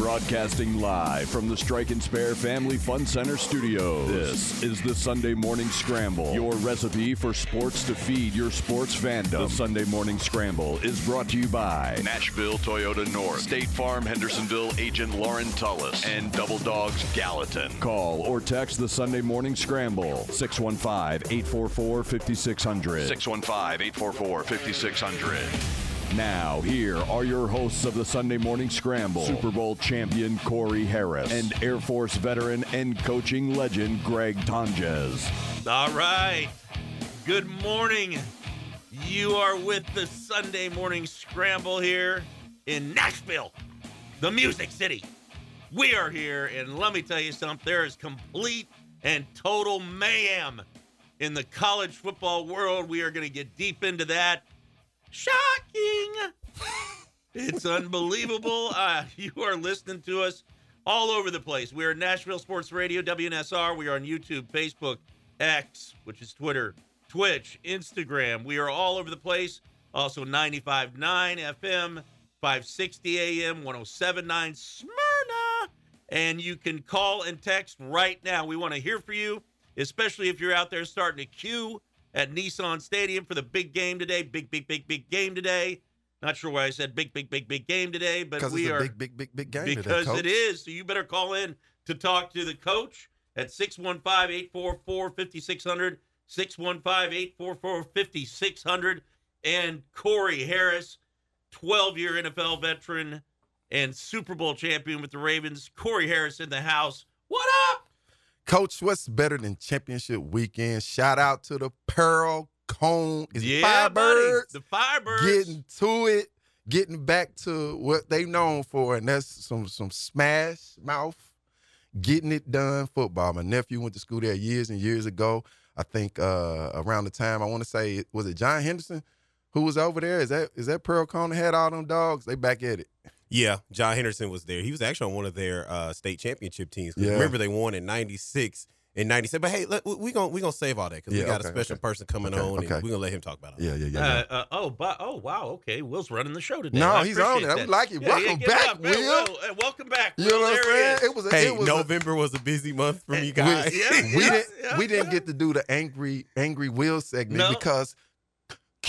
Broadcasting live from the Strike and Spare Family Fun Center studios. This is the Sunday Morning Scramble, your recipe for sports to feed your sports fandom. The Sunday Morning Scramble is brought to you by Nashville Toyota North, State Farm Hendersonville agent Lauren Tullis, and Double Dogs Gallatin. Call or text the Sunday Morning Scramble 615 844 5600. 615 844 5600. Now, here are your hosts of the Sunday Morning Scramble Super Bowl champion Corey Harris and Air Force veteran and coaching legend Greg Tonjes. All right. Good morning. You are with the Sunday morning scramble here in Nashville, the Music City. We are here, and let me tell you something there is complete and total mayhem in the college football world. We are going to get deep into that. Shocking! It's unbelievable. Uh, you are listening to us all over the place. We are Nashville Sports Radio, WNSR. We are on YouTube, Facebook, X, which is Twitter, Twitch, Instagram. We are all over the place. Also 95.9 FM, 560 AM, 107.9 Smyrna. And you can call and text right now. We want to hear from you, especially if you're out there starting to queue at Nissan Stadium for the big game today. Big, big, big, big game today. Not sure why I said big, big, big, big game today, but we it's a are big, big, big, big game today, because Coach. it is. So you better call in to talk to the coach at 615 844 5600. 615 844 5600. And Corey Harris, 12 year NFL veteran and Super Bowl champion with the Ravens. Corey Harris in the house. What up? Coach, what's better than championship weekend? Shout out to the Pearl Cone. Is it yeah, buddy. Firebirds The Firebirds. getting to it, getting back to what they known for, and that's some some smash mouth, getting it done football. My nephew went to school there years and years ago. I think uh, around the time I want to say was it John Henderson who was over there? Is that is that Pearl-Cohn that had all them dogs? They back at it. Yeah, John Henderson was there. He was actually on one of their uh, state championship teams. Yeah. Remember, they won in '96 and '97. But hey, let, we gonna we gonna save all that because Yeah, we got okay, a special okay. person coming Okay, on, okay. and we're gonna let him talk about it. Yeah, yeah, yeah. yeah. Uh, uh, oh, but oh wow, okay. Will's running the show today. No, I he's on it. I that. like it. Yeah, Welcome yeah, back, up. Hey, Will. uh, welcome back. you know what I'm saying? It was a, Hey, it was a- November was a busy month for me Yeah, guys. yeah. we didn't yeah, we didn't get to do the angry angry Will segment No. because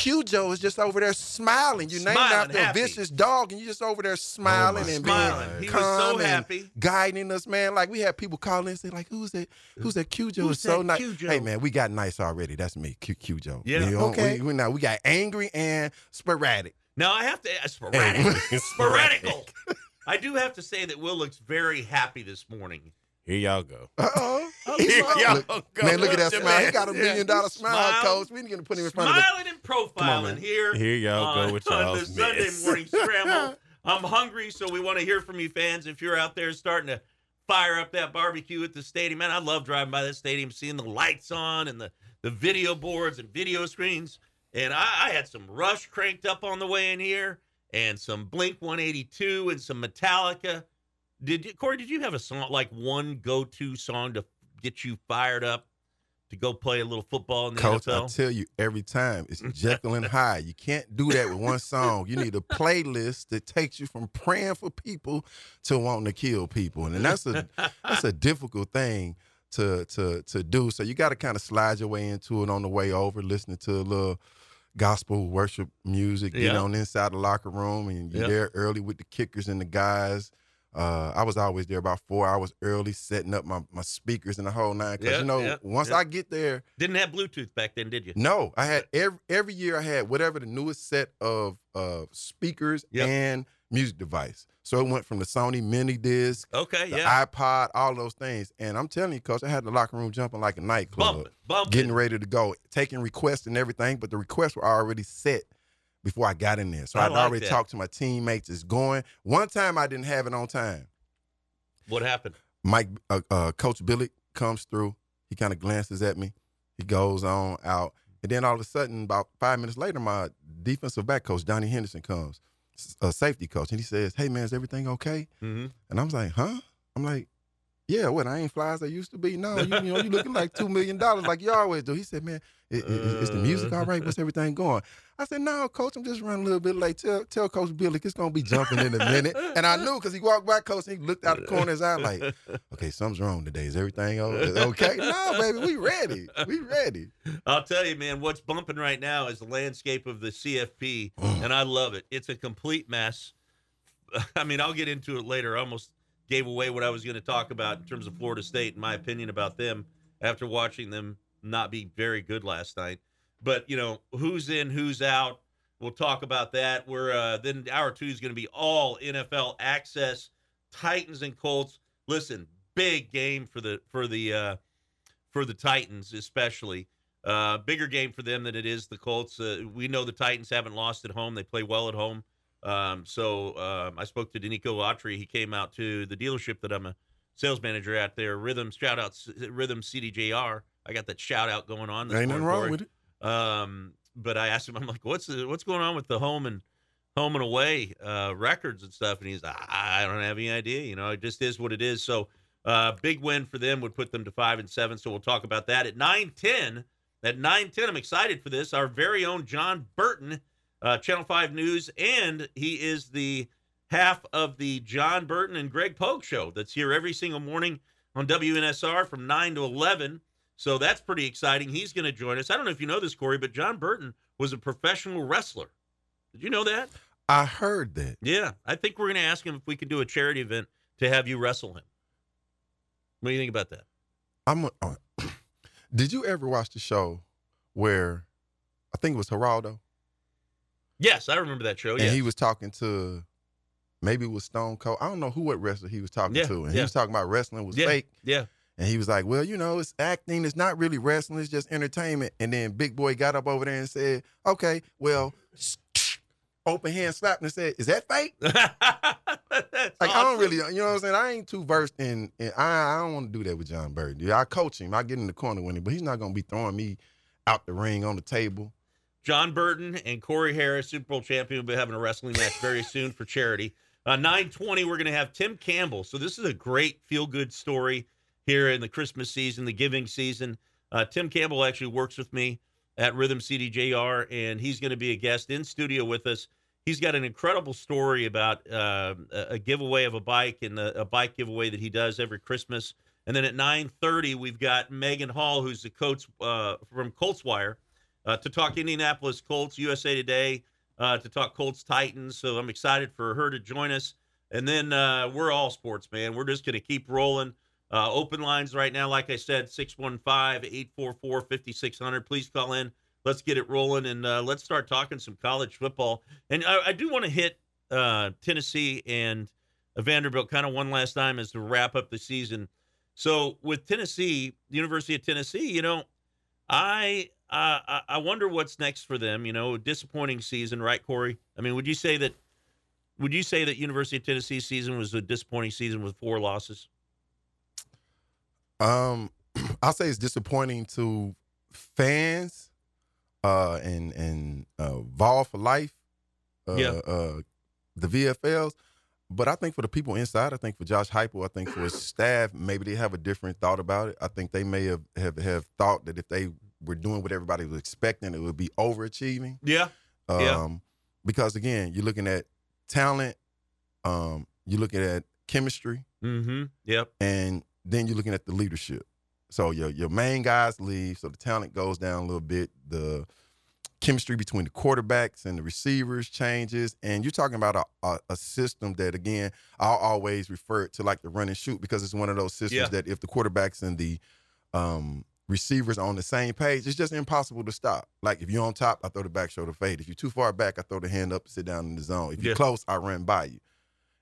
Q Joe is just over there smiling. You named after happy. a vicious dog, and you just over there smiling my and Smiling. being He was so calm and happy. guiding us, man. Like we had people calling and say, like, "Who's that? Who's that Q Joe? Who's is so that nice." Q Joe? Hey, man, we got nice already. That's me, Q Q Joe. Yeah. You know, Okay. We, we, now we got angry and sporadic. Now I have to uh, sporadic. Hey, sporadical. I do have to say that Will looks very happy this morning. Here y'all go. Uh oh. Here y'all go. Man, look at that Your smile. He man. got a million dollar smile, Smile. coach. We didn't get to put him in front of the Smiling and profiling man. here. Here y'all on, go with on y'all's the Sunday morning scramble. I'm hungry, so we want to hear from you fans. If you're out there starting to fire up that barbecue at the stadium, man, I love driving by the stadium, seeing the lights on and the, the video boards and video screens. And I, I had some Rush cranked up on the way in here, and some Blink 182 and some Metallica. Did you, Corey? Did you have a song like one go-to song to get you fired up to go play a little football in the Coach, I tell you every time, it's Jekyll and Hyde. You can't do that with one song. You need a playlist that takes you from praying for people to wanting to kill people, and that's a that's a difficult thing to to to do. So you got to kind of slide your way into it on the way over, listening to a little gospel worship music. You Yeah. and inside the locker room, and you're Yeah. there early with the kickers and the guys. Uh, I was always there about four hours early, setting up my, my speakers and the whole nine. Because Yeah, you know, yeah, once yeah. I get there, Didn't have Bluetooth back then, did you? no, I had every every year I had whatever the newest set of uh speakers Yep. and music device. So it went from the Sony mini disc, Okay, the yeah. iPod, all those things. And I'm telling you, cause I had the locker room jumping like a nightclub, Bumping, bumping. getting ready to go, taking requests and everything. But the requests were already set before I got in there. So I I'd like already that. talked to my teammates. It's going. One time I didn't have it on time. What happened? Mike, uh, uh, Coach Billick comes through. He kind of glances at me. He goes on out, and then all of a sudden, about five minutes later, my defensive back coach Donnie Henderson comes, a safety coach, and he says, "Hey man, is everything okay?" Mm-hmm. And I was like, "Huh?" I'm like, Yeah, what I ain't fly as I used to be. No, you, you know, you looking like two million dollars like you always do. He said, Man, is, is the music uh. all right? What's everything going? I said, No, coach, I'm just running a little bit late. Tell tell Coach Billick it's gonna be jumping in a minute. And I knew because he walked by coach and he looked out the corner of his eye like, Okay, something's wrong today. Is everything okay? no, baby, we ready. We ready. I'll tell you, man, what's bumping right now is the landscape of the CFP, oh. and I love it. It's a complete mess. I mean, I'll get into it later. Almost gave away what I was going to talk about in terms of Florida State and my opinion about them after watching them not be very good last night. But, you know, who's in, who's out. We'll talk about that. We're uh, then hour two is going to be all NFL access, Titans and Colts. Listen, big game for the for the uh, for the Titans, especially. Uh, bigger game for them than it is the Colts. Uh, we know the Titans haven't lost at home; they play well at home. Um, so um, I spoke to Denico Autry. He came out to the dealership that I'm a sales manager at there. Rhythm shout out Rhythm CDJR. I got that shout out going on. this Ain't nothing morning, wrong with it. Um, but I asked him, I'm like, what's the, what's going on with the home and home and away uh, records and stuff? And he's, I, I don't have any idea. You know, it just is what it is. So uh, big win for them would put them to five and seven. So we'll talk about that at nine ten. At nine ten, I'm excited for this. Our very own John Burton, uh, Channel Five News, and he is the half of the John Burton and Greg Pogue show that's here every single morning on WNSR from nine to eleven. So that's pretty exciting. He's going to join us. I don't know if you know this, Corey, but John Burton was a professional wrestler. Did you know that? I heard that. Yeah. I think we're going to ask him if we can do a charity event to have you wrestle him. What do you think about that? I'm. Uh, did you ever watch the show where I think it was Geraldo Yes, I remember that show. and Yeah. he was talking to maybe it was Stone Cold. I don't know who what wrestler he was talking Yeah, to, and yeah. he was talking about wrestling was Yeah. fake. yeah. And he was like, "Well, you know, it's acting. It's not really wrestling. It's just entertainment." And then Big Boy got up over there and said, "Okay, well." Open hand slapped and said, "Is that fake?" Like I don't really, you know what I'm saying. I ain't too versed in, in I, I don't want to do that with John Burton. Yeah, I coach him. I get in the corner with him, but he's not gonna be throwing me out the ring on the table. John Burton and Corey Harris, Super Bowl champion, will be having a wrestling match very soon for charity. Uh, 920, we're going to have Tim Campbell. So this is a great feel-good story here in the Christmas season, the giving season. Uh, Tim Campbell actually works with me at Rhythm CDJR, and he's going to be a guest in studio with us. He's got an incredible story about uh, a giveaway of a bike and a, a bike giveaway that he does every Christmas. And then at 9:30, we've got Megan Hall, who's the coach uh, from Colts Wire, uh, to talk Indianapolis Colts, USA Today, uh, to talk Colts Titans. So I'm excited for her to join us. And then uh, we're all sports, man. We're just going to keep rolling. Uh, open lines right now, like I said, 615 844 5600. Please call in. Let's get it rolling and uh, let's start talking some college football. And I, I do want to hit uh, Tennessee and Vanderbilt kind of one last time as to wrap up the season. So with Tennessee, the University of Tennessee, you know, I uh, I- I wonder what's next for them. You know, disappointing season, right, Corey? I mean, would you say that? Would you say that University of Tennessee season was a disappointing season with four losses? Um, I'll say it's disappointing to fans, uh, and and uh, Vol for life, uh, Yeah. uh, the VFLs. But I think for the people inside, I think for Josh Heupel, I think for his staff, maybe they have a different thought about it. I think they may have have, have thought that if they were doing what everybody was expecting, it would be overachieving. Yeah, Um, Yeah. because again, you're looking at talent, um, you're looking at chemistry, mm-hmm. Yep. and then you're looking at the leadership. So your your main guys leave, so the talent goes down a little bit. The chemistry between the quarterbacks and the receivers changes, and you're talking about a, a, a system that again I'll always refer it to like the run and shoot because it's one of those systems Yeah. that if the quarterbacks and the um, receivers on the same page, it's just impossible to stop. Like if you're on top, I throw the back shoulder fade. If you're too far back, I throw the hand up, sit down in the zone. If you're close, I run by you.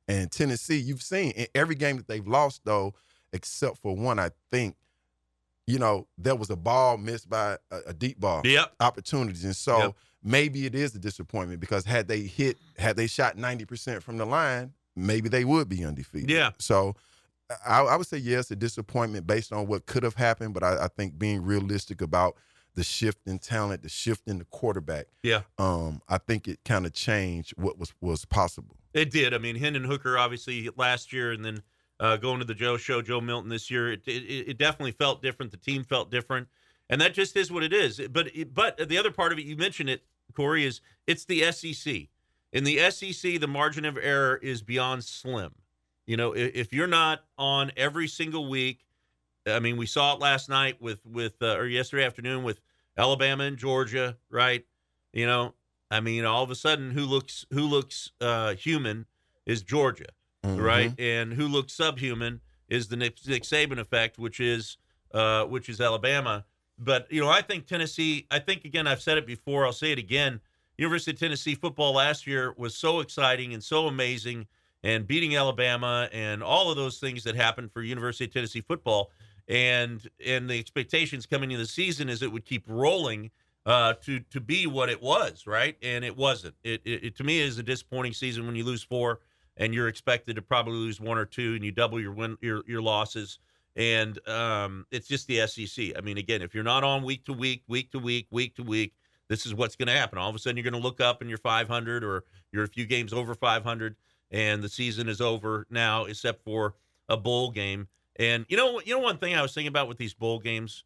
And Tennessee, you've seen in every game that they've lost, though, except for one, I think, you know, there was a ball missed by a, a deep ball Yep. opportunities. And so Yep. maybe it is a disappointment because had they hit, had they shot 90% from the line, maybe they would be undefeated. Yeah. So I, I would say, yes, a disappointment based on what could have happened. But I, I think being realistic about the shift in talent, the shift in the quarterback, Yeah. um, I think it kind of changed what was was possible. It did. I mean, Hendon Hooker obviously last year, and then uh, going to the Joe Show, Joe Milton this year. It, it, it definitely felt different. The team felt different, and that just is what it is. But but the other part of it, you mentioned it, Corey, is it's the SEC. In the SEC, the margin of error is beyond slim. You know, if, if you're not on every single week, I mean, we saw it last night with with uh, or yesterday afternoon with Alabama and Georgia, right? You know, I mean, all of a sudden, who looks who looks uh, human is Georgia, Mhm. right? And who looks subhuman is the Nick, Nick Saban effect, which is uh, which is Alabama. But you know, I think Tennessee. I think again, I've said it before. I'll say it again. University of Tennessee football last year was so exciting and so amazing, and beating Alabama and all of those things that happened for University of Tennessee football. And and the expectations coming into the season is it would keep rolling uh, to to be what it was, right? And it wasn't. It, it, it to me is a disappointing season when you lose four and you're expected to probably lose one or two, and you double your win your your losses. And um, it's just the SEC. I mean, again, if you're not on week to week, week to week, week to week, this is what's going to happen. All of a sudden, you're going to look up and you're 500, or you're a few games over 500, and the season is over now, except for a bowl game. And you know, you know, one thing I was thinking about with these bowl games,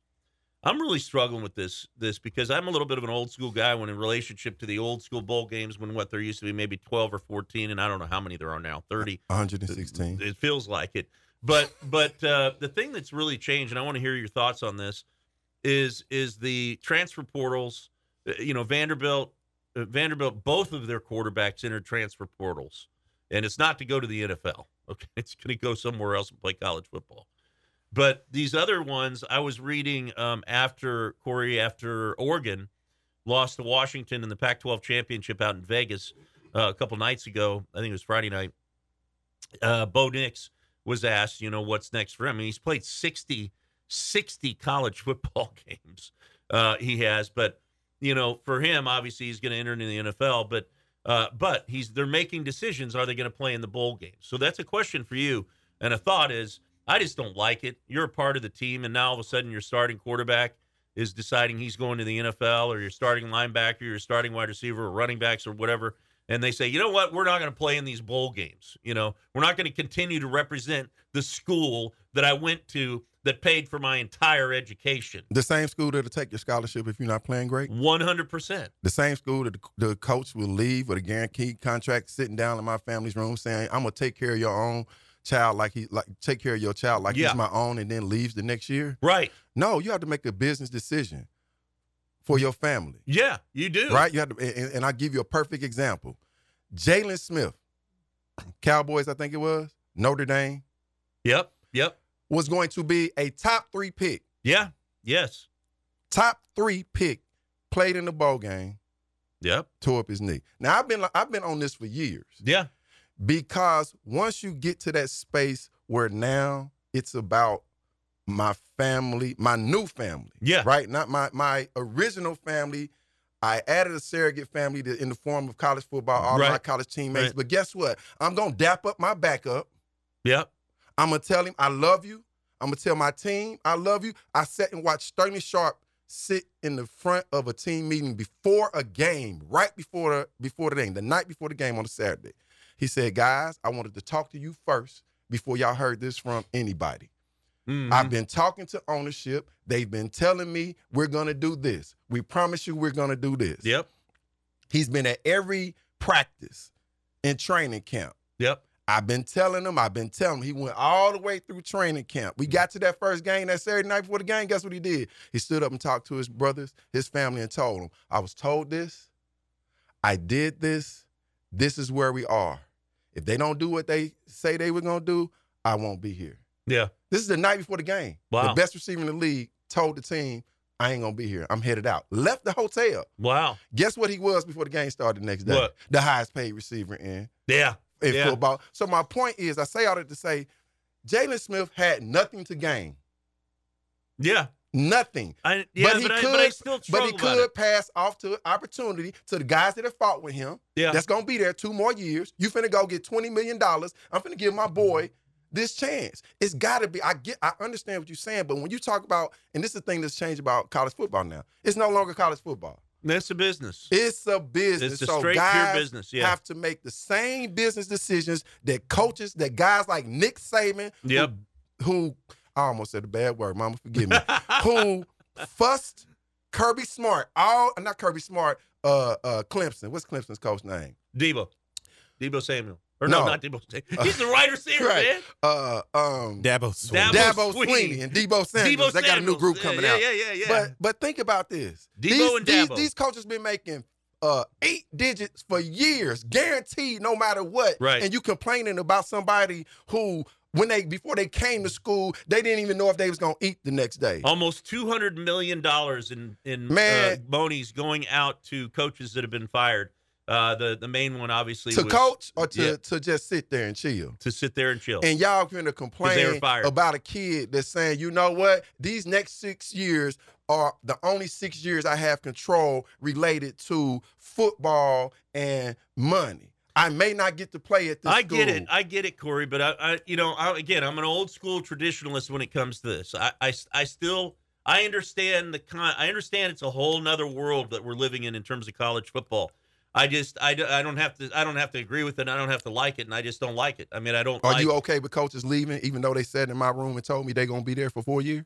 I'm really struggling with this this because I'm a little bit of an old school guy when in relationship to the old school bowl games when what there used to be maybe 12 or 14 and I don't know how many there are now 30 116. it feels like it but but uh, the thing that's really changed and I want to hear your thoughts on this is is the transfer portals Uh, you know Vanderbilt uh, Vanderbilt both of their quarterbacks entered transfer portals and it's not to go to the NFL okay it's going to go somewhere else and play college football but these other ones, I was reading um, after Corey, after Oregon lost to Washington in the Pac 12 championship out in Vegas uh, a couple nights ago. I think it was Friday night. Uh, Bo Nix was asked, you know, what's next for him. Mean, he's played 60, 60 college football games. Uh, he has, but you know, for him, obviously, he's going to enter into the NFL. But uh, but he's they're making decisions. Are they going to play in the bowl games? So that's a question for you. And a thought is, I just don't like it. You're a part of the team, and now all of a sudden your starting quarterback is deciding he's going to the NFL, or your starting linebacker, your starting wide receiver, or running backs, or whatever. And they say, you know what? We're not going to play in these bowl games. You know, we're not going to continue to represent the school that I went to that paid for my entire education. The same school that'll take your scholarship if you're not playing great. 100%. The same school that the, the coach will leave with a guaranteed contract, sitting down in my family's room saying, "I'm gonna take care of your own child like he like take care of your child like Yeah. he's my own," and then leaves the next year. Right. No, you have to make a business decision for your family, Yeah, you do. right? You have to, and, and I give you a perfect example. Jaylon Smith, Cowboys, I think it was Notre Dame, Yep. Yep. Was going to be a top three pick, Yeah. Yes. top three pick, played in the bowl game, Yep. tore up his knee. Now I've been I've been on this for years. Yeah. because once you get to that space where now it's about my family, my new family, Yeah. right? Not my my original family. I added a surrogate family to, in the form of college football, all my college teammates. Right. But guess what? I'm gonna dap up my backup. Yep. I'm gonna tell him I love you. I'm gonna tell my team I love you. I sat and watched Sterling Sharpe sit in the front of a team meeting before a game, right before the before the game, the night before the game on a Saturday. He said, "Guys, I wanted to talk to you first before y'all heard this from anybody. Mhm. I've been talking to ownership. They've been telling me we're gonna do this. We promise you we're gonna do this. Yep. He's been at every practice and training camp. Yep. I've been telling him, I've been telling him. He went all the way through training camp. We mm. got to that first game that Saturday night before the game. Guess what he did? He stood up and talked to his brothers, his family, and told them, I was told this. I did this. This is where we are. If they don't do what they say they were going to do, I won't be here. Yeah. This is the night before the game. Wow. The best receiver in the league told the team, I ain't going to be here. I'm headed out. Left the hotel. Wow. Guess what he was before the game started the next day? What? The highest paid receiver in Yeah. In Yeah. football. So my point is, I say all that to say, Jaylon Smith had nothing to gain, Yeah. nothing. I yeah, but he I, could, but I but struggle he could pass off to opportunity to the guys that have fought with him. Yeah. That's gonna be there two more years. You finna go get twenty million dollars. I'm finna give my boy this chance. It's gotta be. I get. I understand what you're saying, but when you talk about, and this is the thing that's changed about college football now. It's no longer college football. That's a business. It's a business. It's a so straight, guys business, yeah. have to make the same business decisions that coaches, that guys like Nick Saban, who- who, I almost said a bad word, Mama, forgive me, who fussed Kirby Smart, all not Kirby Smart, uh, uh, Clemson. What's Clemson's coach name? Debo. Deebo Samuel. Or no, No. not Deebo Samuel. He's the wide receiver, Right. man. Uh, um, Dabo Swinney. Dabo Dabo Swinney. Swinney and Debo Sanders. Debo they got a new group coming yeah, out. Yeah, yeah, yeah. But but think about this. Debo these, and these, Dabo. these coaches been making uh, eight digits for years, guaranteed, no matter what. Right. And you complaining about somebody who, when they before they came to school, they didn't even know if they was gonna eat the next day. Almost two hundred million dollars in in uh, bonies going out to coaches that have been fired. Uh, the the main one obviously to was coach or to yeah. to just sit there and chill. to sit there and chill. And y'all gonna complain about a kid that's saying, you know what, these next six years are the only six years I have control related to football and money. I may not get to play at this I get it. I get it, Corey. But I, I you know, I, again, I'm an old school traditionalist when it comes to this. I, I, I still, I understand the con. I understand it's a whole nother world that we're living in in terms of college football. I just, I, do- I don't have to, I don't have to agree with it. I don't have to like it, and I just don't like it. I mean, I don't. Are like you okay with coaches leaving, even though they sat in my room and told me they're gonna be there for four years?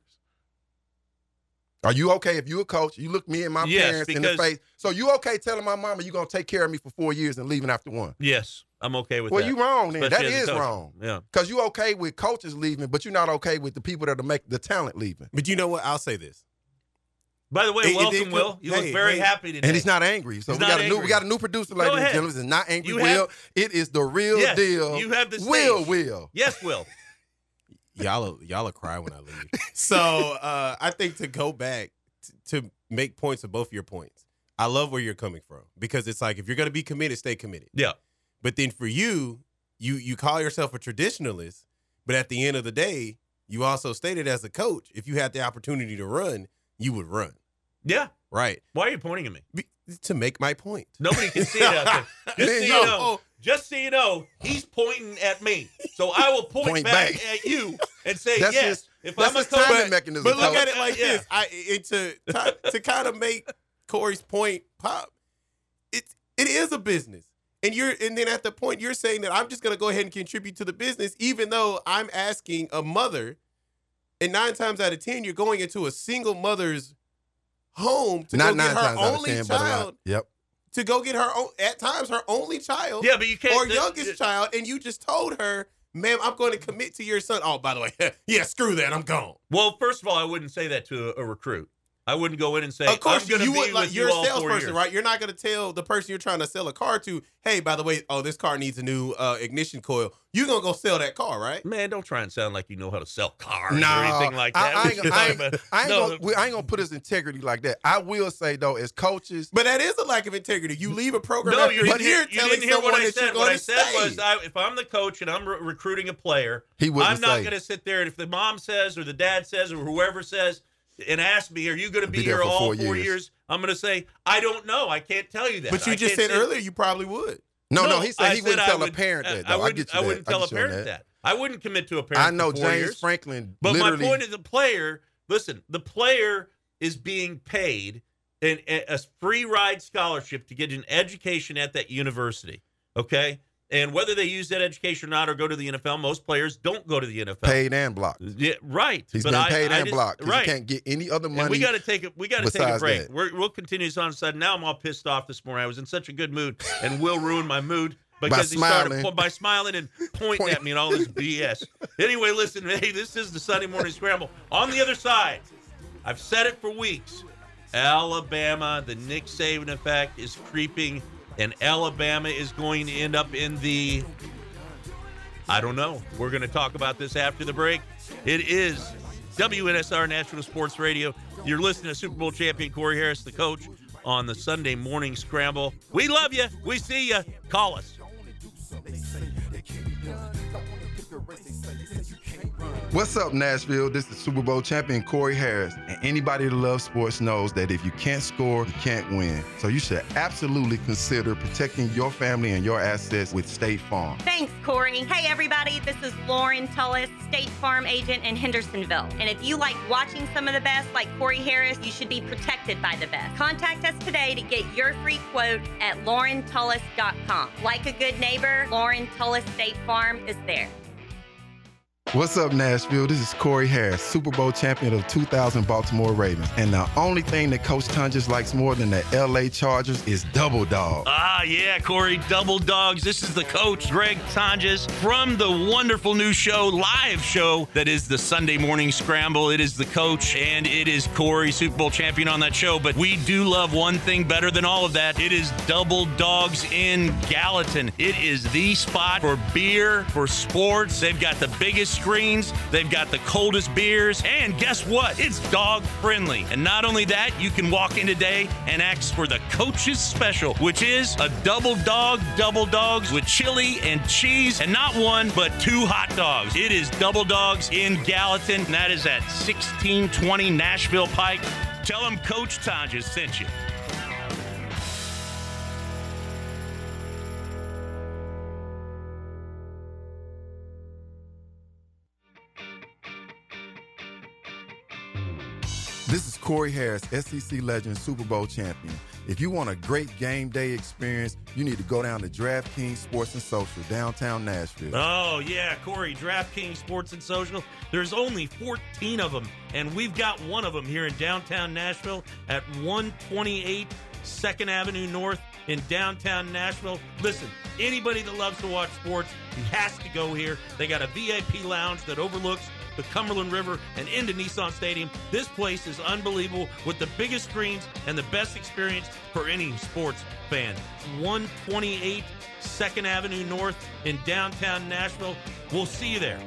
Are you okay if you a coach? You look me and my Yes, parents in the face. So you okay telling my mama you gonna take care of me for four years and leaving after one? Yes, I'm okay with Well, that. you wrong then. Especially that as a is coach. wrong. Yeah. Cause you okay with coaches leaving, but you're not okay with the people that are make the talent leaving. But you know what? I'll say this. By the way, It- it welcome, did Will. come- You look very hey. happy today. And he's not angry. So He's we not got a new we got a new producer, Go ladies and ahead. gentlemen. It's not angry You Will. have- it is the real Yes, deal. you have the Will stage. Will. Yes, Will. Y'all, y'all will cry when I leave. so uh, I think to go back t- to make points of both your points. I love where you're coming from because it's like if you're gonna be committed, stay committed. Yeah. But then for you, you you call yourself a traditionalist, but at the end of the day, you also stated as a coach, if you had the opportunity to run, you would run. Yeah. Right. Why are you pointing at me? Be- to make my point. Nobody can see it out there. Just so you no. know, oh. just so you know, he's pointing at me. So I will point, Point back, back. at you and say, That's yes. his- if That's I'm a timing mechanism. But look at it like Yeah. this. I it, to to, to kind of make Corey's point pop. It it is a business. And you're and then at the point you're saying that I'm just gonna go ahead and contribute to the business, even though I'm asking a mother, and nine times out of ten, you're going into a single mother's home to not go nine get her times out of only ten, but a lot. child, Yep. to go get her own at times her only child yeah, but you can't. or the- youngest the- child, and you just told her, ma'am, I'm going to commit to your son. Oh, by the way, yeah, screw that, I'm gone. Well, first of all, I wouldn't say that to a, a recruit. I wouldn't go in and say, Of course, I'm gonna you be would like you're you a salesperson, right? You're not going to tell the person you're trying to sell a car to, hey, by the way, oh, this car needs a new uh, ignition coil. You're gonna go sell that car, right? Man, don't try and sound like you know how to sell cars No, or anything like I- that. I, We ain't, I, ain't, I ain't no, gonna, I ain't gonna put his integrity like that. I will say though, as coaches, But that is a lack of integrity. You leave a program No, you a didn't, year hear, you telling didn't hear what I said. What I said stay. was, I, if I'm the coach and I'm re- recruiting a player, he wouldn't I'm not say. going to sit there and if the mom says or the dad says or whoever says and ask me, "Are you going to be, Be there here for all four four years. years. I'm going to say, "I don't know. I can't tell you that." but you I just said say- earlier you probably would. no, no, he said I he wouldn't tell would- a parent that. I Though. I, wouldn't, get you I wouldn't I tell a get you on parent that. I wouldn't commit to a parent. I know for four James years. Franklin. But literally, my point is, the player. Listen, the player is being paid an, a a free ride scholarship to get an education at that university. Okay, and whether they use that education or not, or go to the NFL, most players don't go to the NFL. paid and blocked. Yeah, right. He's But been I- paid I and just- blocked. Right. He can't get any other money. And we got to take a we got to take a break. We're, we'll continue this on sudden. Now I'm all pissed off this morning. I was in such a good mood, and Will ruin my mood because he started po- by smiling and pointing at me and all this BS. Anyway, listen, hey, this is the Sunday morning scramble. On the other side, I've said it for weeks. Alabama, the Nick Saban effect is creeping, and Alabama is going to end up in the. I don't know. We're going to talk about this after the break. It is WNSR National Sports Radio. You're listening to Super Bowl champion Corey Harris, the coach, on the Sunday morning scramble. We love you. We see you. Call us. What's up, Nashville? This is Super Bowl champion Corey Harris, and anybody that loves sports knows that if you can't score, you can't win. So you should absolutely consider protecting your family and your assets with State Farm. Thanks, Corey. Hey, everybody, this is Lauren Tullis, State Farm agent in Hendersonville. And if you like watching some of the best, like Corey Harris, you should be protected by the best. Contact us today to get your free quote at laurentullis.com. Like a good neighbor, Lauren Tullis State Farm is there. What's up, Nashville? This is Corey Harris, Super Bowl champion of 2000 Baltimore Ravens. And the only thing that Coach Tonjes likes more than the LA Chargers is double dog. Ah, yeah, Corey, Double Dogs. This is the coach, Greg Tonjes, from the wonderful new show, live show that is the Sunday Morning Scramble. It is the coach and it is Corey, Super Bowl champion on that show. But we do love one thing better than all of that. It is Double Dogs in Gallatin. It is the spot for beer, for sports. They've got the biggest screens, they've got the coldest beers, and guess what? It's dog friendly. And not only that, you can walk in today and ask for the coach's special, which is a double dog, double dogs with chili and cheese, and not one, but two hot dogs. It is double dogs in Gallatin, and that is at 1620 Nashville Pike. Tell them Coach Tonjes sent you. Corey Harris, SEC legend, Super Bowl champion. If you want a great game day experience, you need to go down to DraftKings Sports and Social, downtown Nashville. Oh, yeah, Corey, DraftKings Sports and Social. There's only 14 of them, and we've got one of them here in downtown Nashville at 128 2nd Avenue North in downtown Nashville. Listen, anybody that loves to watch sports, has to go here. They got a VIP lounge that overlooks the Cumberland River and into Nissan Stadium. This place is unbelievable with the biggest screens and the best experience for any sports fan. 128 2nd Avenue North in downtown Nashville. We'll see you there.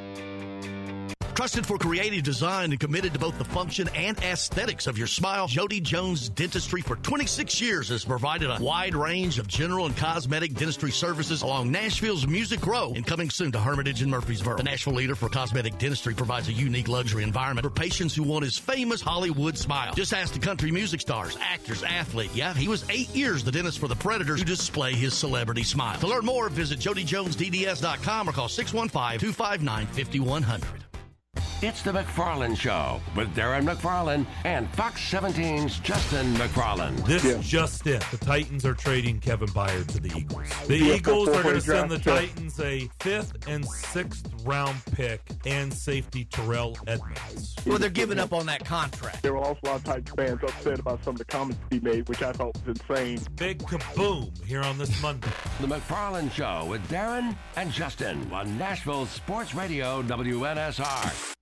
Trusted for creative design and committed to both the function and aesthetics of your smile, Jody Jones Dentistry for 26 years has provided a wide range of general and cosmetic dentistry services along Nashville's Music Row and coming soon to Hermitage and Murfreesboro. The Nashville leader for cosmetic dentistry provides a unique luxury environment for patients who want his famous Hollywood smile. Just ask the country music stars, actors, athlete. Yeah, he was eight years the dentist for the Predators who display his celebrity smile. To learn more, visit jodyjonesdds.com or call 615-259-5100. It's the McFarland Show with Darren McFarland and Fox 17's Justin McFarland. This is just it. The Titans are trading Kevin Byard to the Eagles. The Eagles are going to send the Titans a fifth and sixth round pick and safety Terrell Edmunds. Well, they're giving up on that contract. There were also a lot of Titans fans upset about some of the comments he made, which I thought was insane. Big kaboom here on this Monday. The McFarland Show with Darren and Justin on Nashville Sports Radio WNSR.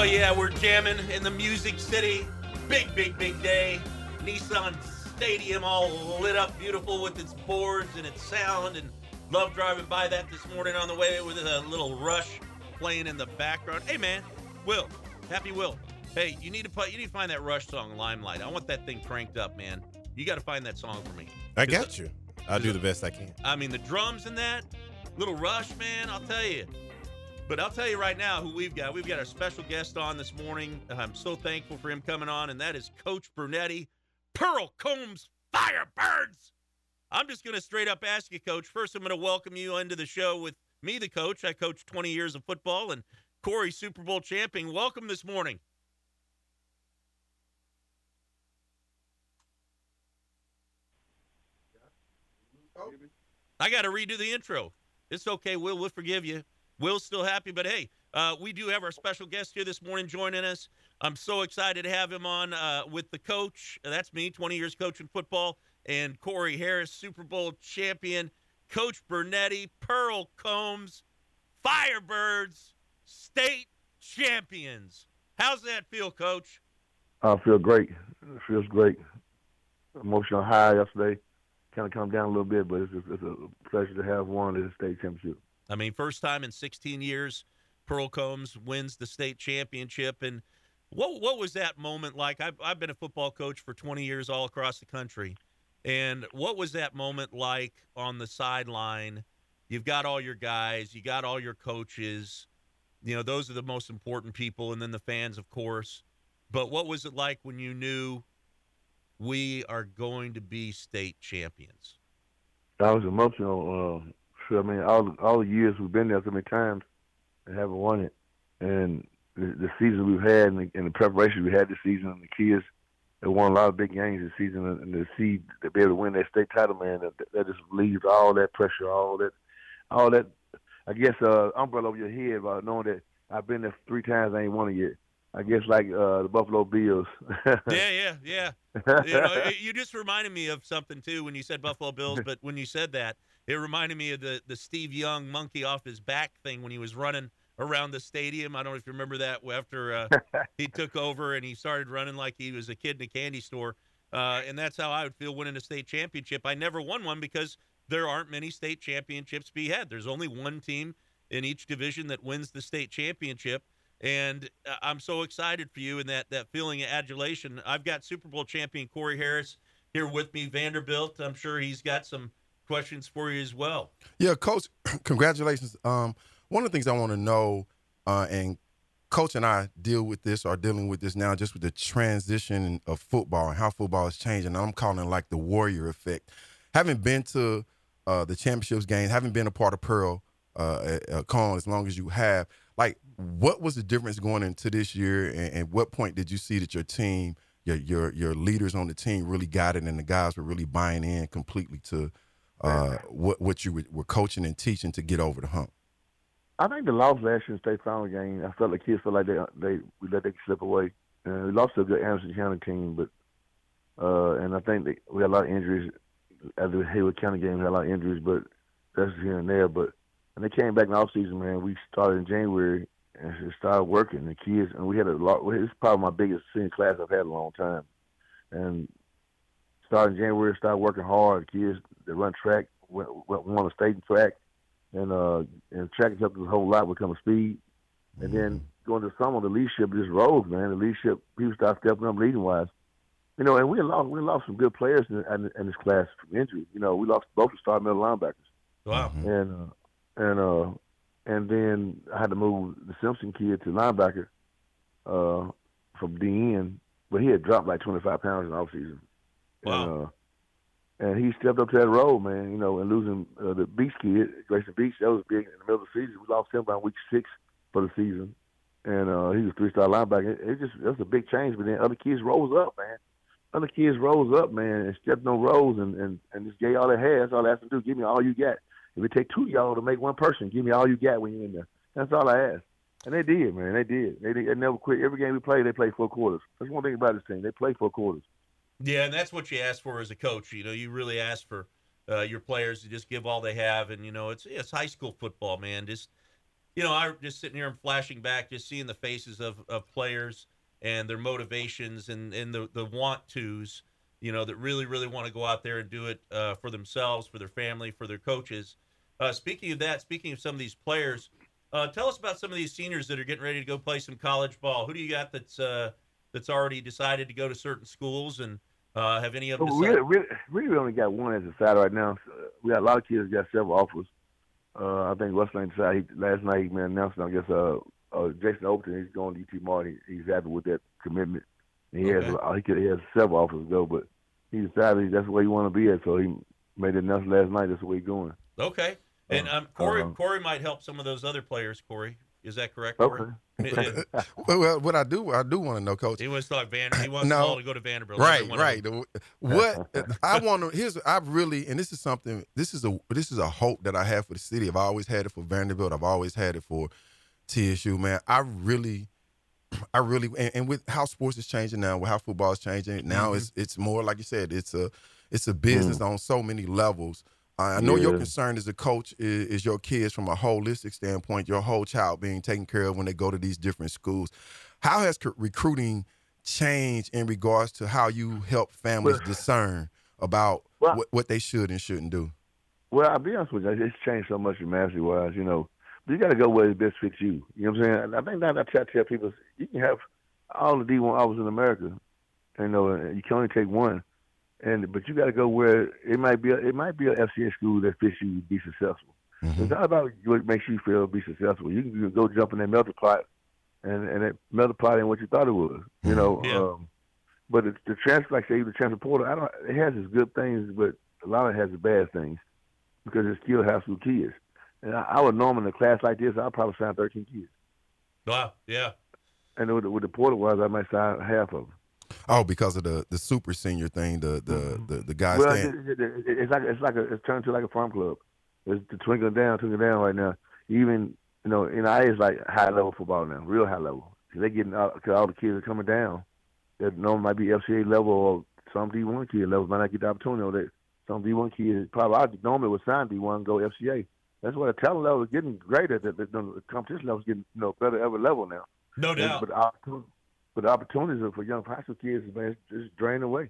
Oh, yeah, we're jamming in the Music City. Big, big, big day. Nissan Stadium all lit up beautiful with its boards and its sound. And love driving by that this morning on the way with a little rush playing in the background. Hey, man, Will, happy Will. Hey, you need to put, you need to find that Rush song, Limelight. I want that thing cranked up, man. You got to find that song for me. I got you. I'll do the best I can. I mean, the drums in that, little Rush, man, I'll tell you. But I'll tell you right now who we've got. We've got our special guest on this morning. I'm so thankful for him coming on, and that is Coach Brunetti, Pearl Combs Firebirds. I'm just going to straight up ask you, Coach. First, I'm going to welcome you into the show with me, the coach. I coached 20 years of football, and Corey, Super Bowl champion. Welcome this morning. I got to redo the intro. It's okay, Will. We'll forgive you. Will's still happy, but hey, uh, we do have our special guest here this morning joining us. I'm so excited to have him on uh, with the coach. That's me, 20 years coaching football, and Corey Harris, Super Bowl champion, Coach Bernetti, Pearl Combs, Firebirds, state champions. How's that feel, Coach? I feel great. It feels great. Emotional high yesterday. Kind of come down a little bit, but it's, just, it's a pleasure to have won the state championship. I mean, first time in 16 years, Pearl Combs wins the state championship. And What what was that moment like? I've I've been a football coach for 20 years all across the country, and what was that moment like on the sideline? You've got all your guys, you got all your coaches. You know, those are the most important people, and then the fans, of course. But what was it like when you knew we are going to be state champions? I was emotional. Uh, I mean, all all the years we've been there so many times and haven't won it, and the, the season we've had and the, and the preparation we had this season, and the kids that won a lot of big games this season, and, and to see to be able to win that state title, man, that, that just leaves all that pressure, all that, all that, I guess, uh, umbrella over your head about knowing that I've been there three times, I ain't won it yet. I guess like uh, the Buffalo Bills. yeah, yeah, yeah. You, know, you just reminded me of something too when you said Buffalo Bills. But when you said that, it reminded me of the the Steve Young monkey off his back thing when he was running around the stadium. I don't know if you remember that after uh, he took over and he started running like he was a kid in a candy store. Uh, and that's how I would feel winning a state championship. I never won one because there aren't many state championships to be had. There's only one team in each division that wins the state championship. And uh, I'm so excited for you and that that feeling of adulation. I've got Super Bowl champion Corey Harris here with me, Vanderbilt. I'm sure he's got some questions for you as well. Yeah, coach, congratulations. Um, one of the things I want to know, uh, and coach and I deal with this, are dealing with this now, just with the transition of football and how football is changing. I'm calling it like the warrior effect. Having been to uh, the championships games, having been a part of Pearl uh, uh, Cohn as long as you have, like, what was the difference going into this year, and, and what point did you see that your team, your your your leaders on the team, really got it, and the guys were really buying in completely to uh, what what you were, were coaching and teaching to get over the hump? I think the loss last year in state final game, I felt like kids felt like they they we let them slip away. And we lost to a good Anderson County team, but uh, and I think that we had a lot of injuries. At the Haywood County game, we had a lot of injuries, but that's here and there. But when they came back in the off season, man, we started in January and it started working. The kids and we had a lot. It's probably my biggest senior class I've had in a long time. And starting January, started working hard. The kids that run track went, went won a state track, and uh, and track helped us a whole lot become a speed. And then going to summer, the leadership just rose, man. The leadership people started stepping up leading wise. You know, and we lost we lost some good players in, in, in this class from injury. You know, we lost both the starting middle linebackers. Wow. And uh, and uh, and then I had to move the Simpson kid to linebacker uh, from DN, but he had dropped like 25 pounds in the offseason. Wow. And, uh, and he stepped up to that role, man. You know, and losing uh, the Beach kid, Grayson Beach, that was big in the middle of the season. We lost him by week six for the season, and uh, he was three star linebacker. It, it just that was a big change. But then other kids rose up, man. Other kids rose up, man, and stepped on roles and and and just gave all they had. That's all they asked to do. Give me all you got. If it take two y'all to make one person, give me all you got when you're in there. That's all I asked. And they did, man. They did. They, they never quit. Every game we played, they played four quarters. That's one thing about this team. They play four quarters. Yeah, and that's what you ask for as a coach. You know, you really ask for uh, your players to just give all they have, and you know, it's it's high school football, man. Just you know, I'm just sitting here and flashing back, just seeing the faces of, of players and their motivations and and the the want tos. You know, that really really want to go out there and do it uh, for themselves, for their family, for their coaches. Uh, speaking of that, speaking of some of these players, uh, tell us about some of these seniors that are getting ready to go play some college ball. Who do you got that's uh, that's already decided to go to certain schools and uh, have any of them? Well, decided? really, really, really only got one as a side right now. So we got a lot of kids got several offers. Uh, I think Westland decided he, last night he made an announcement. I guess uh, uh, Jason Overton he's going to UT Martin. He's happy with that commitment. And he Okay. has he, could, he has several offers to go, but he decided that's where he want to be at. So he made an announcement last night. That's where he's going. Okay. And um, Corey, uh, Corey might help some of those other players. Corey, is that correct? Okay. well, well, what I do, I do want to know, Coach. He wants to talk Van. He wants No. all to go to Vanderbilt. Right, every one of right. What I want to here's I really and this is something this is a this is a hope that I have for the city. I've always had it for Vanderbilt. I've always had it for TSU. Man, I really, I really and, and with how sports is changing now, with how football is changing now, mm-hmm. it's it's more like you said. It's a it's a business mm. on so many levels. I know your concern as a coach is, is your kids from a holistic standpoint, your whole child being taken care of when they go to these different schools. How has co- recruiting changed in regards to how you help families Well- discern about Well- what, what they should and shouldn't do? Well, I'll be honest with you, it's changed so much dramatically wise, you know. But you got to go where it best fits you. You know what I'm saying? I think that I try to tell people you can have all the D one offers in America. You know, you can only take one, and but you got to go where it might be. A, it might be a FCA school that fits you to be successful. It's not about what makes you feel be successful. You can go jump in that melter pot, and and it melter pot ain't what you thought it was. You know. Yeah. Um, but the, the transfer, like I say, the transfer portal, I don't. It has its good things, but a lot of it has its bad things because it still has school kids. And I, I would normally in a class like this, I'd probably sign 13 kids. Wow. Yeah. And with, the- with the portal ones, I might sign half of them. Oh, because of the the super senior thing, the the mm-hmm. the, the guys well, staying. it, it, it, it's like it's like a, it's turned to like a farm club. It's the twinkling down, twinkling down right now. Even you know, NIA is like high level football now, real high level. They're getting out because all the kids are coming down. That normally might be FCA level or some D1 kid level might not get the opportunity. Or that some D1 kids probably I normally would sign D1 go FCA. That's why the talent level is getting greater. The, the, the competition level is getting you know better every level now. No doubt. But the opportunity, but the opportunities for young high school kids is man, just drained away.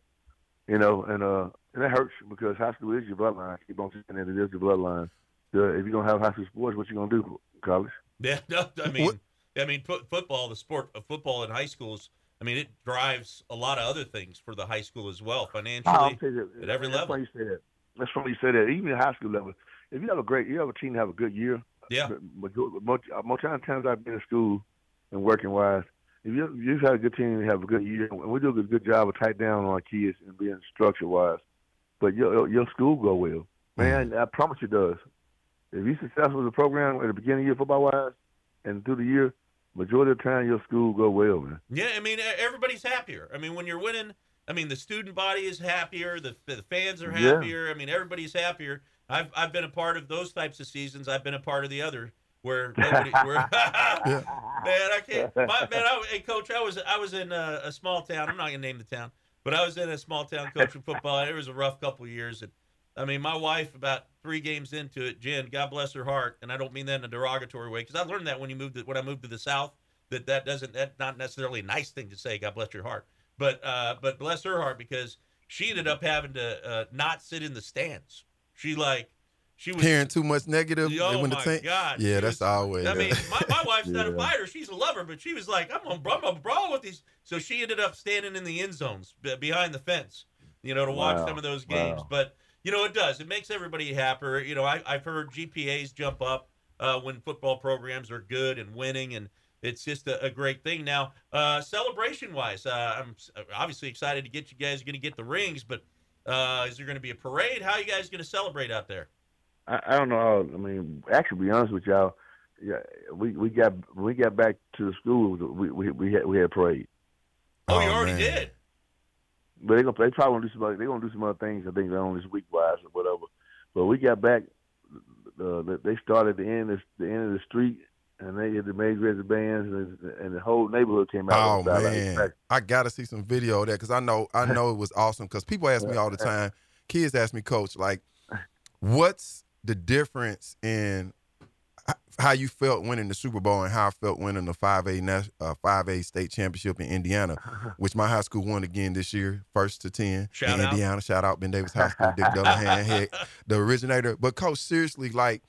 You know, and uh, and it hurts because high school is your bloodline. I keep on saying that it is your bloodline. Uh, if you don't have high school sports, what you gonna do? College? Yeah, no, I mean, I mean, fo- football, the sport of football in high schools. I mean, it drives a lot of other things for the high school as well, financially I'll tell you that. at every That's level. why you say that. That's why you say that. Even at high school level, if you have a great, you have a team that have a good year. Yeah. But most, most times I've been in school and working wise, if you you've had a good team and have a good year, and we do a good job of tight down on our kids and being structure wise, but your your school go well, man. I promise you, it does. If you're successful with a program at the beginning of the year football wise, and through the year, majority of the time your school go well, man. Yeah, I mean, everybody's happier. I mean, when you're winning, I mean, the student body is happier, the, the fans are Yeah. happier. I mean, everybody's happier. I've I've been a part of those types of seasons. I've been a part of the other where nobody, where man, I can't. My, man, I, hey, coach, I was I was in a, a small town. I'm not gonna name the town, but I was in a small town coaching football. It was a rough couple of years, and I mean, my wife about three games into it, Jen, God bless her heart, and I don't mean that in a derogatory way because I learned that when you moved to, when I moved to the South that that doesn't that's not necessarily a nice thing to say. God bless your heart, but uh, but bless her heart because she ended up having to uh, not sit in the stands. She like she was Hearing too much negative. Oh when the my team- God, Yeah, she that's was- always. I mean, my, my wife's not a fighter; she's a lover, but she was like, "I'm gonna, I'm gonna brawl with these." So she ended up standing in the end zones be- behind the fence, you know, to watch Wow. some of those games. Wow. But you know, it does. It makes everybody happier. You know, I, I've heard GPAs jump up uh, when football programs are good and winning, and it's just a, a great thing. Now, uh, celebration wise, uh, I'm obviously excited to get you guys going to get the rings, but uh, is there going to be a parade? How are you guys going to celebrate out there? I, I don't know. How, I mean, actually, to be honest with y'all, yeah, we we got when we got back to the school. We we we had we had parade. Oh, you already did. But they gonna they probably gonna do some other, they gonna do some other things. I think they're on this week wise or whatever. But we got back. Uh, they started the end of the end of the street, and they had the major the bands, and, and the whole neighborhood came out. Oh About like, man, I gotta see some video of that because I know I know it was awesome. Because people ask me all the time, kids ask me, Coach, like, what's the difference in how you felt winning the Super Bowl and how I felt winning the five A uh, five A state championship in Indiana, which my high school won again this year, first to ten Shout in out. Indiana. Shout out Ben Davis High School, Dick Dullaghan, head, the originator. But coach, seriously, like,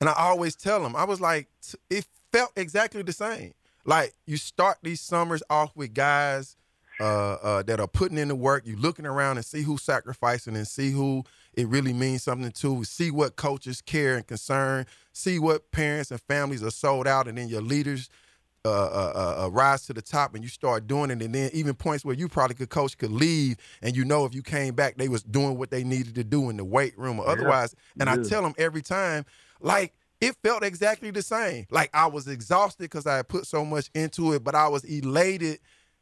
and I always tell them, I was like, it felt exactly the same. Like you start these summers off with guys uh, uh, that are putting in the work. You looking around and see who's sacrificing and see who it really means something to. See what coaches care and concern. See what parents and families are sold out, and then your leaders uh, uh, uh, uh, rise to the top, and you start doing it. And then even points where you probably could coach could leave, and you know if you came back, they was doing what they needed to do in the weight room or Yeah. otherwise. And I tell them every time, like it felt exactly the same. Like I was exhausted because I had put so much into it, but I was elated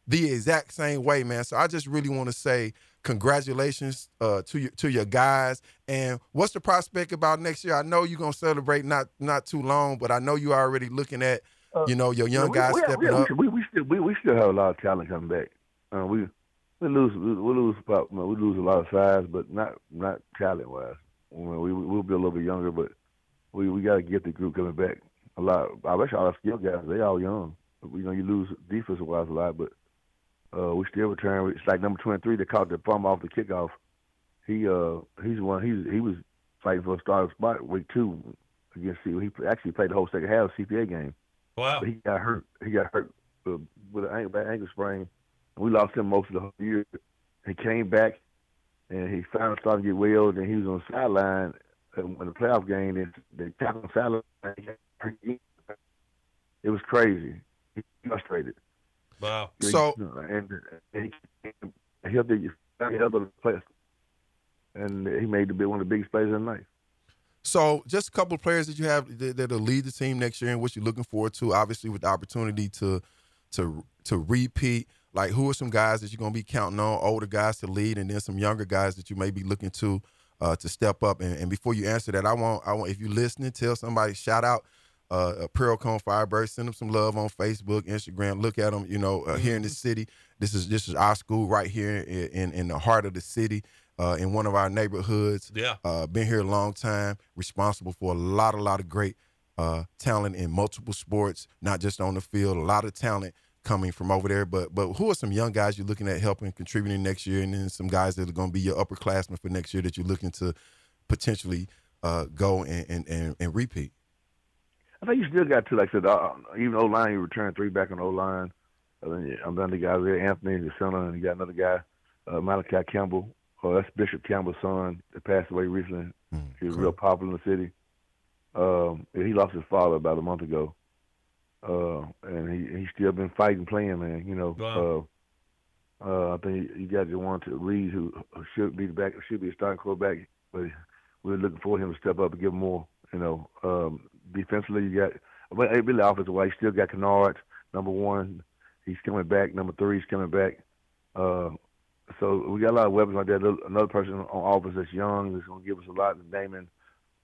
the exact same way, man. So I just really want to say congratulations uh, to your to your guys. And what's the prospect about next year? I know you're gonna celebrate not not too long, but I know you're already looking at you know your young we, guys we, stepping we, up. We, we still we, we still have a lot of talent coming back. Uh, we we lose we, we lose about you know, we lose a lot of size, but not not talent wise. We, we we'll be a little bit younger, but we we got to get the group coming back a lot. I wish all our skill guys they all young. You know you lose defensive wise a lot, but uh, we still return. It's like number twenty three that caught the bum off the kickoff. He uh he's one he he was fighting for a starting spot week two against C. He actually played the whole second half of CPA game. Wow. But he got hurt. He got hurt uh, with an ankle, bad ankle sprain. We lost him most of the whole year. He came back, and he finally started to get well. And he was on the sideline uh, when the playoff game. And they tackled him sideline. It was crazy. He was frustrated. Wow. So- and, and he helped the he helped the players, and he made the big one of the biggest players in life. So, just a couple of players that you have that, that'll lead the team next year, and what you're looking forward to. Obviously, with the opportunity to to to repeat. Like, who are some guys that you're going to be counting on? Older guys to lead, and then some younger guys that you may be looking to uh, to step up. And, and before you answer that, I want I want if you're listening, tell somebody shout out uh, Pearl-Cohn Firebird. Send them some love on Facebook, Instagram. Look at them. You know, uh, here in the city. This is this is our school right here in in, in the heart of the city. Uh, in one of our neighborhoods. Yeah. Uh, been here a long time, responsible for a lot, a lot of great uh, talent in multiple sports, not just on the field. A lot of talent coming from over there. But but who are some young guys you're looking at helping, contributing next year, and then some guys that are going to be your upperclassmen for next year that you're looking to potentially uh, go and, and, and, and repeat? I think you still got two. Like I said, uh, even O line, you returned three back on O line. Uh, then I'm done the guys there, Anthony in the center, and you got another guy, uh, Malachi Campbell. Oh, that's Bishop Campbell's son that passed away recently. he was real popular in the city. Um, he lost his father about a month ago. Uh, and he he's still been fighting, playing, man. You know. Wow. Uh, uh, I think you got the one to Reed who who should be the back, should be a starting quarterback, but we're looking for him to step up and give more. You know, um, defensively you got, hey, really offensive wise, you still got Kennard, number one. He's coming back. Number three, he's coming back. Uh, so we got a lot of weapons like that. Another person on offense that's young is going to give us a lot. Damon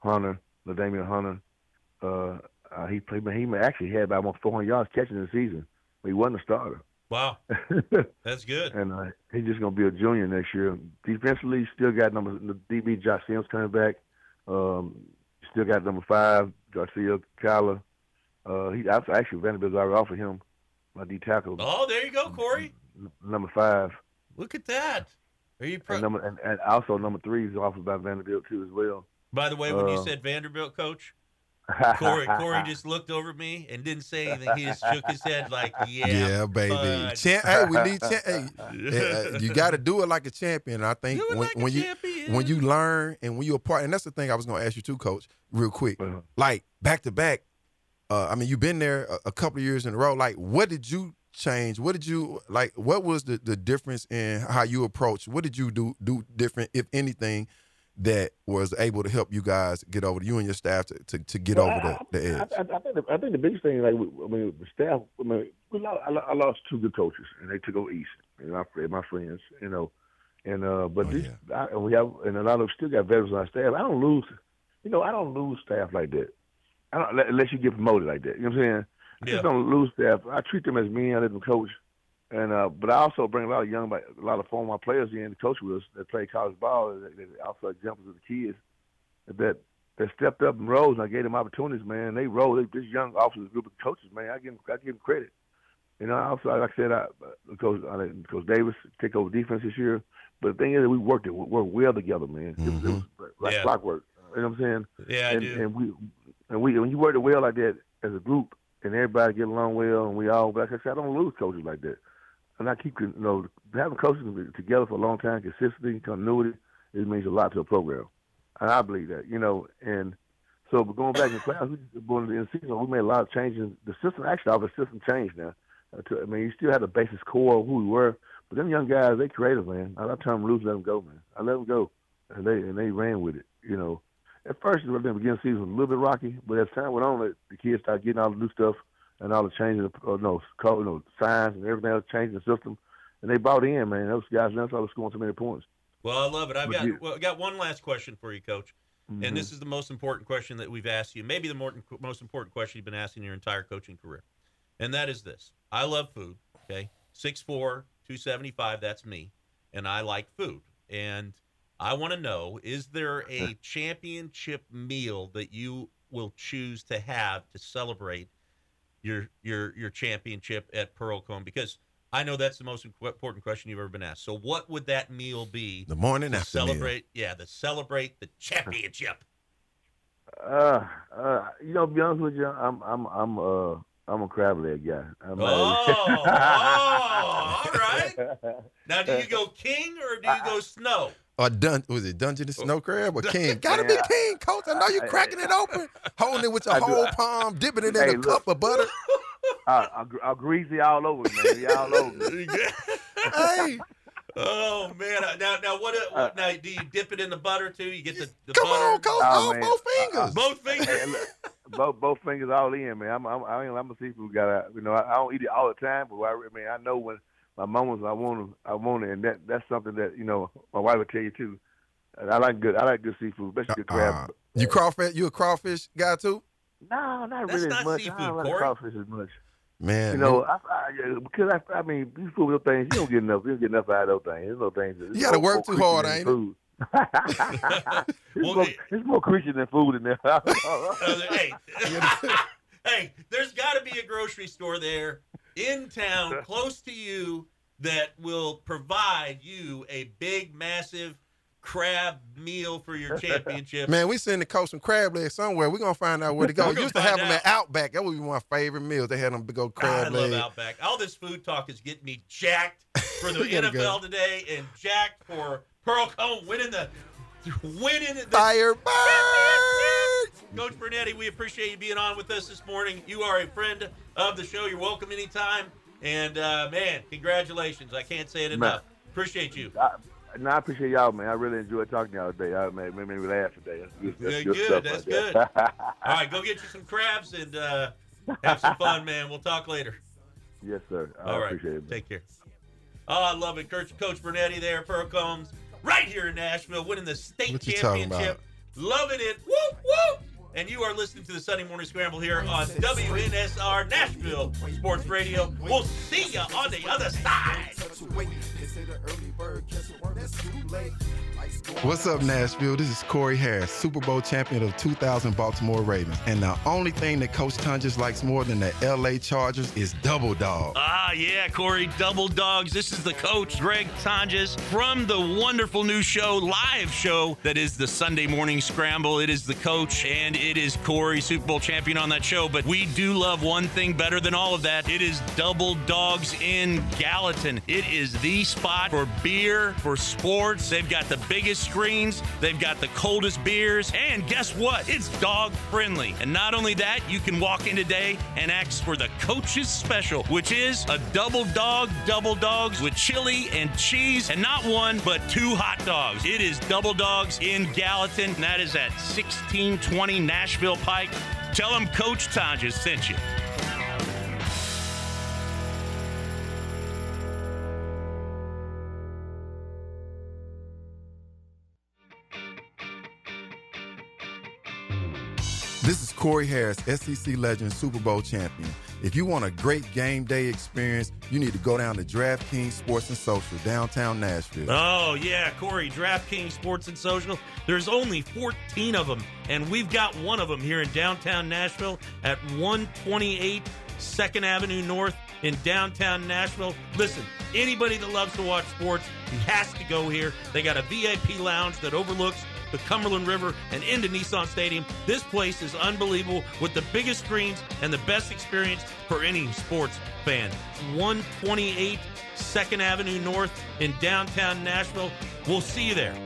Hunter, the Damian Hunter. Uh, uh, he played. He actually had about almost 400 yards catching the season. But he wasn't a starter. Wow. That's good. and uh, he's just going to be a junior next year. Defensively, still got number the DB Josh Sims coming back. Um, still got number five Garcia Kyler. Uh, he actually Vanderbilt's already offered him my D tackle. Oh, there you go, Corey. Number five. Look at that. Are you and, number, and, and also number three is offered by Vanderbilt too as well. By the way, when you Uh, said Vanderbilt coach, Corey Corey just looked over at me and didn't say anything. He just shook his head like, "Yeah, yeah, baby. Champ, hey, we need champ. Hey, uh, you got to do it like a champion. I think Do it when, like a when you champion. when you learn and when you're a part, and that's the thing I was going to ask you too, Coach, real quick. Uh-huh. Like back to back. Uh, I mean, you've been there a, a couple of years in a row. Like, what did you change? What did you like? What was the, the difference in how you approach? What did you do do different, if anything, that was able to help you guys get over you and your staff to, to, to get Well, over I- the, the edge? I, I, I think the, I think the biggest thing, like I mean, the staff. I mean, we lost, I, lost two good coaches, and they took over East. And my friend, my friends, you know, and uh, Oh, but this, I, and we have, and a lot of still got veterans on our staff. I don't lose, you know, I don't lose staff like that. I don't unless you get promoted like that. You know what I'm saying? I Yeah. just don't lose staff. I treat them as men. I let them coach. And uh, but I also bring a lot of young, a lot of former players in to coach with us that play college ball. That, that also examples of the kids that that stepped up and rose, and I gave them opportunities, man. They rose. This young officers group of coaches, man. I give them, I give them credit. You know, also like I said, I, Coach I Coach Davis take over defense this year. But the thing is, that we worked it, we worked well together, man. It, was, it was like Yeah. clockwork. You know what I'm saying? Yeah, I and, do. And we and we when you work it well like that as a group, and everybody get along well, and we all. Like I said, I don't lose coaches like that. And I keep you know having coaches together for a long time, consistency, continuity, it means a lot to a program. And I believe that, you know, and so but going back in class, we going in the season, we made a lot of changes. The system, actually, our system changed now. Uh, I mean, you still had the basis core of who we were, but them young guys, they creative, man. I, turn them loose, let them go, man. I let them go, and they and they ran with it, you know. At first, the beginning of the season was a little bit rocky, but as time went on, the kids started getting all the new stuff and all the changes, of, uh, no, co- you know, signs and everything else, changing the system, and they bought in, man. Those guys, that's why they scoring so many points. Well, I love it. I've But got well, I got one last question for you, Coach. Mhm. And this is the most important question that we've asked you. Maybe the more, most important question you've been asking your entire coaching career. And that is this. I love food. Okay. 6'4, 275, that's me. And I like food. And I want to know is there a championship meal that you will choose to have to celebrate your your your championship at Pearl-Cohn? Because I know that's the most important question you've ever been asked. So what would that meal be? The morning to after meal. celebrate, yeah, to celebrate the championship. Uh, uh, you know, to be honest with you, I'm, I'm, I'm, uh, I'm a crab leg guy. I'm Oh, oh, all right. Now, do you go king or do you go snow? Or dun- was it Dungeon and oh. Snow Crab or King? Gotta be King, Coach. I know you are cracking it open, holding it with your I whole palm, dipping it in Hey, a look. cup of butter. I, I, I greasy all over, man. All over. hey, Oh man! Uh, now, now what? what uh. now, do you dip it in the butter too? You get the, the come butter. on, Coach. Oh, man. both uh, fingers. Both fingers. Hey, look, both both fingers all in, man. I'm I'm I'm a seafood guy. You know, I, I don't eat it all the time, but I, I mean, I know when my moments I want to, I want it, and that that's something that you know my wife would tell you too. And I like good, I like good seafood, especially good crab. Uh, you crawfish? You a crawfish guy too? no, not That's really not as much. seafood, I don't like Corey. crawfish as much. Man, You know, I, I, because I, I mean, these food little things, you don't get enough. You don't get enough out of those things. There's no things. You gotta work too hard, ain't it? food. it's, Well, more, it- it's more Christian than food in there. Uh, hey, hey, there's got to be a grocery store there in town, close to you, that will provide you a big, massive crab meal for your championship. Man, we send the coach some crab legs somewhere. We're gonna find out where to go. We're We gonna used to have find them at Outback. That would be my favorite meals. They had them big old God, I crab love legs. Outback. All this food talk is getting me jacked for the NFL go. today and jacked for Pearl-Cohn winning the winning the Firebird! Coach Bernetti, we appreciate you being on with us this morning. You are a friend of the show. You're welcome anytime. And uh, man, congratulations! I can't say it enough. Appreciate you. I, no, I appreciate y'all, man. I really enjoyed talking to y'all today. I made, made me relax today. That's good, that's good, good. stuff That's right good. there. All right, go get you some crabs and uh, have some fun, man. We'll talk later. yes, sir. I All right, appreciate it. take care. Oh, I love it, Coach Coach Bernetti there, Pearl-Cohn, right here in Nashville, winning the state What you talking championship, loving it. Whoop whoop! And you are listening to the Sunday Morning Scramble here on WNSR Nashville Sports Radio. We'll see you on the other side. What's up, Nashville? This is Corey Harris, Super Bowl champion of 2000 Baltimore Ravens. And the only thing that Coach Tonjes likes more than the LA Chargers is double dog. Ah, yeah, Corey, Double Dogs. This is the coach, Greg Tonjes, from the wonderful new show, live show that is the Sunday Morning Scramble. It is the coach and it is Corey, Super Bowl champion on that show. But we do love one thing better than all of that. It is Double Dogs in Gallatin. It is the spot for beer, for sports. They've got the biggest screens, they've got the coldest beers, and guess what? It's dog friendly. And not only that, you can walk in today and ask for the coach's special, which is a double dog, double dogs with chili and cheese, and not one, but two hot dogs. It is double dogs in Gallatin, and that is at 1620 Nashville Pike. Tell them Coach Tonjes sent you. This is Corey Harris, SEC legend, Super Bowl champion. If you want a great game day experience, you need to go down to DraftKings Sports and Social, downtown Nashville. Oh, yeah, Corey, DraftKings Sports and Social. There's only 14 of them, and we've got one of them here in downtown Nashville at 128 2nd Avenue North in downtown Nashville. Listen, anybody that loves to watch sports, has to go here. They got a VIP lounge that overlooks the Cumberland River and into Nissan Stadium. This place is unbelievable with the biggest screens and the best experience for any sports fan. 128 2nd Avenue North in downtown Nashville. We'll see you there.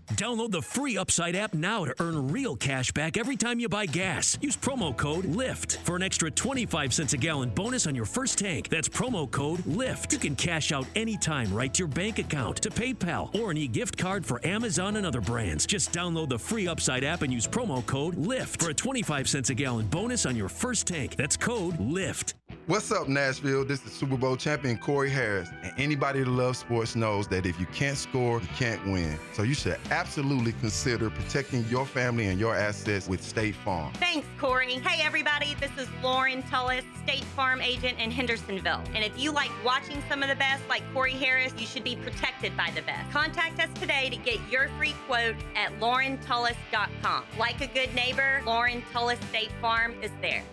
Download the free Upside app now to earn real cash back every time you buy gas. Use promo code LIFT for an extra 25 cents a gallon bonus on your first tank. That's promo code LIFT. You can cash out anytime right to your bank account, to PayPal, or an e gift card for Amazon and other brands. Just download the free Upside app and use promo code LIFT for a 25 cents a gallon bonus on your first tank. That's code LIFT. What's up, Nashville? This is Super Bowl champion Corey Harris. And anybody that loves sports knows that if you can't score, you can't win. So you should absolutely consider protecting your family and your assets with State Farm. Thanks, Corey. Hey, everybody, this is Lauren Tullis, State Farm agent in Hendersonville. And if you like watching some of the best, like Corey Harris, you should be protected by the best. Contact us today to get your free quote at laurentullis.com. Like a good neighbor, Lauren Tullis State Farm is there.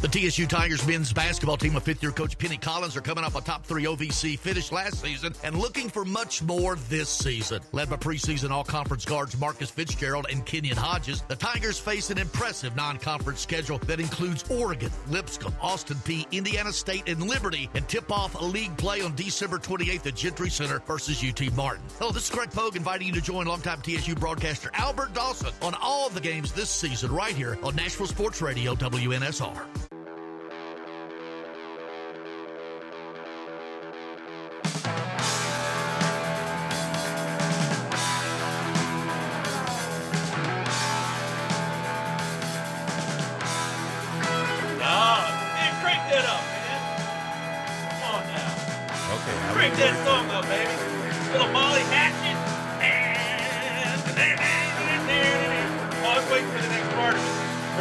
The TSU Tigers men's basketball team of fifth year coach Penny Collins are coming off a top three OVC finish last season and looking for much more this season. Led by preseason all conference guards Marcus Fitzgerald and Kenyon Hodges, the Tigers face an impressive non conference schedule that includes Oregon, Lipscomb, Austin Peay, Indiana State, and Liberty, and tip off a league play on December 28th at Gentry Center versus UT Martin. Hello, this is Greg Pogue inviting you to join longtime TSU broadcaster Albert Dawson on all of the games this season right here on Nashville Sports Radio WNSR.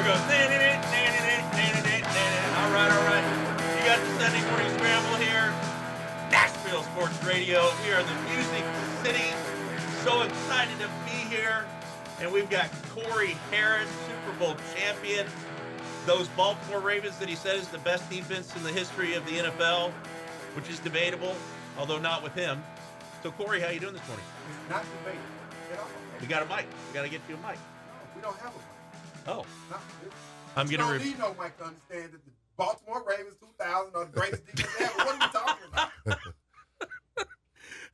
We're. All right, all right. You got the Sunday morning scramble here. Nashville Sports Radio. We are the Music City. So excited to be here. And we've got Corey Harris, Super Bowl champion. Those Baltimore Ravens that he said is the best defense in the history of the NFL, which is debatable, although not with him. So Corey, how you doing this morning? It's not debatable at all. We got a mic. We got to get you a mic. We don't have a mic. Oh, Not I'm you gonna. don't Re- need no mic to understand that the Baltimore Ravens 2000 are the greatest defense ever. What are you talking about?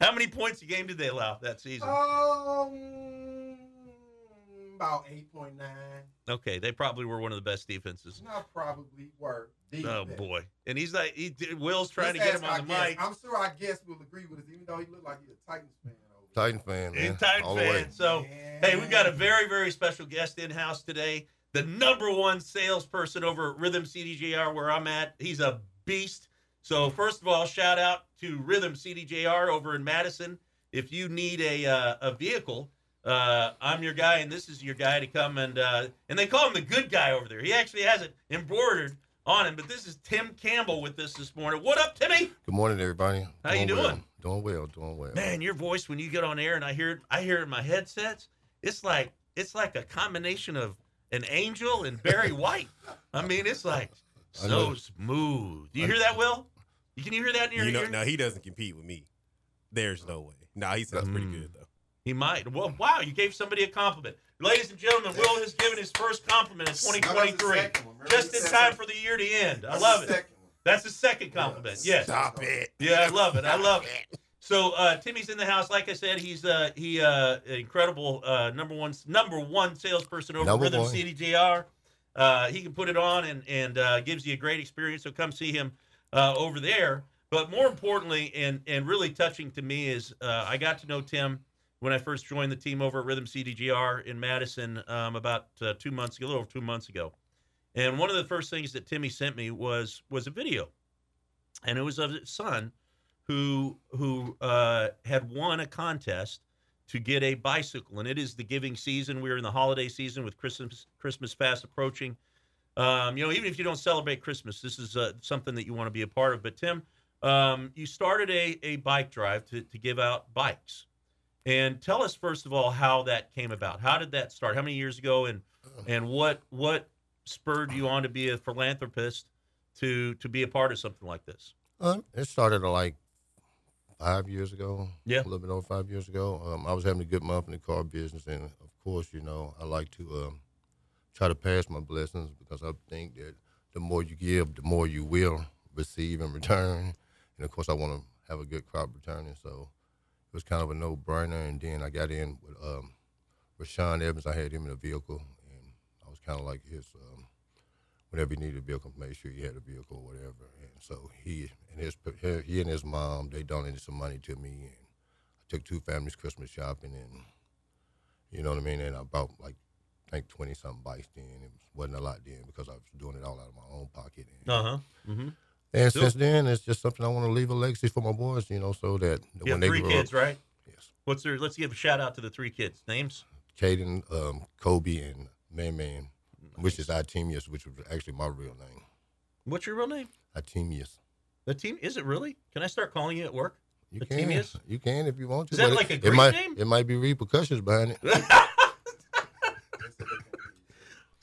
how many points a game did they allow that season? Um, about 8.9. Okay, they probably were one of the best defenses. Not probably were. The Oh boy, and he's like, he, Will's trying to Let's get him ask on the our mic. I'm sure our guest will agree with us, even though he looked like he's a Titans fan. Over Titan fan, He's a man. Titan All the way. fan. So, hey, we've got a very, very special guest in house today. The number one salesperson over at Rhythm CDJR, where I'm at. He's a beast. So, first of all, shout out to Rhythm CDJR over in Madison. If you need a uh, a vehicle, uh, I'm your guy, and this is your guy to come and uh, and they call him the good guy over there. He actually has it embroidered on him. But this is Tim Campbell with us this morning. What up, Timmy? Good morning, everybody. How you well. doing? Doing well, doing well. Man, your voice when you get on air and I hear it, I hear it in my headsets. It's like it's like a combination of an angel and Barry White. I mean, it's like so smooth. Do you hear that, Will? You can you hear that in your You know, ear? no, he doesn't compete with me. There's no way. Nah, he sounds pretty Mm. good though. He might. Well, wow, you gave somebody a compliment. Ladies and gentlemen, Will has given his first compliment in 2023. one. Just in time that? for the year to end. I That's love it. one. That's the second compliment. Yes. Stop it. Yeah, I love it. I love it. So uh, Timmy's in the house. Like I said, he's uh, he uh, incredible uh, number one number one salesperson over Number Rhythm one. CDJR. Uh, he can put it on and and uh, gives you a great experience. So come see him uh, over there. But more importantly, and and really touching to me is uh, I got to know Tim when I first joined the team over at Rhythm CDJR in Madison um, about uh, two months ago, a little over two months ago. And one of the first things that Timmy sent me was was a video, and it was of his son who who uh, had won a contest to get a bicycle, and it is the giving season. We're in the holiday season with Christmas Christmas fast approaching. Um, you know, even if you don't celebrate Christmas, this is uh, something that you want to be a part of. But Tim, um, you started a, a bike drive to, to give out bikes, and tell us first of all how that came about. How did that start? How many years ago, and and what what spurred you on to be a philanthropist to to be a part of something like this? Um, it started like five years ago. Yeah. a little bit over five years ago. Um, I was having a good month in the car business, and of course, you know, I like to um, try to pass my blessings because I think that the more you give, the more you will receive in return. And of course, I want to have a good crop returning, so it was kind of a no-brainer. And then I got in with um, Rashawn Evans. I had him in a vehicle, and I was kind of like his. Um, whenever he needed a vehicle, make sure he had a vehicle or whatever. And so he and his he and his mom they donated some money to me, and I took two families Christmas shopping, and you know what I mean. And I bought like I think twenty something bikes then. It wasn't a lot then because I was doing it all out of my own pocket. And, Uh huh. Mm-hmm. and Cool. since then, it's just something I want to leave a legacy for my boys, you know, so that You when have they three grow kids, up, right? Yes. What's their? Let's give a shout out to the three kids. Names? Caden, um, Kobe, and Man Man, which is Itemius, which was actually my real name. What's your real name? Itemius. The team? Is it really? Can I start calling you at work? You the can. team is. You can if you want to. Is that like a it, Greek it might, name? It might be repercussions behind it.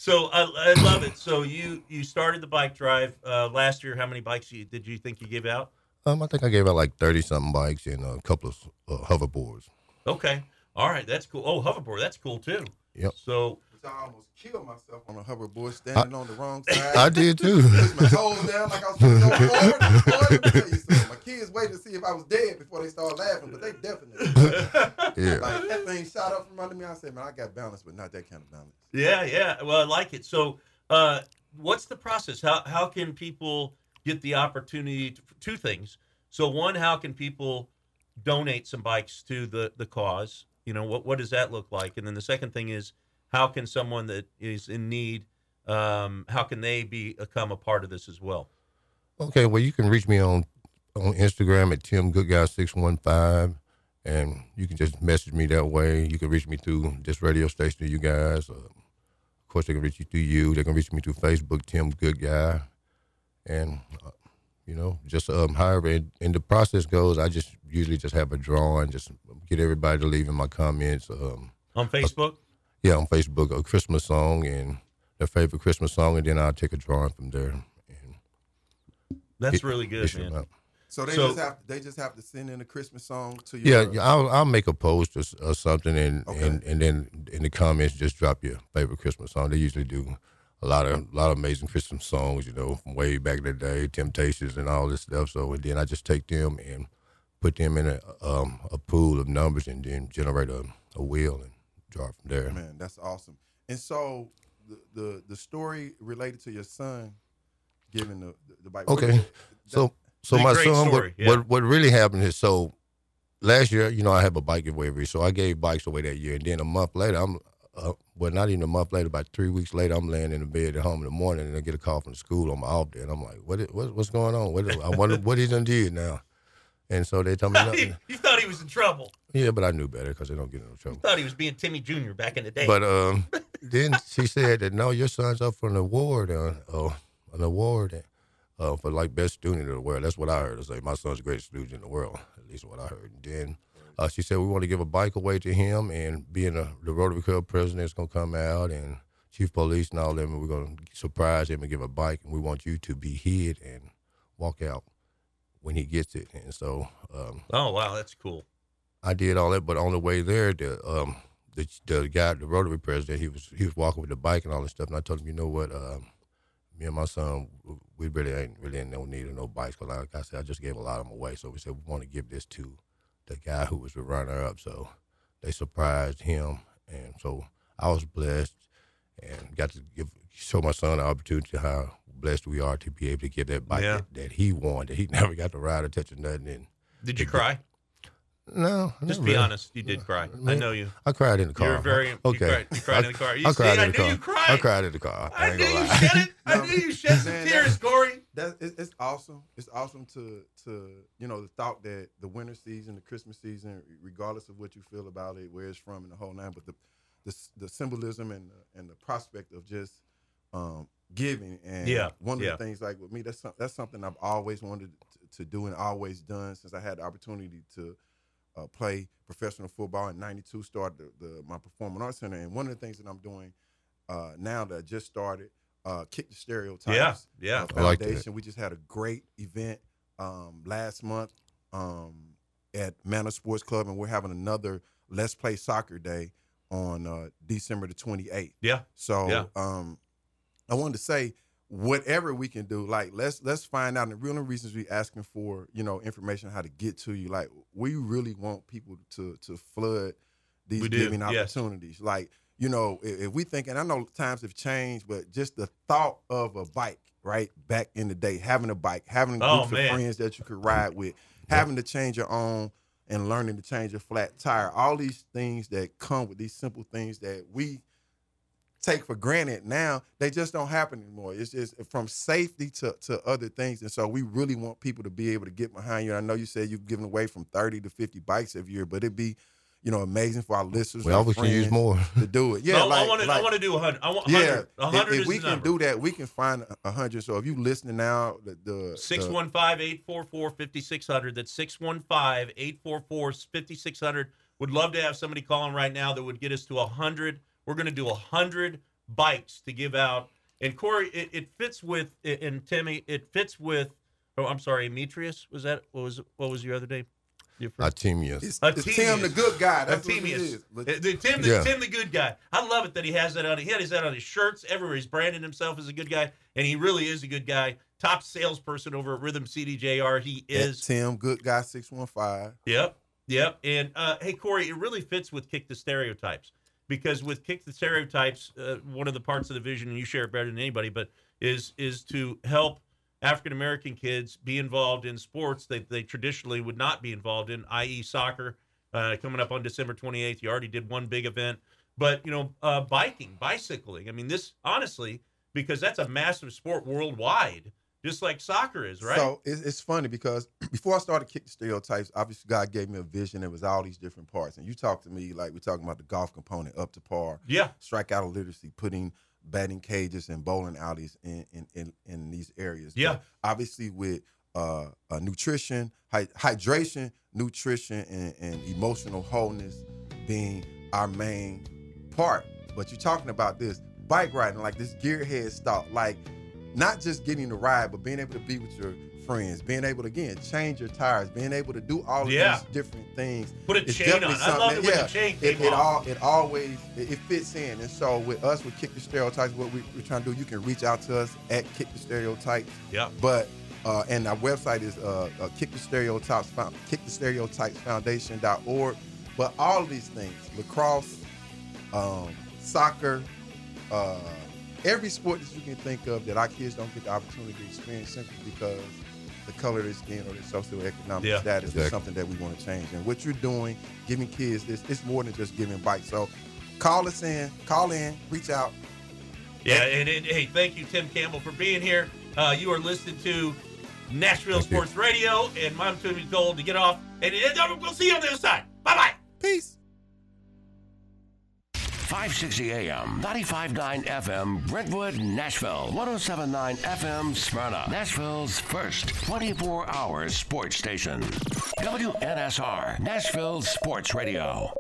So I, I love it. So you you started the bike drive uh, last year. How many bikes you, did you think you gave out? Um, I think I gave out like thirty something bikes and a couple of uh, hoverboards. Okay. All right. That's cool. Oh, hoverboard. That's cool too. Yep. So I almost killed myself on a hoverboard standing on the wrong side. I did too. Pushed my toes down like I was supposed to go forward. Boy, let me tell you something. My kids waited to see if I was dead before they started laughing, but they definitely. Yeah. Like that thing shot up from under me. I said, man, I got balance, but not that kind of balance. yeah, yeah. Well, I like it. So, uh, what's the process? How how can people get the opportunity to two things? So, one, how can people donate some bikes to the the cause? You know, what what does that look like? And then the second thing is, how can someone that is in need, um, how can they be become a part of this as well? Okay, well, you can reach me on on Instagram at Tim Good Guy six one five, and you can just message me that way. You can reach me through this radio station, you guys. Uh, of course, they can reach you through you. They can reach me through Facebook, Tim Good Guy, and uh, you know, just um, however. And, and the process goes, I just usually just have a drawing, just get everybody to leave in my comments. Um, On Facebook? Yeah, on Facebook, a Christmas song and their favorite Christmas song, and then I'll take a drawing from there. That's It- really good, man. out. So they So- just have they just have to send in a Christmas song to you. Yeah, yeah, I'll I'll make a post or, or something, and, and and then in the comments just drop your favorite Christmas song. They usually do a lot of a lot of amazing Christmas songs, you know, from way back in the day, Temptations and all this stuff. So and then I just take them and put them in a um, a pool of numbers, and then generate a, a wheel and draw from there. Man, that's awesome. And so the the, the story related to your son giving the the bike. Okay, is it? so so my son, story, what, yeah. what what really happened is so last year, you know, I have a bike giveaway every, so I gave bikes away that year, and then a month later, I'm uh, well, not even a month later, about three weeks later, I'm laying in the bed at home in the morning, and I get a call from the school on my off day, and I'm like, what is, what what's going on? What I wonder what he done did now, and so they told me nothing. you thought he was in trouble. yeah, but I knew better because they don't get in no trouble. thought he was being Timmy Jr. back in the day. But um, then she said that no, your son's up for an award, uh, oh, an award uh, for like best student in the world. That's what I heard her say. My son's the greatest student in the world, at least what I heard. And then uh, she said we want to give a bike away to him, and being a, the Rotary Club president is gonna come out and chief police and all them, and we're gonna surprise him and give a bike, and we want you to be hid and walk out when he gets it. And so um, oh wow, that's cool. I did all that, but on the way there, the um the the guy, the Rotary president, he was he was walking with the bike and all this stuff, and I told him, you know what, um, me and my son, we really ain't really in no need of no bikes, because like I said, I just gave a lot of them away, so we said we want to give this to the guy who was the runner up, so they surprised him, and so I was blessed and got to give show my son the opportunity to how blessed we are to be able to get that bike Yeah. that, that he won, that he never got to ride or touch or nothing. And Did you cry? no, Just be really. honest. You did cry. I Man, know you. I cried in the car. You're very. You okay. cried, you cried in the car. You I, I see, cried I in the knew car. you cried. I cried in the car. I, I knew you lie. shed it. I knew you shed some Man, tears, that- Corey. That it's, it's awesome. It's awesome to to you know the thought that the winter season, the Christmas season, regardless of what you feel about it, where it's from, and the whole nine, but the the, the symbolism and the, and the prospect of just um, giving and Yeah, one of yeah. the things like with me that's some- that's something I've always wanted to, to do and always done since I had the opportunity to uh, play professional football in '92. Started the, the my performing arts center, and one of the things that I'm doing uh, now that I just started, uh, kick the stereotypes. Yeah, yeah. uh, I like foundation. we just had a great event um, last month um, at Manor Sports Club, and we're having another Let's Play Soccer Day on uh, December the 28th. Yeah. So Yeah. um, I wanted to say whatever we can do, like let's let's find out. And the real reasons we asking for you know information on how to get to you. Like we really want people to to flood these We do, giving yes. opportunities. Like you know, if, if we think, and I know times have changed, but just the thought of a bike, right? Back in the day, having a bike, having Oh, groups man. of friends that you could ride with, having to change your own and learning to change a flat tire. All these things that come with these simple things that we take for granted now, they just don't happen anymore. It's just eh, from safety to, to other things. And so we really want people to be able to get behind you. I know you said you've given away from 30 to 50 bikes every year, but it'd be, you know, amazing for our listeners. We our always can use more. to do it. Yeah, No, like, I want to. I like- want to do a hundred. I want yeah, 100. A if- hundred if, is we the can number. do that, we can find a hundred. So if you listening now, the, the 615-844-5600. That's 615-844-5600. Would love to have somebody calling right now that would get us to 100. We're going to do 100 bikes to give out. And Corey, it, it fits with and Timmy, it fits with oh, I'm sorry, Demetrius, was that what was what was your other name? Your first- Artemius. It's, it's Tim the good guy. That's what it Artemius. is. Uh, the- Tim, the, Yeah. Tim the good guy. I love it that he has that on. He had that on his shirts everywhere. He's branding himself as a good guy, and he really is a good guy. Top salesperson over at Rhythm CDJR. He is. Tim, good guy, six one five. Yep, yep. And uh, hey, Corey, it really fits with Kick the Stereotypes because with Kick the Stereotypes, uh, one of the parts of the vision, and you share it better than anybody, but is is to help African American kids be involved in sports that they traditionally would not be involved in, i.e., soccer. Uh, coming up on December 28th, you already did one big event, but you know, uh, biking, bicycling. I mean, this honestly, because that's a massive sport worldwide, just like soccer is, right? So it's, it's funny because before I started kicking Stereotypes, obviously God gave me a vision. There was all these different parts. And you talk to me like we're talking about the golf component up to par. Yeah. Strikeout literacy, putting batting cages and bowling alleys in in, in, in these areas. Yeah. But obviously with uh, uh, nutrition, hy- hydration, nutrition, and, and emotional wholeness being our main part. But you're talking about this bike riding, like this gearhead stop, like not just getting to ride, but being able to be with your friends, being able to again change your tires, being able to do all of Yeah. these different things. Put a It's chain definitely on. I love something it the chain it, it all it always it, it fits in. And so with us with Kick the Stereotypes, what we, we're trying to do, you can reach out to us at Kick the Stereotypes. Yeah. But uh, and our website is uh, uh, Kick the Stereotypes Kick the Stereotypes Foundation.org. But all of these things, lacrosse, um, soccer, uh, every sport that you can think of that our kids don't get the opportunity to experience simply because the color of their skin or their socioeconomic Yeah. status Exactly. is something that we want to change. And what you're doing, giving kids this, it's more than just giving bikes. So call us in, call in, reach out. Yeah, and, and hey, thank you, Tim Campbell, for being here. Uh, you are listening to Nashville Thank you. Sports Radio, and I'm to be told to get off. And, and we'll see you on the other side. Bye bye. Peace. 560 AM, 95.9 FM, Brentwood, Nashville, 107.9 FM, Smyrna, Nashville's first 24 hour sports station. WNSR, Nashville Sports Radio.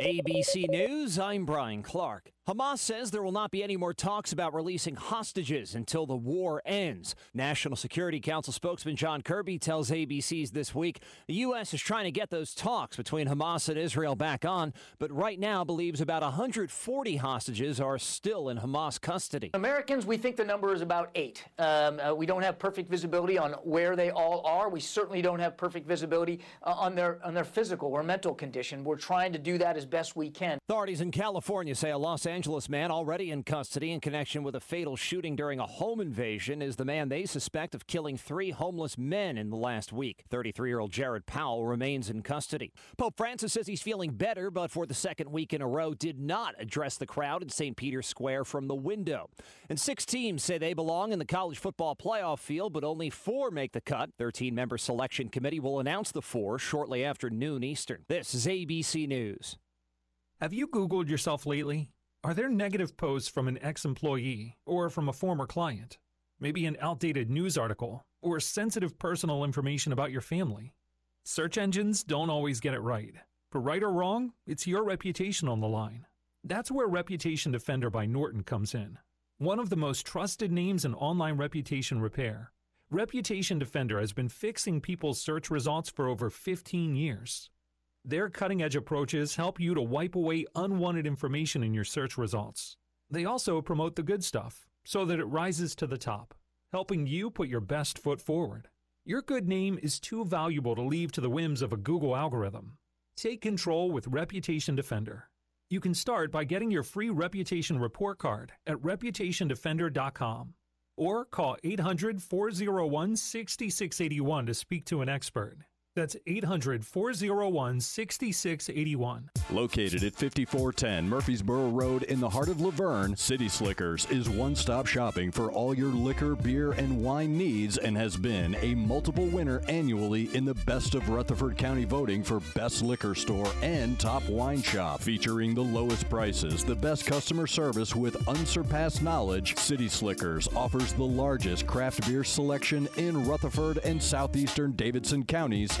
ABC News, I'm Brian Clark. Hamas says there will not be any more talks about releasing hostages until the war ends. National Security Council spokesman John Kirby tells ABC's This Week the U.S. is trying to get those talks between Hamas and Israel back on, but right now believes about 140 hostages are still in Hamas custody. Americans, we think the number is about eight. Um, uh, we don't have perfect visibility on where they all are. We certainly don't have perfect visibility uh, on their on their physical or mental condition. We're trying to do that as best we can. Authorities in California say a Los Angeles man already in custody in connection with a fatal shooting during a home invasion is the man they suspect of killing three homeless men in the last week. 33 year old Jared Powell remains in custody. Pope Francis says he's feeling better, but for the second week in a row did not address the crowd in St. Peter's Square from the window. And six teams say they belong in the college football playoff field, but only four make the cut. 13 member selection committee will announce the four shortly after noon Eastern. This is ABC News. Have you Googled yourself lately? Are there negative posts from an ex employee or from a former client? Maybe an outdated news article or sensitive personal information about your family? Search engines don't always get it right. For right or wrong, it's your reputation on the line. That's where Reputation Defender by Norton comes in. One of the most trusted names in online reputation repair. Reputation Defender has been fixing people's search results for over 15 years. Their cutting edge approaches help you to wipe away unwanted information in your search results. They also promote the good stuff so that it rises to the top, helping you put your best foot forward. Your good name is too valuable to leave to the whims of a Google algorithm. Take control with Reputation Defender. You can start by getting your free reputation report card at reputationdefender.com or call 800 401 6681 to speak to an expert. That's 800 401 6681. Located at 5410 Murfreesboro Road in the heart of La Vergne, City Slickers is one stop shopping for all your liquor, beer, and wine needs and has been a multiple winner annually in the Best of Rutherford County voting for Best Liquor Store and Top Wine Shop. Featuring the lowest prices, the best customer service with unsurpassed knowledge, City Slickers offers the largest craft beer selection in Rutherford and southeastern Davidson counties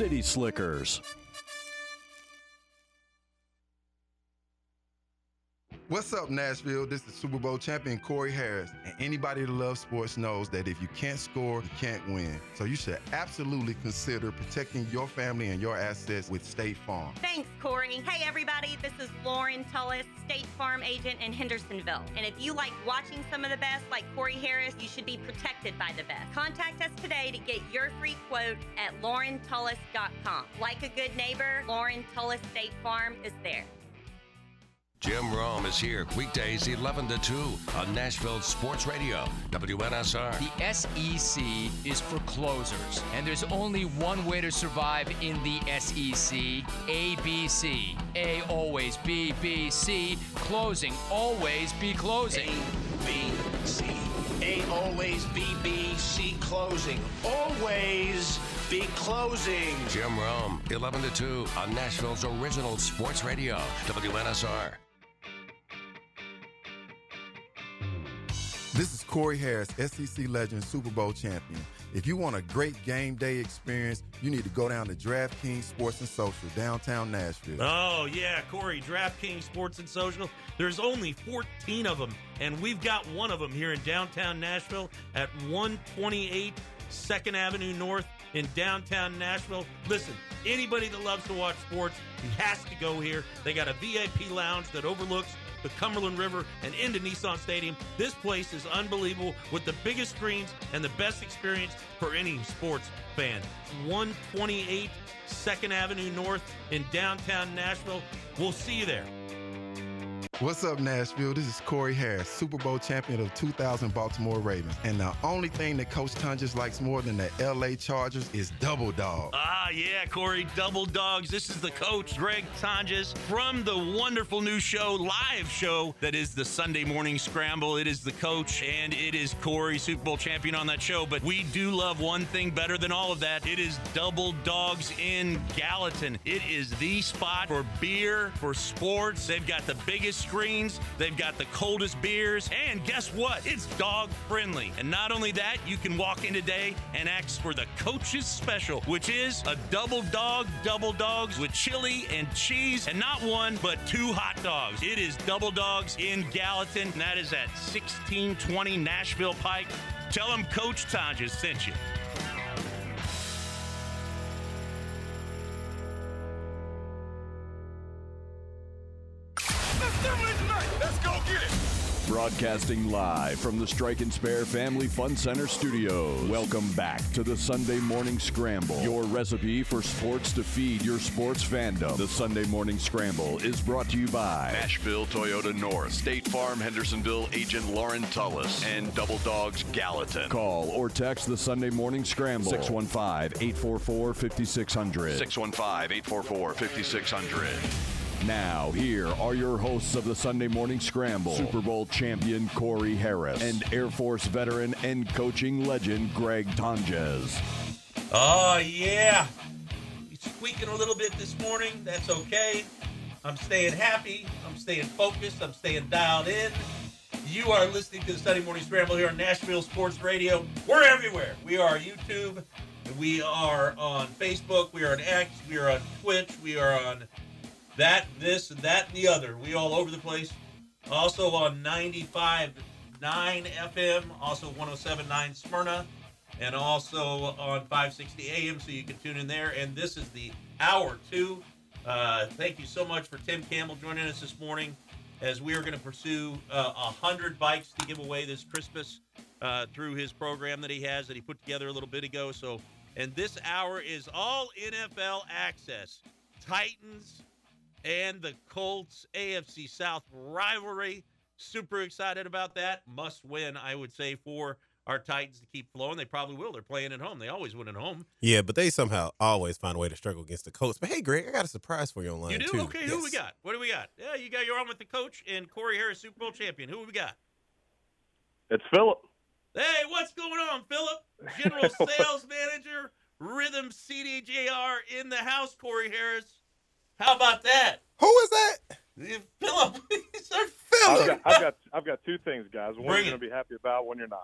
City Slickers. What's up, Nashville? This is Super Bowl champion Corey Harris. And anybody that loves sports knows that if you can't score, you can't win. So you should absolutely consider protecting your family and your assets with State Farm. Thanks, Corey. Hey, everybody. This is Lauren Tullis, State Farm agent in Hendersonville. And if you like watching some of the best, like Corey Harris, you should be protected by the best. Contact us today to get your free quote at laurentullis.com. Like a good neighbor, Lauren Tullis State Farm is there. Jim Rome is here weekdays 11 to 2 on Nashville Sports Radio, WNSR. The SEC is for closers, and there's only one way to survive in the SEC ABC. A always B, B, C. Closing, always be closing. B, C. A always B, B, C closing. Always be closing. Jim Rome, 11 to 2 on Nashville's original sports radio, WNSR. This is Corey Harris, SEC legend, Super Bowl champion. If you want a great game day experience, you need to go down to DraftKings Sports and Social, downtown Nashville. Oh, yeah, Corey, DraftKings Sports and Social. There's only 14 of them, and we've got one of them here in downtown Nashville at 128 2nd Avenue North in downtown Nashville. Listen, anybody that loves to watch sports, he has to go here. They got a VIP lounge that overlooks the Cumberland River and into Nissan Stadium. This place is unbelievable with the biggest screens and the best experience for any sports fan. 128 2nd Avenue North in downtown Nashville. We'll see you there. What's up, Nashville? This is Corey Harris, Super Bowl champion of 2000 Baltimore Ravens. And the only thing that Coach Tonjes likes more than the LA Chargers is Double Dog. Ah, yeah, Corey, Double Dogs. This is the coach, Greg Tonjes, from the wonderful new show, live show that is the Sunday Morning Scramble. It is the coach and it is Corey, Super Bowl champion on that show. But we do love one thing better than all of that. It is Double Dogs in Gallatin. It is the spot for beer, for sports. They've got the biggest they've got the coldest beers, and guess what? It's dog friendly. And not only that, you can walk in today and ask for the coach's special, which is a double dog, double dogs with chili and cheese, and not one, but two hot dogs. It is double dogs in Gallatin, and that is at 1620 Nashville Pike. Tell them Coach Tonjes sent you. Broadcasting live from the Strike and Spare Family Fun Center studios. Welcome back to the Sunday Morning Scramble, your recipe for sports to feed your sports fandom. The Sunday Morning Scramble is brought to you by Nashville Toyota North, State Farm Hendersonville agent Lauren Tullis, and Double Dogs Gallatin. Call or text the Sunday Morning Scramble 615 844 5600. 615 844 5600. Now, here are your hosts of the Sunday Morning Scramble Super Bowl champion Corey Harris and Air Force veteran and coaching legend Greg Tonjes. Oh, ah, yeah. Squeaking a little bit this morning. That's okay. I'm staying happy. I'm staying focused. I'm staying dialed in. You are listening to the Sunday Morning Scramble here on Nashville Sports Radio. We're everywhere. We are YouTube. We are on Facebook. We are on X. We are on Twitch. We are on that, this, and that, and the other. We all over the place. Also on 95.9 FM, also 107.9 Smyrna, and also on 560 AM, so you can tune in there. And this is the hour two. Uh, thank you so much for Tim Campbell joining us this morning as we are going to pursue uh, a hundred bikes to give away this Christmas uh, through his program that he has that he put together a little bit ago. So, and this hour is all NFL access. Titans and the Colts AFC South rivalry. Super excited about that. Must win, I would say, for our Titans to keep flowing. They probably will. They're playing at home. They always win at home. Yeah, but they somehow always find a way to struggle against the Colts. But hey, Greg, I got a surprise for you online You do? too. Okay, who we got? What do we got? Yeah, you got you're on with the coach and Corey Harris, Super Bowl champion. Who we got? It's Philip. Hey, what's going on, Philip? General Sales Manager, Rhythm CDJR in the house, Corey Harris. How about that? Who is that? Philip. I've got, I've got I've got two things, guys. One Bring you're going to be happy about, one you're not.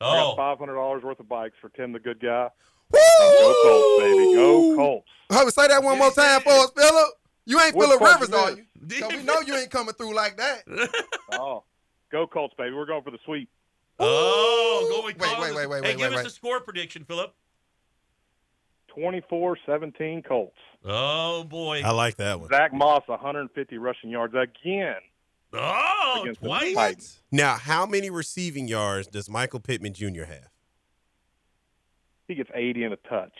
I Oh. got five hundred dollars worth of bikes for Tim, the good guy. Woo! Go Colts, baby. Go Colts. Hey, say that one more time for us, Philip. You ain't What Philip part Rivers, you are missed? you? 'Cause we know you ain't coming through like that. Oh, go Colts, baby. We're going for the sweep. Oh, going Colts! Wait, wait, wait, wait, Hey, wait, give wait, us wait. a score prediction, Philip. 24-17 Colts. Oh boy. I like that one. Zack Moss, 150 rushing yards again. Oh, against twice? Now, how many receiving yards does Michael Pittman Jr. have? He gets 80 and a touch.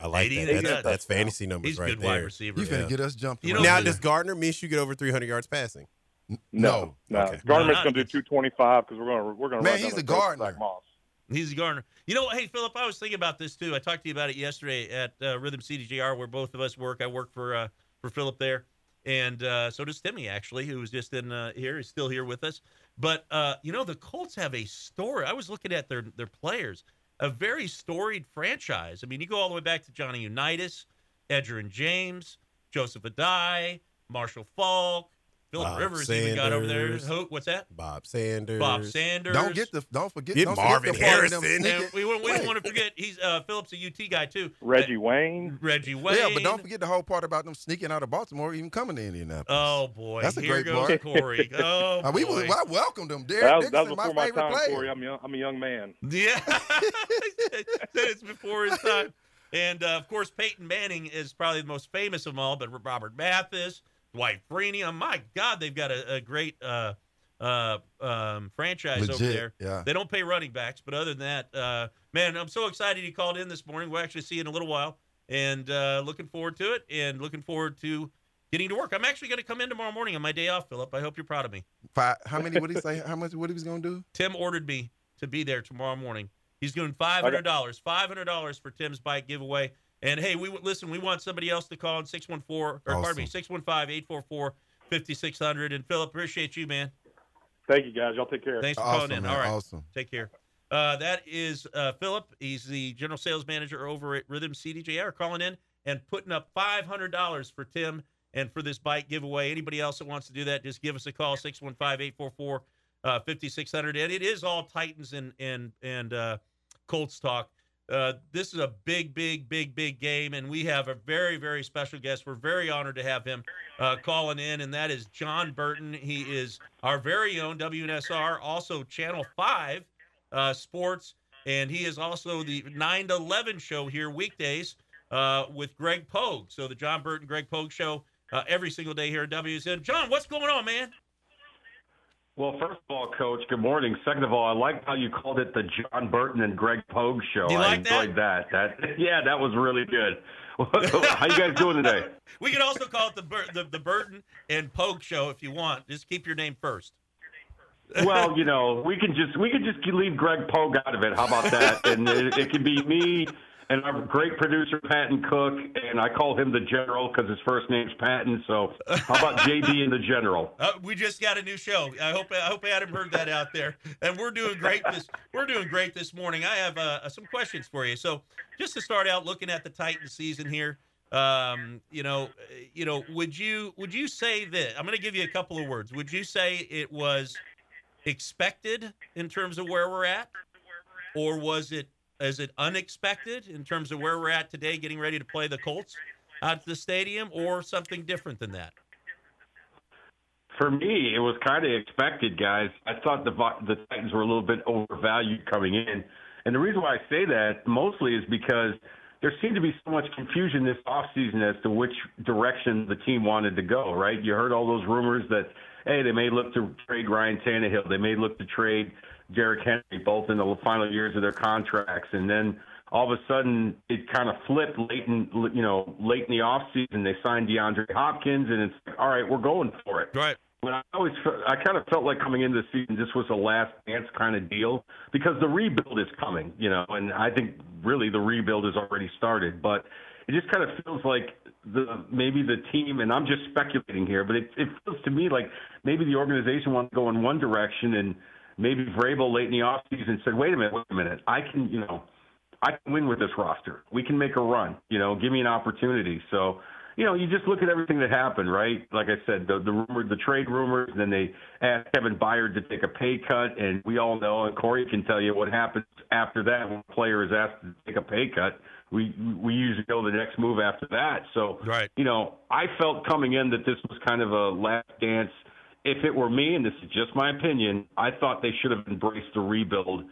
I like 80 that. and a That's, touch. that's fantasy numbers He's right good there. wide receiver. You finna Yeah. get us jumped. You around. know- Now, does Gardner Minshew get over 300 yards passing? No, no. Okay. Gardner's No, going to do 225 because we're going to we're going to Man, run he's a the throat Gardner. Zack Moss. He's a Garner. You know, hey Philip, I was thinking about this too. I talked to you about it yesterday at uh, Rhythm CDJR, where both of us work. I work for uh, for Philip there, and uh, so does Timmy actually, who was just in uh, here. He's still here with us. But uh, you know, the Colts have a story. I was looking at their their players, a very storied franchise. I mean, you go all the way back to Johnny Unitas, Edgerrin James, Joseph Addai, Marshall Faulk, Philip Bob Rivers even got over there. Sanders. Who, what's that? Bob Sanders. Bob Sanders. Don't get the. Don't forget. Get don't Marvin forget the them Harrison. sneaking- we, we don't want to forget he's uh, Phillips a UT guy too. Reggie Wayne. Reggie Wayne. Yeah, but don't forget the whole part about them sneaking out of Baltimore, even coming to Indianapolis. Oh boy, That's a here great goes part. Corey. Oh Uh, we was, boy. I welcomed them. Derek That was, that was before my my, favorite time, player. Corey. I'm, young, I'm a young man. Yeah, Said it's before his time. And uh, of course, Peyton Manning is probably the most famous of them all. But Robert Mathis, Dwight Freeney. Oh my God, they've got a, a great uh, uh, um, franchise over there. yeah. They don't pay running backs, but other than that, uh, man, I'm so excited he called in this morning. We'll actually see you in a little while, and uh, looking forward to it, and looking forward to getting to work. I'm actually going to come in tomorrow morning on my day off, Philip. I hope you're proud of me. Five, how many? What did he say? How much? What he was gonna do? Tim ordered me to be there tomorrow morning. He's doing five hundred dollars. Five hundred dollars for Tim's bike giveaway. And hey, we listen. We want somebody else to call in six one four or pardon me Awesome. 615-844-5600. And Philip, appreciate you, man. Thank you, guys. Y'all take care. Thanks for Awesome, calling in. man. All right, Awesome. take care. Uh, that is uh, Philip. He's the general sales manager over at Rhythm CDJR, calling in and putting up five hundred dollars for Tim and for this bike giveaway. Anybody else that wants to do that, just give us a call 615-844 uh, 5600. And it is all Titans and and and uh, Colts talk. Uh, this is a big, big, big, big game, and we have a very, very special guest. We're very honored to have him uh, calling in, and that is John Burton. He is our very own WNSR, also Channel 5 uh, Sports, and he is also the 9 to 11 show here weekdays uh, with Greg Pogue. So the John Burton Greg Pogue show uh, every single day here at WSN. John, what's going on, man? Well, first of all, Coach, good morning. Second of all, I like how you called it the John Burton and Greg Pogue show. You I like that? enjoyed that? That yeah, that was really good. how you guys doing today? We can also call it the Bur- the, the Burton and Pogue show if you want. Just keep your name first. Well, you know, we can just we can just leave Greg Pogue out of it. How about that? And it, it can be me and our great producer Patton Cook, and I call him the General because his first name's Patton. So how about JB and the General? Uh, we just got a new show. I hope I hope Adam heard that out there, and we're doing great this we're doing great this morning. I have uh, some questions for you. So just to start out, looking at the Titan season here, um, you know, uh, you know, would you would you say that I'm going to give you a couple of words? Would you say it was expected in terms of where we're at, or was it is it unexpected in terms of where we're at today, getting ready to play the Colts out at the stadium, or something different than that? For me, it was kind of expected, guys. I thought the the Titans were a little bit overvalued coming in, And the reason why I say that mostly is because there seemed to be so much confusion this offseason as to which direction the team wanted to go, right? You heard all those rumors that, hey, they may look to trade Ryan Tannehill. They may look to trade Derrick Henry, both in the final years of their contracts. And then all of a sudden, it kind of flipped late in, you know, late in the offseason. They signed DeAndre Hopkins, and it's like, all right, we're going for it. Right. But I always, I kind of felt like coming into the season, this was a last dance kind of deal because the rebuild is coming, you know, and I think really the rebuild has already started. But it just kind of feels like the maybe the team, and I'm just speculating here, but it, it feels to me like maybe the organization wants to go in one direction, and maybe Vrabel late in the offseason said, wait a minute, wait a minute, I can, you know, I can win with this roster. We can make a run. You know, give me an opportunity. So you know, you just look at everything that happened, right? Like I said, the the rumor, the trade rumors. And then they asked Kevin Byard to take a pay cut, and we all know, and Corey can tell you what happens after that when a player is asked to take a pay cut. We we usually go to the next move after that. So, right. you know, I felt coming in that this was kind of a last dance. If it were me, and this is just my opinion, I thought they should have embraced the rebuild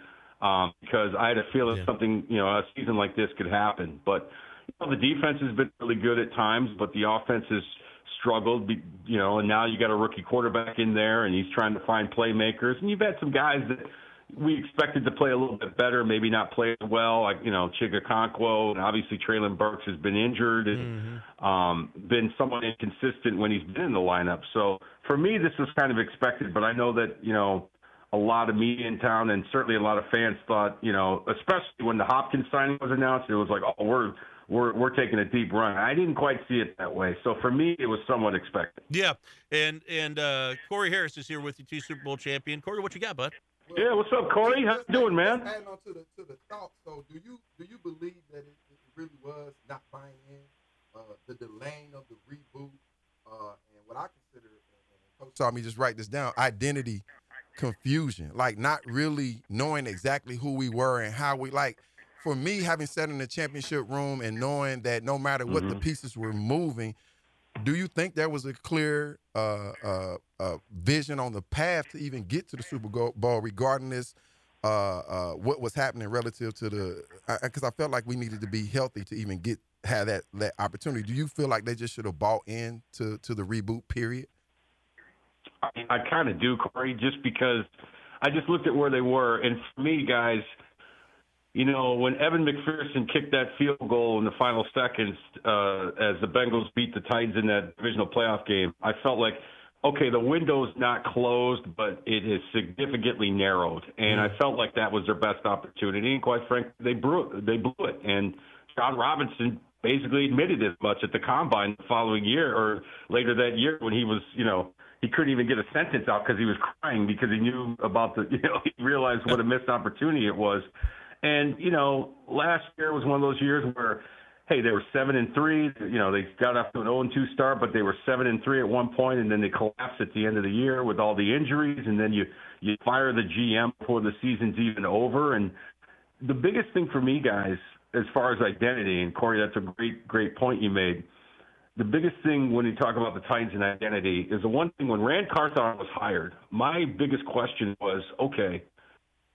um, because I had a feeling Yeah. something, you know, a season like this could happen. But you know, the defense has been really good at times, but the offense has struggled. You know, and now you got a rookie quarterback in there, and he's trying to find playmakers. And you've had some guys that we expected to play a little bit better, maybe not play as well, like you know Chig Okonkwo, and obviously Treylon Burks has been injured and um, been somewhat inconsistent when he's been in the lineup. So for me, this was kind of expected, but I know that you know a lot of media in town and certainly a lot of fans thought, you know, especially when the Hopkins signing was announced, it was like, oh, we're we're we're taking a deep run. I didn't quite see it that way. So for me, it was somewhat expected. Yeah, and and uh, Corey Harris is here with you, two Super Bowl champion. Corey, what you got, bud? Yeah, what's up, Corey? How you doing, man? Adding on to the to the thought. So, do you do you believe that it, it really was not buying in uh, the delaying of the reboot uh, and what I consider, Coach saw me just write this down, identity confusion, like not really knowing exactly who we were and how we like. For me, having sat in the championship room and knowing that no matter what the Mhm. pieces were moving, do you think there was a clear uh, uh, uh, vision on the path to even get to the Super Bowl, regarding this, uh, uh, what was happening relative to the? Because I, felt like we needed to be healthy to even get have that that opportunity. Do you feel like they just should have bought in to to the reboot period? I, I kind of do, Corey, just because I just looked at where they were, and for me, guys, you know, when Evan McPherson kicked that field goal in the final seconds uh, as the Bengals beat the Titans in that divisional playoff game, I felt like, okay, the window's not closed, but it is significantly narrowed, and I felt like that was their best opportunity. And quite frankly, they blew it. They blew it, and Jon Robinson basically admitted as much at the combine the following year or later that year when he was, you know, he couldn't even get a sentence out because he was crying because he knew about the, you know, he realized what a missed opportunity it was. And you know, last year was one of those years where, hey, they were seven and three. You know, they got off to an zero and two start, but they were seven and three at one point, and then they collapsed at the end of the year with all the injuries, and then you you fire the GM before the season's even over. And the biggest thing for me, guys, as far as identity, and Corey, that's a great great point you made. The biggest thing when you talk about the Titans and identity is the one thing when Ran Carthon was hired, my biggest question was, okay,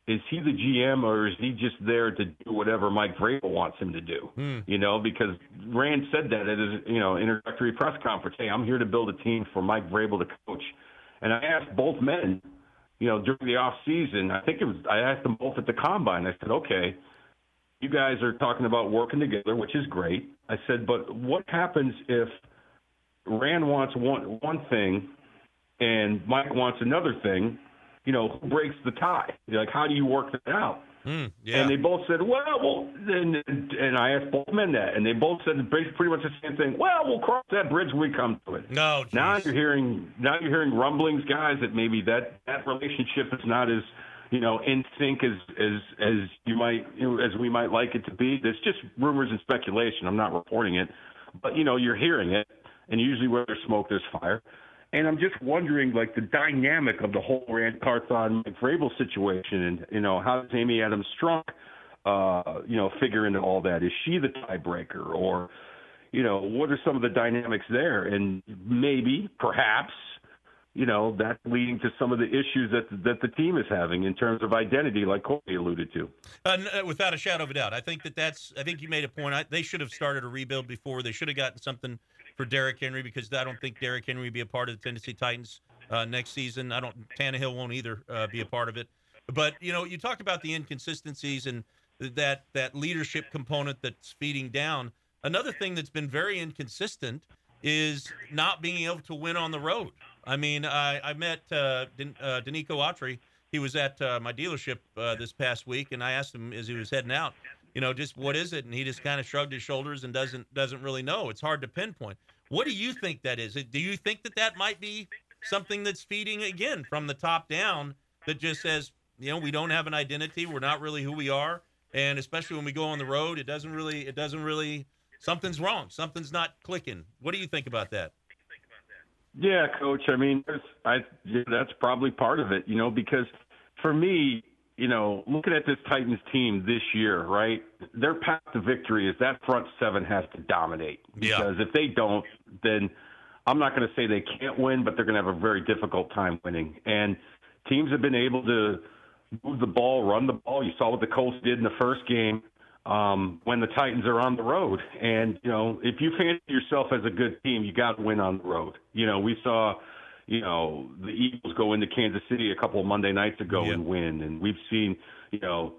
is he the GM or is he just there to do whatever Mike Vrabel wants him to do? Hmm. You know, because Ran said that at his you know introductory press conference. Hey, I'm here to build a team for Mike Vrabel to coach. And I asked both men, you know, during the off season. I think it was I asked them both at the combine. I said, okay, you guys are talking about working together, which is great. I said, but what happens if Ran wants one one thing and Mike wants another thing? You know, who breaks the tie? Like, how do you work that out? Mm, yeah. And they both said, well, well, and, and I asked both men that, and they both said pretty much the same thing. Well, we'll cross that bridge when we come to it. No, Now you're hearing now you're hearing rumblings, guys, that maybe that that relationship is not as you know in sync as as as you might you know, as we might like it to be. There's just rumors and speculation. I'm not reporting it, but you know you're hearing it, and usually where there's smoke, there's fire. And I'm just wondering, like the dynamic of the whole Ran Carthon Mike situation, and you know how does Amy Adams Strunk, uh, you know, figure into all that? Is she the tiebreaker, or you know, what are some of the dynamics there? And maybe, perhaps, you know, that's leading to some of the issues that that the team is having in terms of identity, like Corey alluded to. Uh, uh, without a shadow of a doubt, I think that that's. I think you made a point. I, they should have started a rebuild before. They should have gotten something for Derrick Henry because I don't think Derrick Henry will be a part of the Tennessee Titans uh, next season. I don't. Tannehill won't either uh, be a part of it. But you know, you talked about the inconsistencies and that that leadership component that's feeding down. Another thing that's been very inconsistent is not being able to win on the road. I mean, I, I met uh, uh, Denico Autry. He was at uh, my dealership uh, this past week, and I asked him as he was heading out, you know, just what is it? And he just kind of shrugged his shoulders and doesn't doesn't really know. It's hard to pinpoint. What do you think that is? Do you think that that might be something that's feeding again from the top down that just says, you know, we don't have an identity, we're not really who we are, and especially when we go on the road, it doesn't really it doesn't really something's wrong, something's not clicking. What do you think about that? Yeah, coach. I mean, I yeah, that's probably part of it, you know, because for me, you know, looking at this Titans team this year, right? Their path to victory is that front seven has to dominate. Yeah. Because if they don't, then I'm not going to say they can't win, but they're going to have a very difficult time winning. And teams have been able to move the ball, run the ball. You saw what the Colts did in the first game um, when the Titans are on the road. And, you know, if you fancy yourself as a good team, you got to win on the road. You know, we saw, you know, the Eagles go into Kansas City a couple of Monday nights ago and win. And we've seen, you know,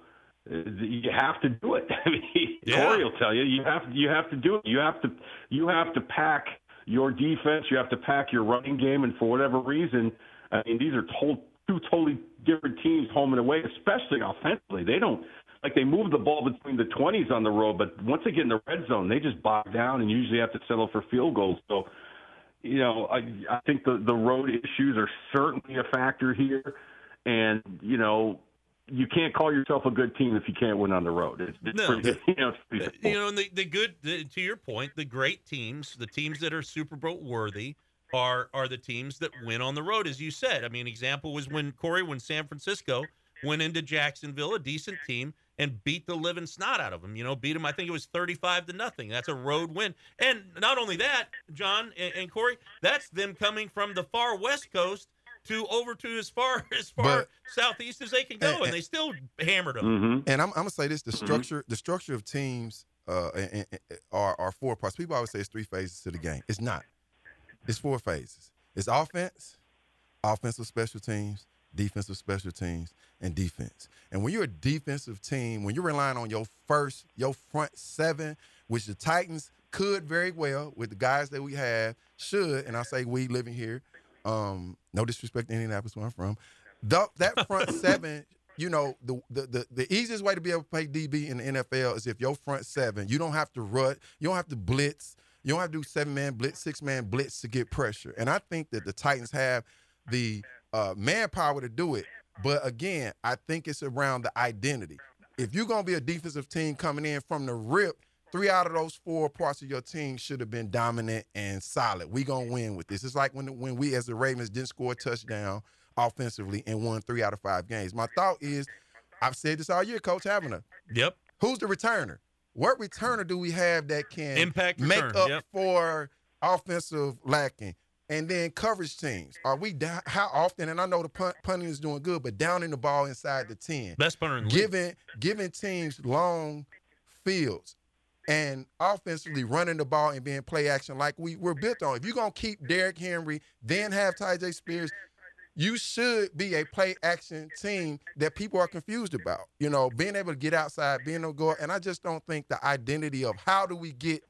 you have to do it. I mean, Yeah. Corey will tell you, you have you have to do it. You have to you have to pack your defense. You have to pack your running game. And for whatever reason, I mean, these are to- two totally different teams, home and away, especially offensively. They don't like they move the ball between the 20s on the road, but once they get in the red zone, they just bog down and usually have to settle for field goals. So, you know, I I think the the road issues are certainly a factor here, and you know. You can't call yourself a good team if you can't win on the road. It's, it's No. pretty, you know, pretty uh, you know, and the, the good, the, to your point, the great teams, the teams that are Super Bowl worthy, are are the teams that win on the road, as you said. I mean, example was when Corey, when San Francisco went into Jacksonville, a decent team, and beat the living snot out of them. You know, beat them. I think it was thirty-five to nothing. That's a road win. And not only that, John and, and Corey, that's them coming from the far west coast to over to as far as far But- southeast as they can go, and, they still hammered them. Mm-hmm. And I'm, I'm gonna say this: the structure, the structure of teams uh, and- and- and- are are four parts. People always say it's three phases to the game. It's not. It's four phases. It's offense, offensive special teams, defensive special teams, and defense. And when you're a defensive team, when you're relying on your first, your front seven, which the Titans could very well with the guys that we have, should, and I say we living here, um, no disrespect to Indianapolis where I'm from, the, that front seven, you know, the, the the the easiest way to be able to play DB in the NFL is if your front seven, you don't have to rut, you don't have to blitz, you don't have to do seven man blitz, six man blitz to get pressure. And I think that the Titans have the uh, manpower to do it. But again, I think it's around the identity. If you're gonna be a defensive team coming in from the rip, three out of those four parts of your team should have been dominant and solid. We gonna win with this. It's like when when we as the Ravens didn't score a touchdown offensively and won three out of five games. My thought is, I've said this all year, Coach Havana. Yep. Who's the returner? What returner do we have that can Impact make up yep. for offensive lacking? And then coverage teams. Are we down? How often? And I know the punt, punting is doing good, but downing the ball inside the ten, Best punter in the league. giving giving teams long fields, and offensively running the ball and being play action like we were built on. If you're gonna keep Derrick Henry, then have Tyjae Spears, you should be a play action team that people are confused about. You know, being able to get outside, being able to go, and I just don't think the identity of how do we get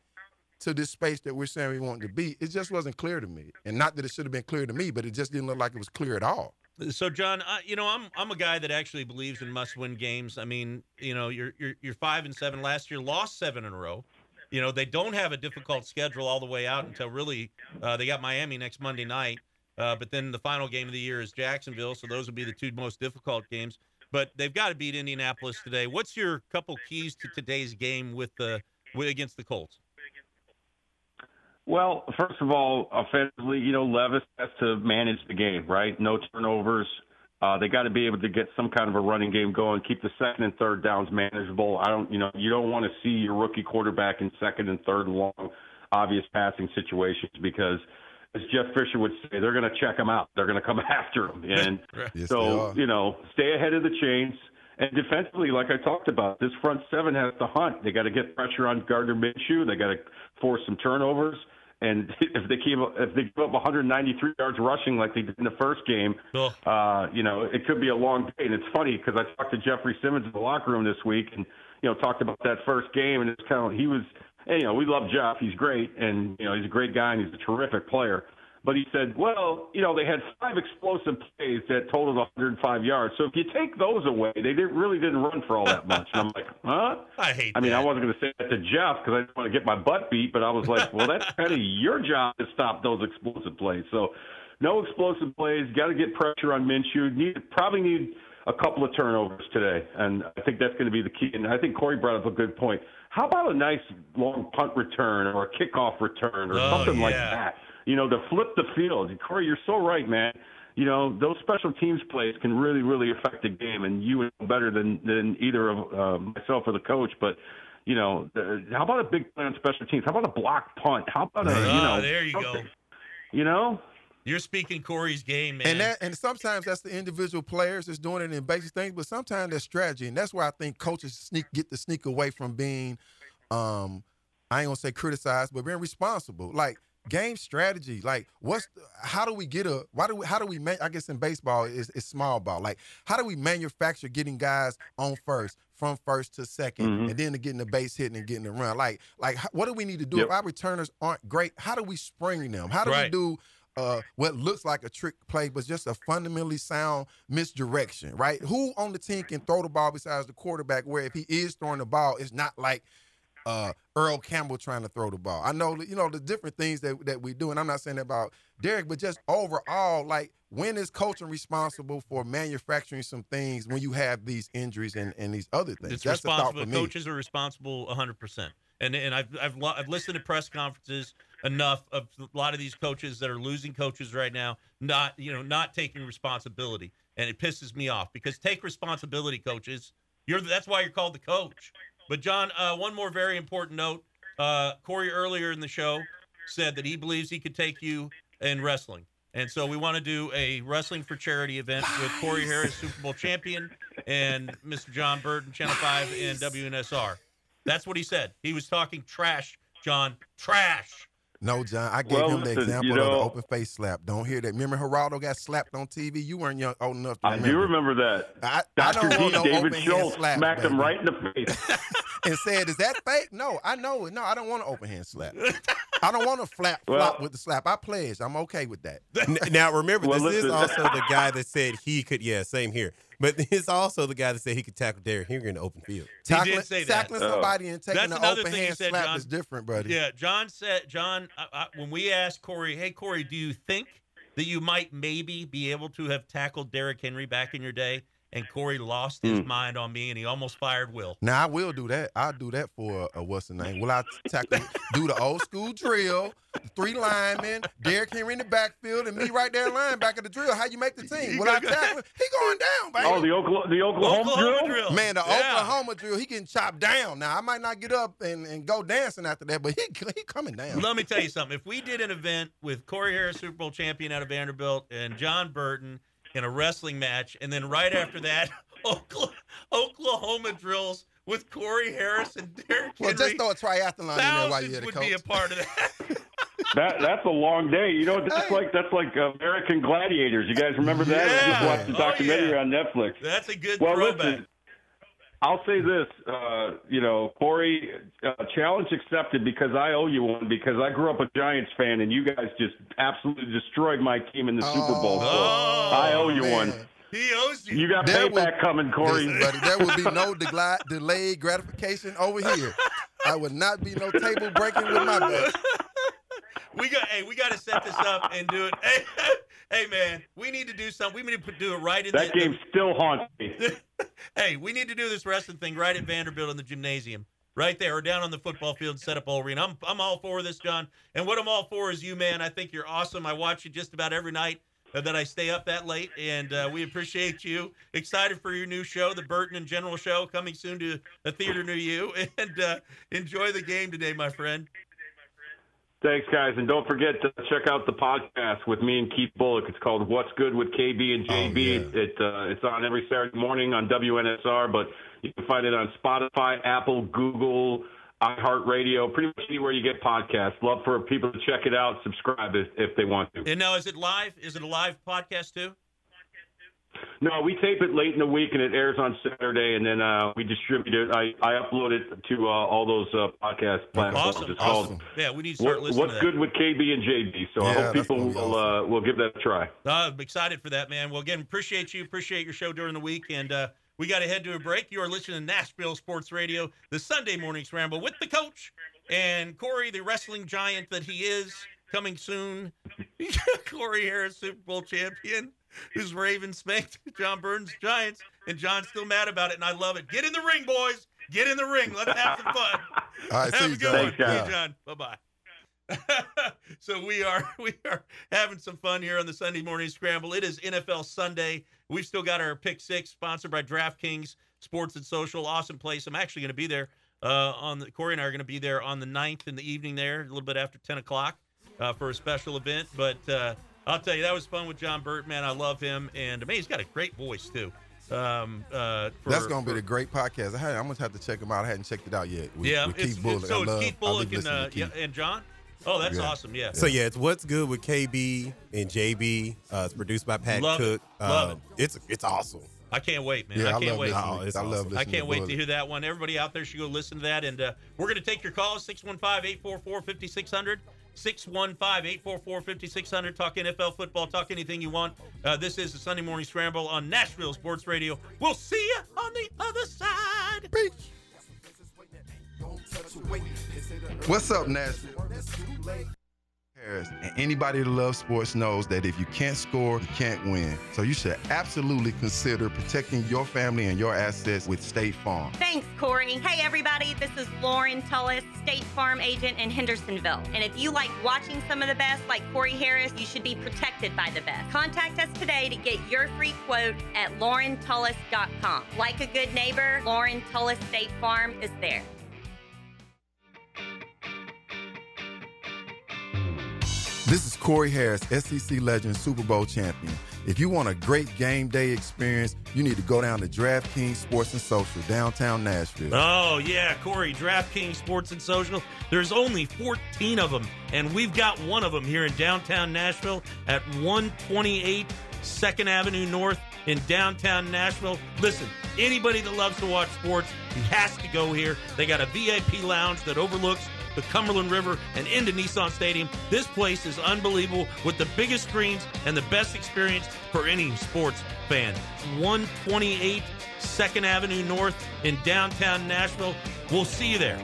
to this space that we're saying we want to be, it just wasn't clear to me. And not that it should have been clear to me, but it just didn't look like it was clear at all. So, John, I, you know, I'm I'm a guy that actually believes in must-win games. I mean, you know, you're you're you're five and seven last year, lost seven in a row. You know, they don't have a difficult schedule all the way out until really uh, they got Miami next Monday night. Uh, but then the final game of the year is Jacksonville, so those would be the two most difficult games. But they've got to beat Indianapolis today. What's your couple keys to today's game with the with, against the Colts? Well, first of all, offensively, you know, Levis has to manage the game, right? No turnovers. Uh, they got to be able to get some kind of a running game going, keep the second and third downs manageable. I don't, you know, you don't want to see your rookie quarterback in second and third and long, obvious passing situations because, as Jeff Fisher would say, they're going to check him out. They're going to come after him. And Yes, so, you know, stay ahead of the chains. And defensively, like I talked about, this front seven has to hunt. They got to get pressure on Gardner Minshew. They got to force some turnovers. And if they keep if they give up 193 yards rushing like they did in the first game, uh, you know, it could be a long day. And it's funny because I talked to Jeffrey Simmons in the locker room this week, and you know, talked about that first game, and it's kind of he was, and, you know, we love Jeff. He's great, and you know, he's a great guy, and he's a terrific player. But he said, well, you know, they had five explosive plays that totaled 105 yards. So if you take those away, they didn't, really didn't run for all that much. And I'm like, huh? I hate I mean, that. I wasn't going to say that to Jeff because I didn't want to get my butt beat, but I was like, well, that's kind of your job to stop those explosive plays. So no explosive plays. Got to get pressure on Minshew. Need probably need a couple of turnovers today, and I think that's going to be the key. And I think Corey brought up a good point. How about a nice long punt return or a kickoff return or Oh, something like that? You know, to flip the field. And Corey, you're so right, man. You know, those special teams plays can really, really affect the game, and you know better than than either of uh, myself or the coach. But you know, the, how about a big play on special teams? How about a block punt? How about a you Ah, know? there you go. You know, You're speaking Corey's game, man. And that and sometimes that's the individual players that's doing it in basic things, but sometimes that's strategy, and that's why I think coaches sneak get to sneak away from being, um, I ain't gonna say criticized, but being responsible. Like game strategy, like what's the, how do we get a why do we how do we make I guess in baseball is it's small ball. Like how do we manufacture getting guys on first from first to 2nd Mhm. and then to getting the base hitting and getting the run. Like like what do we need to do Yep. if our returners aren't great? How do we spring them? How do we do uh, what looks like a trick play, but just a fundamentally sound misdirection, right? Who on the team can throw the ball besides the quarterback? Where if he is throwing the ball, it's not like uh, Earl Campbell trying to throw the ball. I know, you know, the different things that, that we do, and I'm not saying that about Derek, but just overall, like when is coaching responsible for manufacturing some things when you have these injuries and, and these other things? It's That's responsible. for me. Coaches are responsible 100. percent And and I've I've I've listened to press conferences enough of a lot of these coaches that are losing coaches right now, not you know not taking responsibility, and it pisses me off because take responsibility, coaches. You're that's why you're called the coach. But John, uh, one more very important note. Uh, Corey earlier in the show said that he believes he could take you in wrestling. And so we want to do a wrestling for charity event with Corey Harris, Super Bowl champion, and Mr. John Burton, Channel 5 and WNSR. That's what he said. He was talking trash, John. Trash. No, John, I gave Well, him the listen, example you of the open face slap. Don't hear that. Remember Geraldo got slapped on TV? You weren't young old enough to I remember. do remember that. I, Dr. don't D, no David Schultz slap, smacked him right in the face. and said, "Is that fake?" No, I know it. No, I don't want an open hand slap. I don't want to flap Well- flop with the slap. I pledge. I'm okay with that. Now remember, Well, this is also the guy that said he could. Yeah, same here. But it's also the guy that said he could tackle Derrick Henry in the open field. Tackling, tackling oh. somebody and taking an open hand said, slap John. is different, buddy. Yeah, John said, John, I, I, when we asked Corey, hey, Corey, do you think that you might maybe be able to have tackled Derrick Henry back in your day? And Corey lost his mind on me and he almost fired Will. Now I will do that. I'll do that for uh, what's the name? Will I tackle? do the old school drill? Three linemen, Derrick Henry in the backfield, and me right there line back of the drill. How you make the team? Will I tackle? him? He going down, baby. Oh, the Oklahoma, the Oklahoma, Oklahoma drill? drill. Man, the Yeah. Oklahoma drill, he getting chopped down. Now I might not get up and, and go dancing after that, but he he coming down. Let me tell you something. If we did an event with Corey Harris, Super Bowl champion out of Vanderbilt, and John Burton in a wrestling match, and then right after that, Oklahoma drills with Corey Harris and Derrick Well, Henry, just throw a triathlon in there while thousands you're the would coach. be a part of that. That that's a long day. You know, that's like that's like American Gladiators. You guys remember that? I Yeah. just watched the Oh, documentary yeah. on Netflix. That's a good Well, throwback. listen, I'll say this, uh, you know, Corey, uh, challenge accepted because I owe you one because I grew up a Giants fan and you guys just absolutely destroyed my team in the Super Bowl. So I owe you one. He owes you. You got There will- payback coming, Corey. Listen, buddy, there will be no degli- delayed gratification over here. I would not be no table breaking with my bet. We got hey, we got to set this up and do it. Hey, hey man, we need to do something. We need to do it right in that the, game still haunts me. Hey, we need to do this wrestling thing right at Vanderbilt in the gymnasium. Right there, or down on the football field and set up all arena. I'm I'm all for this, John. And what I'm all for is you, man. I think you're awesome. I watch you just about every night uh, that I stay up that late, and uh, we appreciate you. Excited for your new show, the Burton and General Show, coming soon to a theater near you. And uh, enjoy the game today, my friend. Thanks, guys, and don't forget to check out the podcast with me and Keith Bullock. It's called "What's Good with KB and JB." It, it uh, it's on every Saturday morning on WNSR, but you can find it on Spotify, Apple, Google, iHeartRadio, pretty much anywhere you get podcasts. Love for people to check it out, subscribe if, if they want to. And now, is it live? Is it a live podcast too? No, we tape it late in the week and it airs on Saturday, and then uh, we distribute it. I, I upload it to uh, all those uh, podcast platforms. Awesome, It's awesome. called Yeah, we need to start what, listening What's to that. good with KB and JB? So I hope people gonna will uh, will give that a try. Uh, I'm excited for that, man. Well, again, appreciate you. Appreciate your show during the week. And uh, we got to head to a break. You are listening to Nashville Sports Radio, the Sunday morning scramble with the coach and Corey, the wrestling giant that he is, coming soon. Corey Harris, Super Bowl champion, who's Raven spanked John Burns Giants. And John's still mad about it. And I love it. Get in the ring, boys. Get in the ring. Let's have some fun. All right, have a good John. one. Thanks, See you, John. John. Bye bye. so we are we are having some fun here on the Sunday morning scramble. It is NFL Sunday. We've still got our pick six sponsored by DraftKings Sports and Social. Awesome place. I'm actually going to be there uh, on the Corey and I are going to be there on the 9th in the evening there, a little bit after 10 o'clock uh, for a special event. But uh, I'll tell you, that was fun with John Burt. Man, I love him, and I mean, he's got a great voice too. Um, uh, for, That's going to for- be the great podcast. I had, I'm going to have to check him out. I hadn't checked it out yet. With, yeah, with it's, Keith Bullock. it's, so I it's love, Keith I Bullock and, uh, to yeah, and John. Oh, that's Yeah. awesome. Yeah. So yeah, it's what's good with KB and JB. Uh, it's produced by Pat Love it. Cook. Love Uh, it. It's it's awesome. I can't wait, man. Yeah, I I can't love wait. listening- Oh, it's I love. I can't to wait to hear that one. Everybody out there should go listen to that. And uh, we're going to take your calls 615 844 5600. 615 844 5600. Talk NFL football, talk anything you want. Uh, this is the Sunday Morning Scramble on Nashville Sports Radio. We'll see you on the other side. What's up, Nashville? And anybody that loves sports knows that if you can't score, you can't win. So you should absolutely consider protecting your family and your assets with State Farm. Thanks, Corey. Hey, everybody, this is Lauren Tullis, State Farm agent in Hendersonville. And if you like watching some of the best, like Corey Harris, you should be protected by the best. Contact us today to get your free quote at laurentullis.com. Like a good neighbor, Lauren Tullis State Farm is there. This is Corey Harris, SEC legend, Super Bowl champion. If you want a great game day experience, you need to go down to DraftKings Sports and Social, downtown Nashville. Oh, yeah, Corey, DraftKings Sports and Social. There's only 14 of them, and we've got one of them here in downtown Nashville at 128 2nd Avenue North in downtown Nashville. Listen, anybody that loves to watch sports has to go here. They got a VIP lounge that overlooks the Cumberland River and into Nissan Stadium. This place is unbelievable with the biggest screens and the best experience for any sports fan. 128 2nd Avenue North in downtown Nashville. We'll see you there.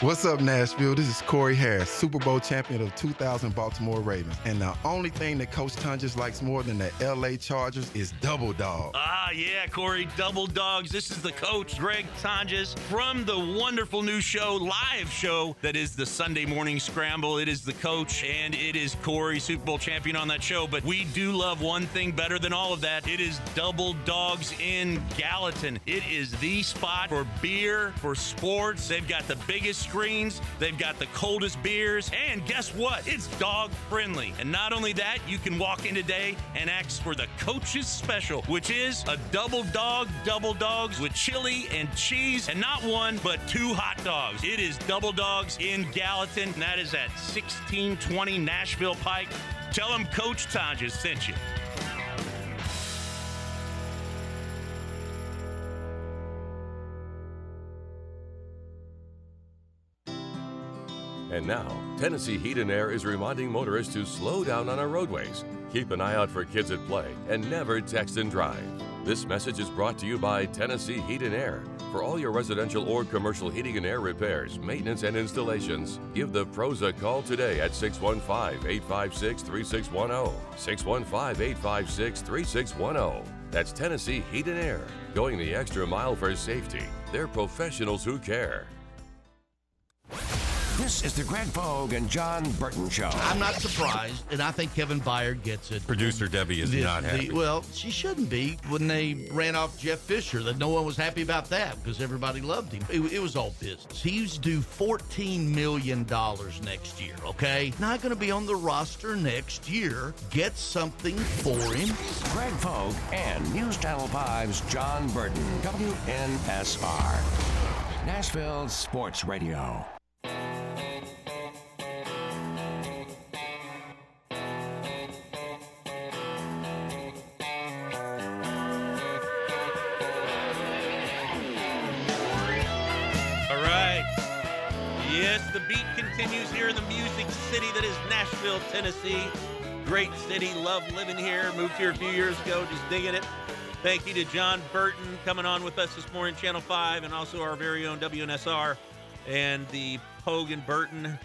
What's up, Nashville? This is Corey Harris, Super Bowl champion of 2000 Baltimore Ravens. And the only thing that Coach Tonjes likes more than the LA Chargers is Double Dog. Ah, yeah, Corey, Double Dogs. This is the coach, Greg Tonjes, from the wonderful new show, live show that is the Sunday Morning Scramble. It is the coach and it is Corey, Super Bowl champion on that show. But we do love one thing better than all of that. It is Double Dogs in Gallatin. It is the spot for beer, for sports. They've got the biggest screens, they've got the coldest beers, and guess what? It's dog friendly. And not only that, you can walk in today and ask for the coach's special, which is a double dog, double dogs with chili and cheese, and not one, but two hot dogs. It is double dogs in Gallatin, and that is at 1620 Nashville Pike. Tell them Coach Tonjes sent you. And now, Tennessee Heat and Air is reminding motorists to slow down on our roadways, keep an eye out for kids at play, and never text and drive. This message is brought to you by Tennessee Heat and Air. For all your residential or commercial heating and air repairs, maintenance, and installations, give the pros a call today at 615 856 3610. 615 856 3610. That's Tennessee Heat and Air, going the extra mile for safety. They're professionals who care. This is the Greg Pogue and John Burton Show. I'm not surprised, and I think Kevin Byard gets it. Producer Debbie is The- not the- happy. well, she shouldn't be. When they ran off Jeff Fisher, that no one was happy about that because everybody loved him. It, it was all business. He's due $14 million next year, okay? Not going to be on the roster next year. Get something for him. Greg Pogue and News Channel 5's John Burton, WNSR. Nashville Sports Radio. Continues here in the music city that is Nashville, Tennessee. Great city. Love living here. Moved here a few years ago. Just digging it. Thank you to John Burton coming on with us this morning, Channel 5, and also our very own WNSR and the Pogue and Burton,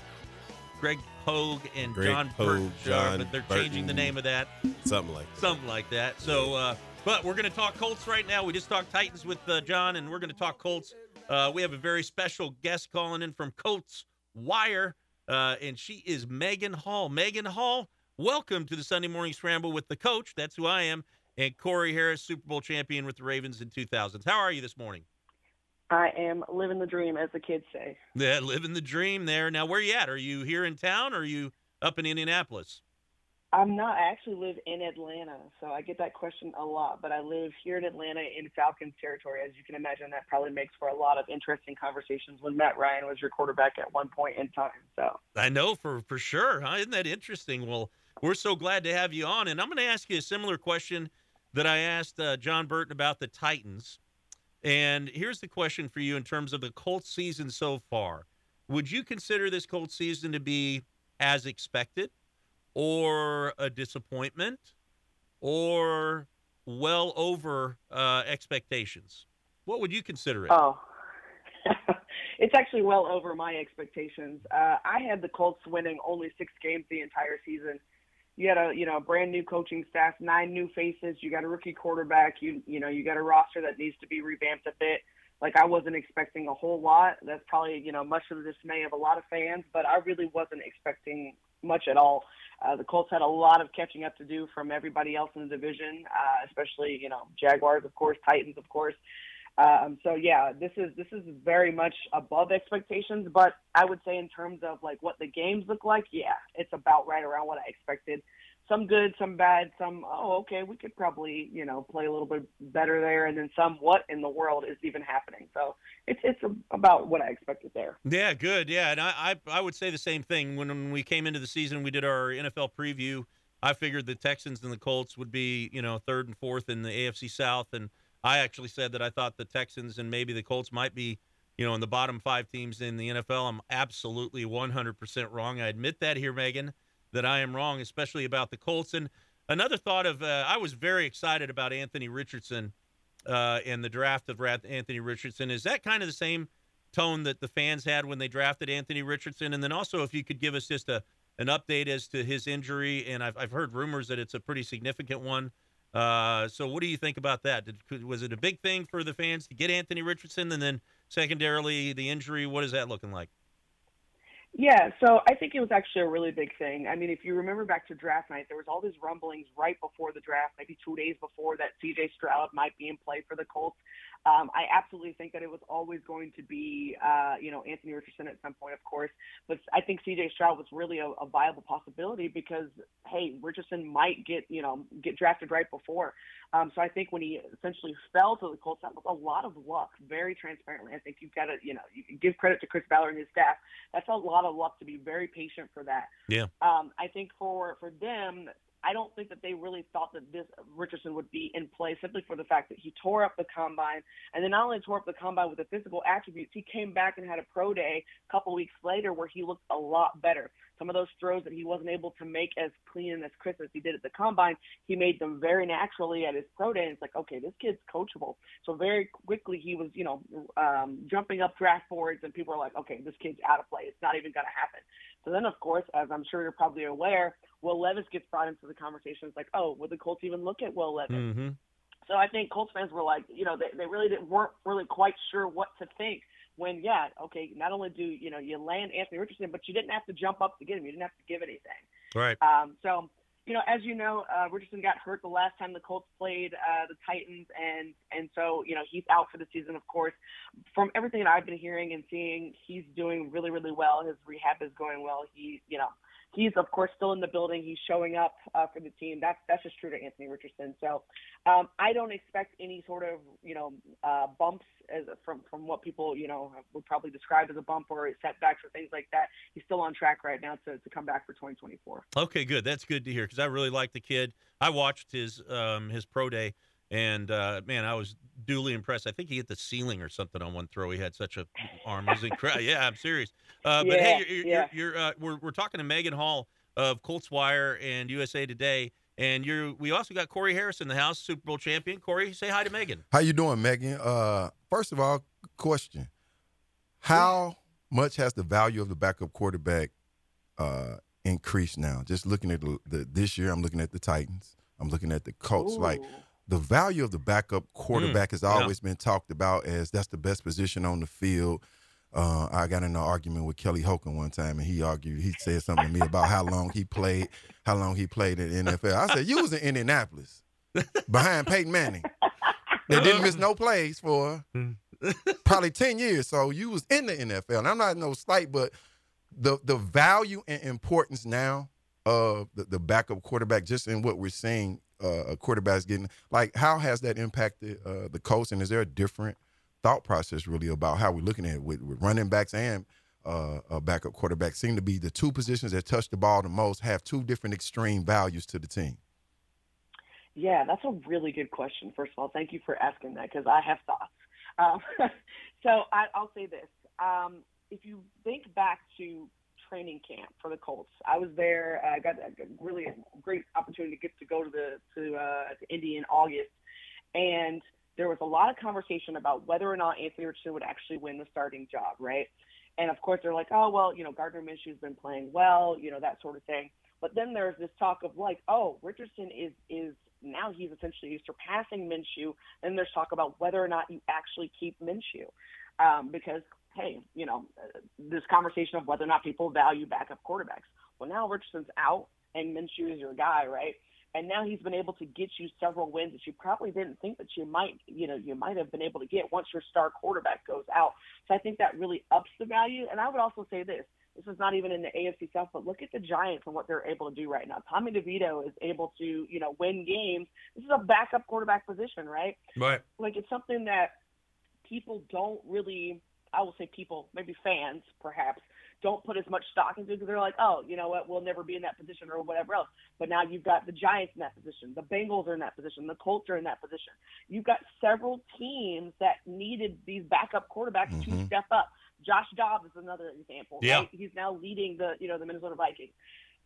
Greg Pogue and Greg John Pogue, Burton John but they're Burton. changing the name of that. Something like Something like that. So, uh, but we're going to talk Colts right now. We just talked Titans with uh, John, and we're going to talk Colts. Uh, we have a very special guest calling in from Colts Wire, uh, and she is Megan Hall. Megan Hall, welcome to the Sunday Morning Scramble with the coach. That's who I am. And Corey Harris, Super Bowl champion with the Ravens in 2000. How are you this morning? I am living the dream, as the kids say. Yeah, living the dream there. Now, where are you at? Are you here in town or are you up in Indianapolis? I'm not. I actually live in Atlanta, so I get that question a lot. But I live here in Atlanta in Falcons territory. As you can imagine, that probably makes for a lot of interesting conversations when Matt Ryan was your quarterback at one point in time. So I know for for sure. Huh? Isn't that interesting? Well, we're so glad to have you on, and I'm going to ask you a similar question that I asked uh, John Burton about the Titans. And here's the question for you in terms of the Colts season so far. Would you consider this Colts season to be as expected, or a disappointment, or well over uh, expectations? What would you consider it? Oh, it's actually well over my expectations. Uh, I had the Colts winning only six games the entire season. You had a you know brand new coaching staff, nine new faces. You got a rookie quarterback. You you know you got a roster that needs to be revamped a bit. Like I wasn't expecting a whole lot. That's probably you know much of the dismay of a lot of fans, but I really wasn't expecting much at all. Uh, the Colts had a lot of catching up to do from everybody else in the division, uh, especially you know Jaguars, of course, Titans, of course. Um, so yeah, this is this is very much above expectations, but I would say in terms of like what the games look like, yeah, it's about right around what I expected. Some good, some bad, some oh okay, we could probably you know play a little bit better there, and then some what in the world is even happening. So it's it's about what I expected there. Yeah, good. Yeah, and I, I I would say the same thing. When, when we came into the season, we did our NFL preview. I figured the Texans and the Colts would be, you know, third and fourth in the AFC South, and I actually said that I thought the Texans and maybe the Colts might be, you know, in the bottom five teams in the NFL. I'm absolutely 100% wrong. I admit that here, Megan, that I am wrong, especially about the Colts. And another thought of, uh, I was very excited about Anthony Richardson uh, and the draft of Anthony Richardson. Is that kind of the same tone that the fans had when they drafted Anthony Richardson? And then also, if you could give us just a an update as to his injury, and I've, I've heard rumors that it's a pretty significant one. Uh, so, what do you think about that? Did, was it a big thing for the fans to get Anthony Richardson, and then secondarily the injury? What is that looking like? Yeah, so I think it was actually a really big thing. I mean, if you remember back to draft night, there was all these rumblings right before the draft, maybe two days before, that C.J. Stroud might be in play for the Colts. Um, I absolutely think that it was always going to be, uh, you know, Anthony Richardson at some point, of course. But I think C.J. Stroud was really a, a viable possibility because, hey, Richardson might get, you know, get drafted right before. Um, so I think when he essentially fell to the Colts, that was a lot of luck, very transparently. I think you've got to, you know, you give credit to Chris Ballard and his staff. That's a lot of luck to be very patient for that. Yeah. Um, I think for for them, I don't think that they really thought that this Richardson would be in play simply for the fact that he tore up the combine, and then not only tore up the combine with the physical attributes, he came back and had a pro day a couple weeks later where he looked a lot better. Some of those throws that he wasn't able to make as clean and as crisp as he did at the combine, he made them very naturally at his pro day. And it's like, okay, this kid's coachable. So very quickly he was, you know, um, jumping up draft boards, and people are like, okay, this kid's out of play. It's not even going to happen. So then, of course, as I'm sure you're probably aware, Will Levis gets brought into the conversation. It's like, oh, would the Colts even look at Will Levis? Mm-hmm. So I think Colts fans were like, you know, they, they really didn't, weren't really quite sure what to think when yeah, okay, not only do you know you land Anthony Richardson, but you didn't have to jump up to get him. You didn't have to give anything. Right. Um, so, you know, as you know, uh, Richardson got hurt the last time the Colts played uh, the Titans, and and so you know he's out for the season. Of course, from everything that I've been hearing and seeing, he's doing really really well. His rehab is going well. He, you know, he's of course still in the building. He's showing up uh, for the team. That's that's just true to Anthony Richardson. So um, I don't expect any sort of you know uh, bumps as from from what people you know would probably describe as a bump or setbacks or things like that. He's still on track right now to, to come back for 2024. Okay, good. That's good to hear because I really like the kid. I watched his um, his pro day, and uh, man, I was duly impressed. I think he hit the ceiling or something on one throw. He had such a arm. It was incredible. yeah, I'm serious. Uh, but hey, you're, you're, you're uh, we're we're talking to Megan Hall of Colts Wire and USA Today, and you're we also got Corey Harris in the house, Super Bowl champion. Corey, say hi to Megan. How you doing, Megan? Uh, first of all, question: How much has the value of the backup quarterback uh, increased now? Just looking at the, the this year, I'm looking at the Titans. I'm looking at the Colts. Like the value of the backup mm, quarterback has yeah. always been talked about as that's the best position on the field. Uh, I got in an argument with Kelly Hogan one time, and he argued. He said something to me about how long he played, how long he played in NFL. I said, "You was in Indianapolis, behind Peyton Manning. They didn't uh, miss no plays for mm. probably ten years. So you was in the NFL. And I'm not no slight, but the the value and importance now of the, the backup quarterback, just in what we're seeing, uh, quarterbacks getting like, how has that impacted uh, the coach? And is there a different thought process really about how we're looking at it with, with running backs and uh, uh, backup quarterback Seem to be the two positions that touch the ball the most, have two different extreme values to the team. Yeah, that's a really good question. First of all, thank you for asking that because I have thoughts. Um, so I, I'll say this: um, if you think back to training camp for the Colts, I was there. I got a really great opportunity to get to go to the to, uh, to Indy in August, and there was a lot of conversation about whether or not Anthony Richardson would actually win the starting job, right? And of course, they're like, oh well, you know, Gardner Minshew's been playing well, you know, that sort of thing. But then there's this talk of like, oh, Richardson is is now he's essentially surpassing Minshew. Then there's talk about whether or not you actually keep Minshew, um, because hey, you know, this conversation of whether or not people value backup quarterbacks. Well, now Richardson's out and Minshew is your guy, right? And now he's been able to get you several wins that you probably didn't think that you might, you know, you might have been able to get once your star quarterback goes out. So I think that really ups the value. And I would also say this: this is not even in the AFC South, but look at the Giants and what they're able to do right now. Tommy DeVito is able to, you know, win games. This is a backup quarterback position, right? Right. Like it's something that people don't really. I will say people, maybe fans, perhaps, don't put as much stock into because they're like, oh, you know what, we'll never be in that position or whatever else. But now you've got the Giants in that position, the Bengals are in that position, the Colts are in that position. You've got several teams that needed these backup quarterbacks to Mhm. step up. Josh Dobbs is another example. Yeah. Right? He's now leading the you know the Minnesota Vikings.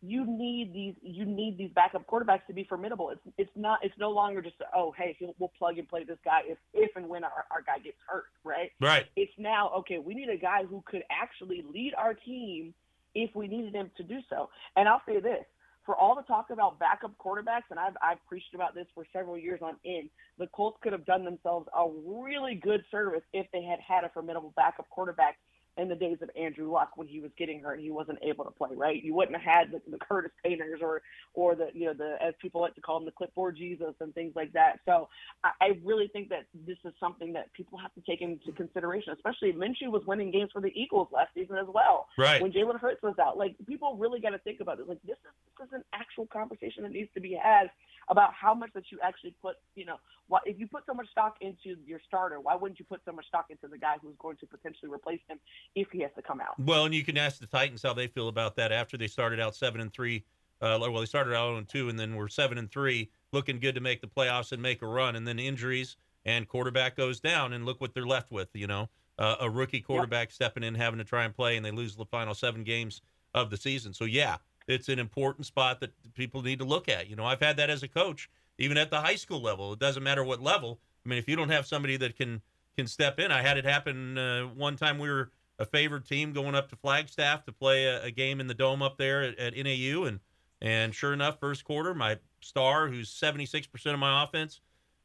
You need these you need these backup quarterbacks to be formidable. It's it's not it's no longer just oh hey he'll, we'll plug and play this guy if if and when our, our guy gets hurt right Right. it's now okay we need a guy who could actually lead our team if we needed him to do so and i'll say this for all the talk about backup quarterbacks and i've i've preached about this for several years on end the colts could have done themselves a really good service if they had had a formidable backup quarterback in the days of Andrew Luck when he was getting hurt and he wasn't able to play, right? You wouldn't have had the, the Curtis Painters or or the you know the as people like to call them the clipboard Jesus and things like that. So I, I really think that this is something that people have to take into consideration, especially Minshew was winning games for the Eagles last season as well. Right. When Jalen Hurts was out, like people really got to think about it. Like this is this is an actual conversation that needs to be had about how much that you actually put. You know, what if you put so much stock into your starter, why wouldn't you put so much stock into the guy who's going to potentially replace him if he has to come out? Well, and you can ask the Titans how they feel about that after they started out seven and three. Uh, well, they started out on two, and then were seven and three, looking good to make the playoffs and make a run, and then injuries and quarterback goes down, and look what they're left with. You know, uh, a rookie quarterback stepping in, having to try and play, and they lose the final seven games of the season. So yeah, it's an important spot that people need to look at. You know, I've had that as a coach, even at the high school level. It doesn't matter what level. I mean, if you don't have somebody that can can step in, I had it happen uh, one time. We were a favored team going up to Flagstaff to play a, a game in the dome up there at, at NAU, and and sure enough, first quarter, my star, who's seventy six percent of my offense,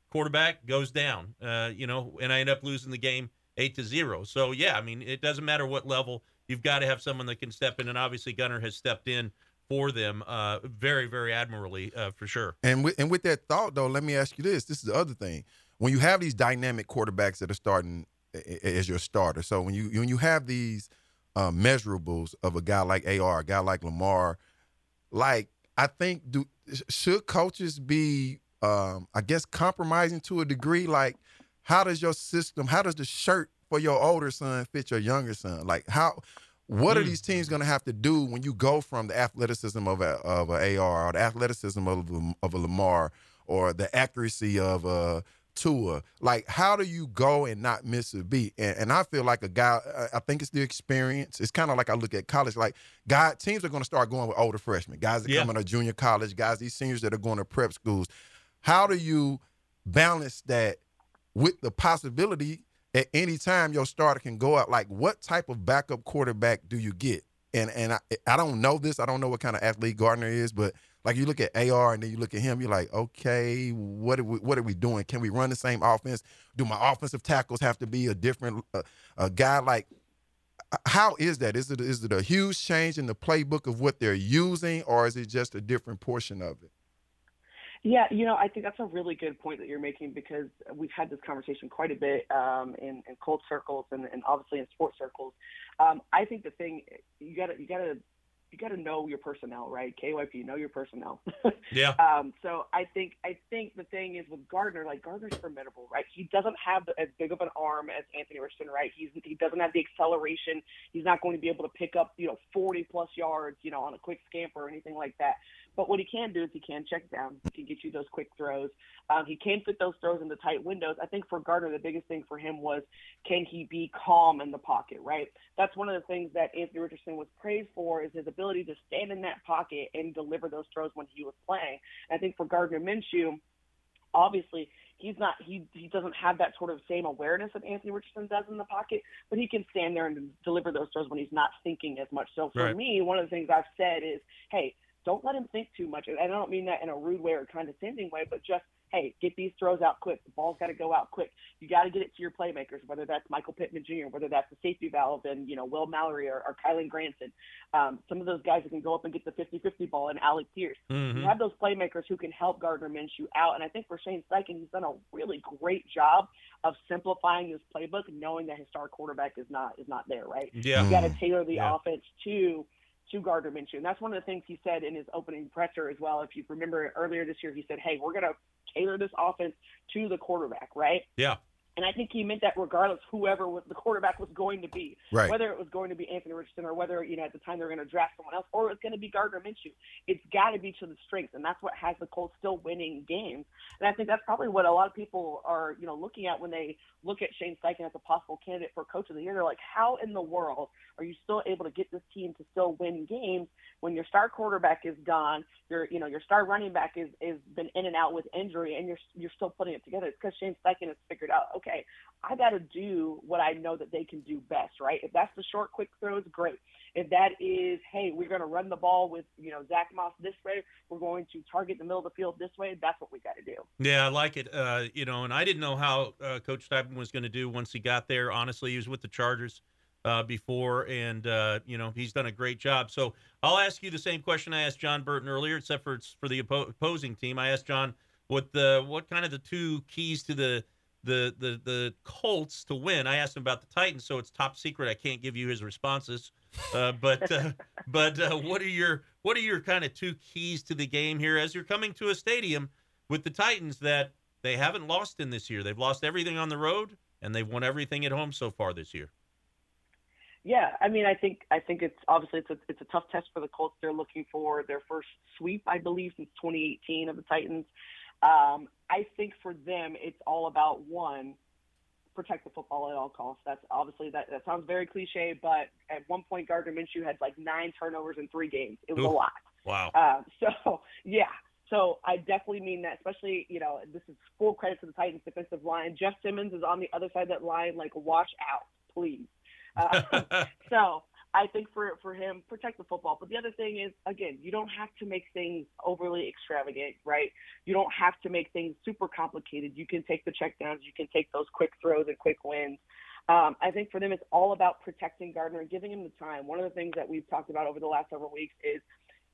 quarterback goes down. Uh, you know, and I end up losing the game eight to zero. So yeah, I mean, it doesn't matter what level. You've got to have someone that can step in, and obviously Gunner has stepped in for them uh, very, very admirably uh, for sure. And with, and with that thought, though, let me ask you this: This is the other thing. When you have these dynamic quarterbacks that are starting as your starter, so when you when you have these uh, measurables of a guy like AR, a guy like Lamar, like I think do should coaches be, um, I guess, compromising to a degree? Like, how does your system, how does the shirt for your older son fit your younger son? Like, how? What are Mm. these teams going to have to do when you go from the athleticism of a of a AR or the athleticism of a, of a Lamar or the accuracy of a Tua? Like, how do you go and not miss a beat? And, and I feel like a guy. I- think it's the experience. It's kind of like I look at college. Like, guy teams are going to start going with older freshmen, guys that Yeah. come out of junior college, guys these seniors that are going to prep schools. How do you balance that with the possibility at any time your starter can go out? Like, what type of backup quarterback do you get? And and I, I don't know this. I don't know what kind of athlete Gardner is, but like you look at AR and then you look at him, you're like, okay, what are we what are we doing? Can we run the same offense? Do my offensive tackles have to be a different uh, a guy like? How is that? Is it is it a huge change in the playbook of what they're using, or is it just a different portion of it? Yeah, you know, I think that's a really good point that you're making because we've had this conversation quite a bit um, in, in Colt circles and, and obviously in sports circles. Um, I think the thing you gotta you gotta you gotta know your personnel, right? KYP, know your personnel. Yeah. Um, so I think I think the thing is with Gardner, like Gardner's formidable, right? He doesn't have as big of an arm as Anthony Richardson, right? He's he doesn't have the acceleration. He's not going to be able to pick up you know 40 plus yards, you know, on a quick scamper or anything like that. But what he can do is he can check down. He can get you those quick throws. Um, he can fit those throws into tight windows. I think for Gardner, the biggest thing for him was can he be calm in the pocket, right? That's one of the things that Anthony Richardson was praised for is his ability to stand in that pocket and deliver those throws when he was playing. And I think for Gardner Minshew, obviously he's not he he doesn't have that sort of same awareness that Anthony Richardson does in the pocket, but he can stand there and deliver those throws when he's not thinking as much. So for Right. me, one of the things I've said is, hey, don't let him think too much. And I don't mean that in a rude way or condescending way, but just hey, get these throws out quick. The ball's got to go out quick. You got to get it to your playmakers, whether that's Michael Pittman Jr., whether that's the safety valve and, you know, Will Mallory or, or Kylen Granson. Um, some of those guys that can go up and get the 50-50 ball and Alec Pierce. Mhm. You have those playmakers who can help Gardner Minshew out. And I think for Shane Steichen, he's done a really great job of simplifying this playbook, knowing that his star quarterback is not is not there, right? Yeah. You got to tailor the Yeah. offense to to Gardner Minshew. And that's one of the things he said in his opening presser as well. If you remember earlier this year, he said, "Hey, we're going to tailor this offense to the quarterback, right?" Yeah. And I think he meant that regardless whoever was the quarterback was going to be, Right. whether it was going to be Anthony Richardson or whether you know at the time they were going to draft someone else or it was going to be Gardner Minshew. It's got to be to the strengths, and that's what has the Colts still winning games. And I think that's probably what a lot of people are you know looking at when they look at Shane Steichen as a possible candidate for Coach of the Year. They're like, how in the world are you still able to get this team to still win games when your star quarterback is gone, your you know your star running back is is been in and out with injury, and you're you're still putting it together? It's because Shane Steichen has figured out, okay, I got to do what I know that they can do best, right? If that's the short, quick throws, great. If that is, hey, we're going to run the ball with you know Zack Moss this way, we're going to target the middle of the field this way. That's what we got to do. Yeah, I like it. Uh, you know, and I didn't know how uh, Coach Steichen was going to do once he got there. Honestly, he was with the Chargers uh, before, and uh, you know he's done a great job. So I'll ask you the same question I asked John Burton earlier, except for for the opposing team. I asked John what the what kind of the two keys to the the the the Colts to win. I asked him about the Titans, so it's top secret. I can't give you his responses. Uh, but uh, but uh, what are your what are your kind of two keys to the game here as you're coming to a stadium with the Titans that they haven't lost in this year? They've lost everything on the road and they've won everything at home so far this year. Yeah, I mean, I think I think it's obviously it's a it's a tough test for the Colts. They're looking for their first sweep, I believe, since 2018 of the Titans. Um, I think for them, it's all about one, protect the football at all costs. That's obviously that that sounds very cliche, but at one point Gardner Minshew had like nine turnovers in three games. It was a lot. Wow. Um, so yeah, so I definitely mean that. Especially you know this is full credit to the Titans defensive line. Jeff Simmons is on the other side of that line. Like watch out, please. Uh, so I think for for him, protect the football. But the other thing is, again, you don't have to make things overly extravagant, right? You don't have to make things super complicated. You can take the checkdowns, you can take those quick throws and quick wins. Um, I think for them, it's all about protecting Gardner and giving him the time. One of the things that we've talked about over the last several weeks is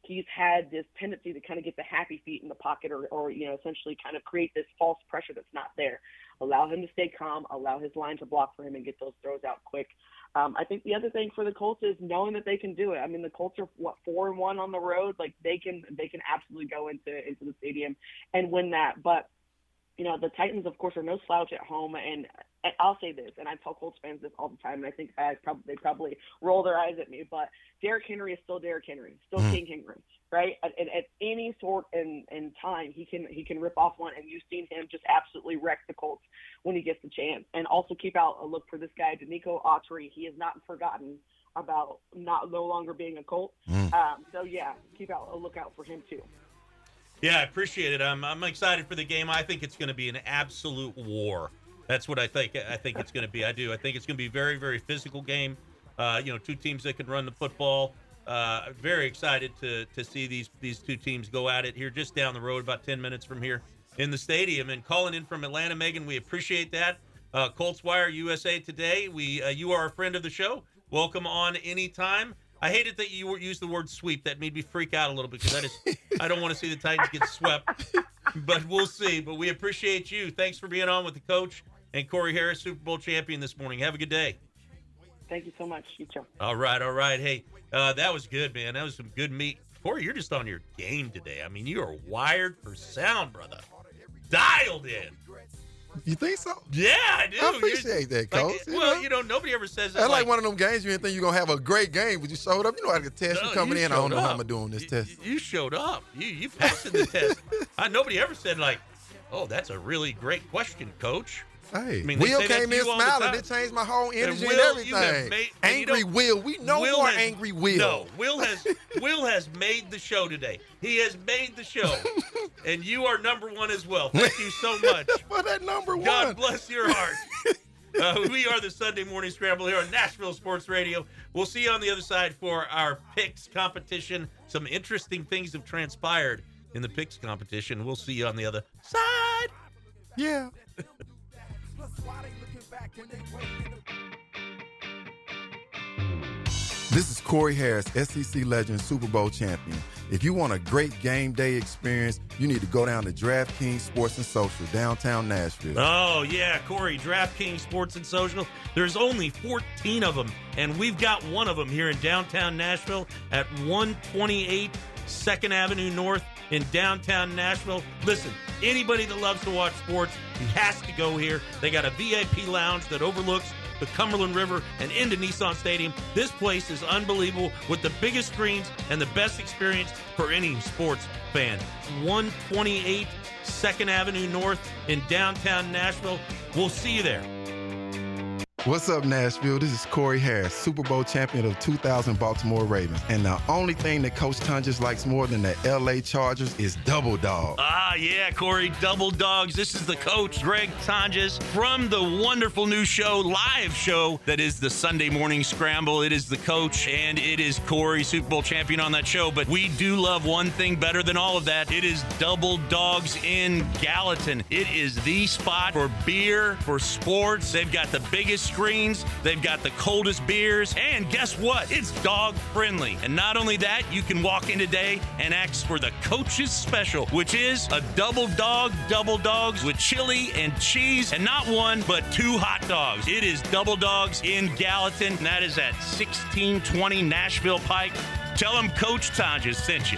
he's had this tendency to kind of get the happy feet in the pocket or, or you know, essentially kind of create this false pressure that's not there. Allow him to stay calm, allow his line to block for him and get those throws out quick. Um, I think the other thing for the Colts is knowing that they can do it. I mean, the Colts are what four and one on the road. Like they can, they can absolutely go into into the stadium and win that. But you know, the Titans, of course, are no slouch at home. And I'll say this, and I tell Colts fans this all the time, and I think I probably, they probably roll their eyes at me, but Derrick Henry is still Derrick Henry, still mm. King Henry, right? At, at, any sort in, in time, he can he can rip off one, and you've seen him just absolutely wreck the Colts when he gets the chance. And also keep out a look for this guy, Denico Autry. He has not forgotten about not no longer being a Colt. Mm. Um, so yeah, keep out a lookout for him too. Yeah, I appreciate it. I'm, I'm excited for the game. I think it's going to be an absolute war. That's what I think. I think it's going to be. I do. I think it's going to be a very, very physical game. Uh, you know, two teams that can run the football. Uh, very excited to to see these these two teams go at it here just down the road, about 10 minutes from here in the stadium. And calling in from Atlanta, Megan, we appreciate that. Uh, Colts Wire USA today. We uh, you are a friend of the show. Welcome on anytime. I hated that you used the word sweep. That made me freak out a little bit because I just I don't want to see the Titans get swept. But we'll see. But we appreciate you. Thanks for being on with the coach and Corey Harris, Super Bowl champion this morning. Have a good day. Thank you so much. You too. All right, all right. Hey, uh, that was good, man. That was some good meat. Corey, you're just on your game today. I mean, you are wired for sound, brother. Dialed in. You think so? Yeah, I do. I appreciate You're, that, coach. Like, you well, know? you know, nobody ever says that. That's like, one of them games you didn't think you're gonna have a great game, but you showed up. You know how to test No, you coming in. I don't know how. I'm gonna do on this You- test. You showed up. You you passed the test. I, nobody ever said like, "Oh, that's a really great question, Coach." Hey, I mean, Will came in you all the smiling. It changed my whole energy and, Will, have everything. made- angry don't- Will. We know Will more has- angry Will. No, Will has Will has made the show today. He has made the show, and you are number one as well. Thank you so much for that number one. God bless your heart. Uh, we are the Sunday Morning Scramble here on Nashville Sports Radio. We'll see you on the other side for our picks competition. Some interesting things have transpired in the picks competition. We'll see you on the other side. Yeah. This is Corey Harris, SEC legend, Super Bowl champion. If you want a great game day experience, you need to go down to DraftKings Sports and Social, downtown Nashville. Oh, yeah, Corey, DraftKings Sports and Social. There's only 14 of them, and we've got one of them here in downtown Nashville at 128 2nd Avenue North in downtown Nashville. Listen, anybody that loves to watch sports, he has to go here. They got a VIP lounge that overlooks the Cumberland River and into Nissan Stadium. This place is unbelievable with the biggest screens and the best experience for any sports fan. 128 2nd Avenue North in downtown Nashville. We'll see you there. What's up, Nashville? This is Corey Harris, Super Bowl champion of 2000 Baltimore Ravens. And the only thing that Coach Tonjes likes more than the LA Chargers is double dog. Ah, yeah, Corey, Double Dogs. This is the coach, Greg Tonjes, from the wonderful new show, live show that is the Sunday Morning Scramble. It is the coach and it is Corey, Super Bowl champion on that show. But we do love one thing better than all of that. It is Double Dogs in Gallatin. It is the spot for beer, for sports. They've got the biggest screens, they've got the coldest beers, and guess what? It's dog friendly. And not only that, you can walk in today and ask for the coach's special, which is a double dog, double dogs with chili and cheese, and not one, but two hot dogs. It is double dogs in Gallatin, and that is at 1620 Nashville Pike. Tell them Coach Tonjes sent you.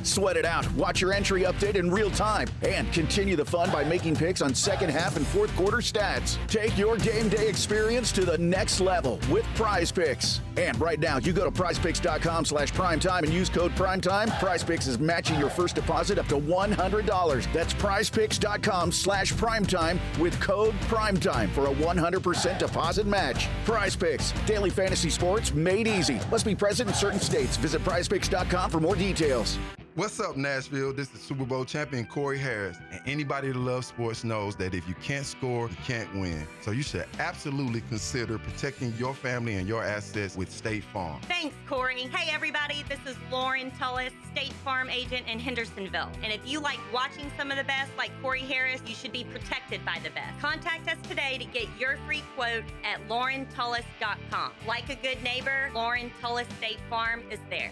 Sweat it out, watch your entry update in real time, and continue the fun by making picks on second half and fourth quarter stats. Take your game day experience to the next level with Prize Picks. And right now, you go to prizepicks.com slash primetime and use code primetime. Prize Picks is matching your first deposit up to $100. That's prizepicks.com slash primetime with code primetime for a 100% deposit match. Prize Picks, daily fantasy sports made easy. Must be present in certain states. Visit prizepicks.com for more details. What's up, Nashville? This is Super Bowl champion Corey Harris. And anybody that loves sports knows that if you can't score, you can't win. So you should absolutely consider protecting your family and your assets with State Farm. Thanks, Corey. Hey, everybody, this is Lauren Tullis, State Farm agent in Hendersonville. And if you like watching some of the best, like Corey Harris, you should be protected by the best. Contact us today to get your free quote at laurentullis.com. Like a good neighbor, Lauren Tullis State Farm is there.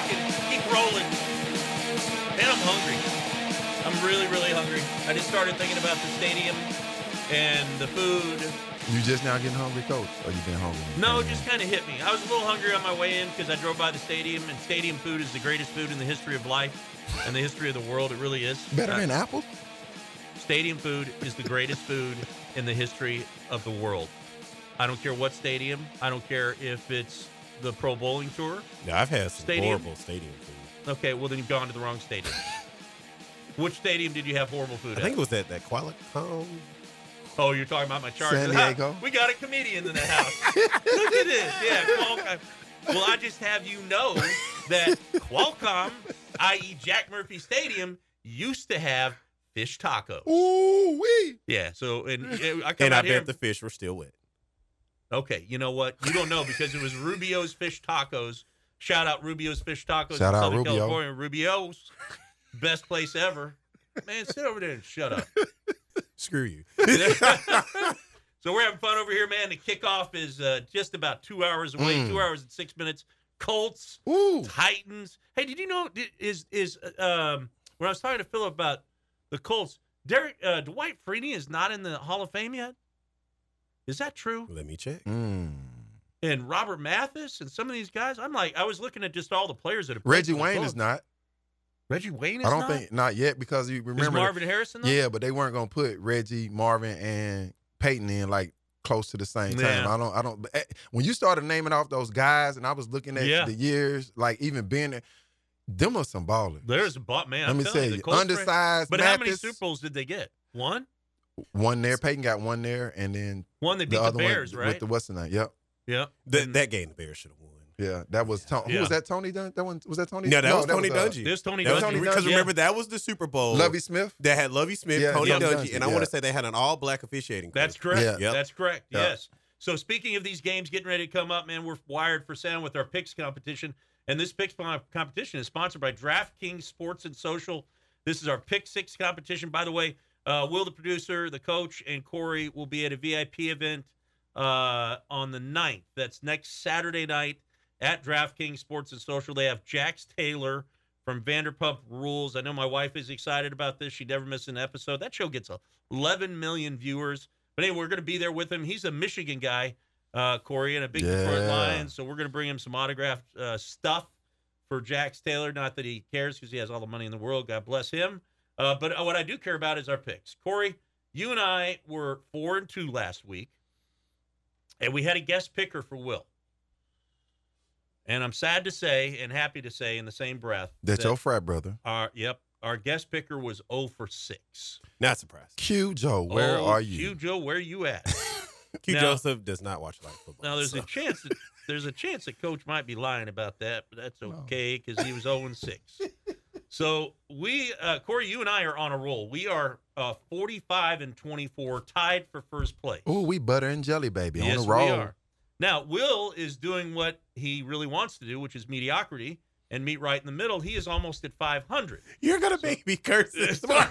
Rocking. Keep rolling. Man, I'm hungry. I'm really, really hungry. I just started thinking about the stadium and the food. You just now getting hungry, coach? Or you been hungry? No, it just kind of hit me. I was a little hungry on my way in because I drove by the stadium, and stadium food is the greatest food in the history of life and the history of the world. It really is. Better Uh, than apples? Stadium food is the greatest food in the history of the world. I don't care what stadium. I don't care if it's the Pro Bowling Tour. Yeah, I've had some Stadium? horrible stadium food. Okay, well then you've gone to the wrong stadium. Which stadium did you have horrible food I at? think it was at that Qualicum. Oh, you're talking about my Chargers. San Diego? we got a comedian in the house. Look at this. Yeah, Qualcomm. Well, I just have you know that Qualcomm, i.e. Jack Murphy Stadium, used to have fish tacos. Ooh wee. Yeah. So and uh, I come And I out here. bet the fish were still wet. Okay, you know what? You don't know because it was Rubio's Fish Tacos. Shout out Rubio's Fish Tacos Shout in out Southern Rubio. California. Rubio's best place ever. Man, sit over there and shut up. Screw you. so we're having fun over here, man. The kickoff is uh, just about two hours away. Mm. Two hours and six minutes. Colts, Ooh. Titans. Hey, did you know? Is is uh, um when I was talking to Philip about the Colts, Derek uh, Dwight Freeney is not in the Hall of Fame yet. Is that true? Let me check. Mm. and Robert Mathis and some of these guys. I'm like, I was looking at just all the players that have Reggie Wayne is not. Reggie Wayne is I don't not? think not yet because you remember Marvin Harrison, though? Yeah, but they weren't gonna put Reggie, Marvin, and Peyton in like close to the same time. Yeah. I don't. I don't. but, eh, When you started naming off those guys, and I was looking at Yeah. the years, like even being there, them are some ballers. There's a bot man. Let I'm me telling tell the you, Colts fran- undersized But how many Super Bowls did they get? One. One there, Peyton got one there, and then One they beat the other one Bears, with right? the what's the name? Yep. Yeah. That, that game, the Bears should have won. Yeah, that was Tony. Yeah. Who was that? Tony Dun? That one was that Tony? No, that was Tony uh, Dungy. This Tony That Dungy. Because Yeah. remember, that was the Super Bowl. Lovie Smith. That had Lovie Smith, Yeah, Tony Tony Dungy, Dungy, and I want to say they had an all black officiating. That's crew. correct. Yep. That's correct. Yeah. Yes. So speaking of these games getting ready to come up, man, we're wired for sound with our picks competition, and this picks competition is sponsored by DraftKings Sports and Social. This is our Pick Six competition. By the way, uh, Will, the producer, the coach, and Corey will be at a VIP event uh, on the 9th. That's next Saturday night at DraftKings Sports and Social. They have Jax Taylor from Vanderpump Rules. I know my wife is excited about this. She never misses an episode. That show gets 11 million viewers. But anyway, we're going to be there with him. He's a Michigan guy, uh, Corey, and a big Detroit Yeah. Lion. So we're going to bring him some autographed uh, stuff for Jax Taylor. Not that he cares because he has all the money in the world. God bless him. Uh, but uh, what I do care about is our picks. Corey, you and I were four and two last week, and we had a guest picker for Will. And I'm sad to say and happy to say in the same breath That's your frat brother. our yep, our guest picker was 0 for 6. Not surprised. Q Joe, where Oh, are you? Q Joe, where are you at? Q Now- Joseph does not watch live football. Now there's so. a chance that there's a chance that coach might be lying about that, but that's okay because he was 0 and 6. So we, uh, Corey, you and I are on a roll. We are uh, 45 and 24, tied for first place. Ooh, we butter and jelly, baby, yes, on the roll. we are. Now, Will is doing what he really wants to do, which is mediocrity, and meet right in the middle. He is almost at 500. You're gonna make me curse this So-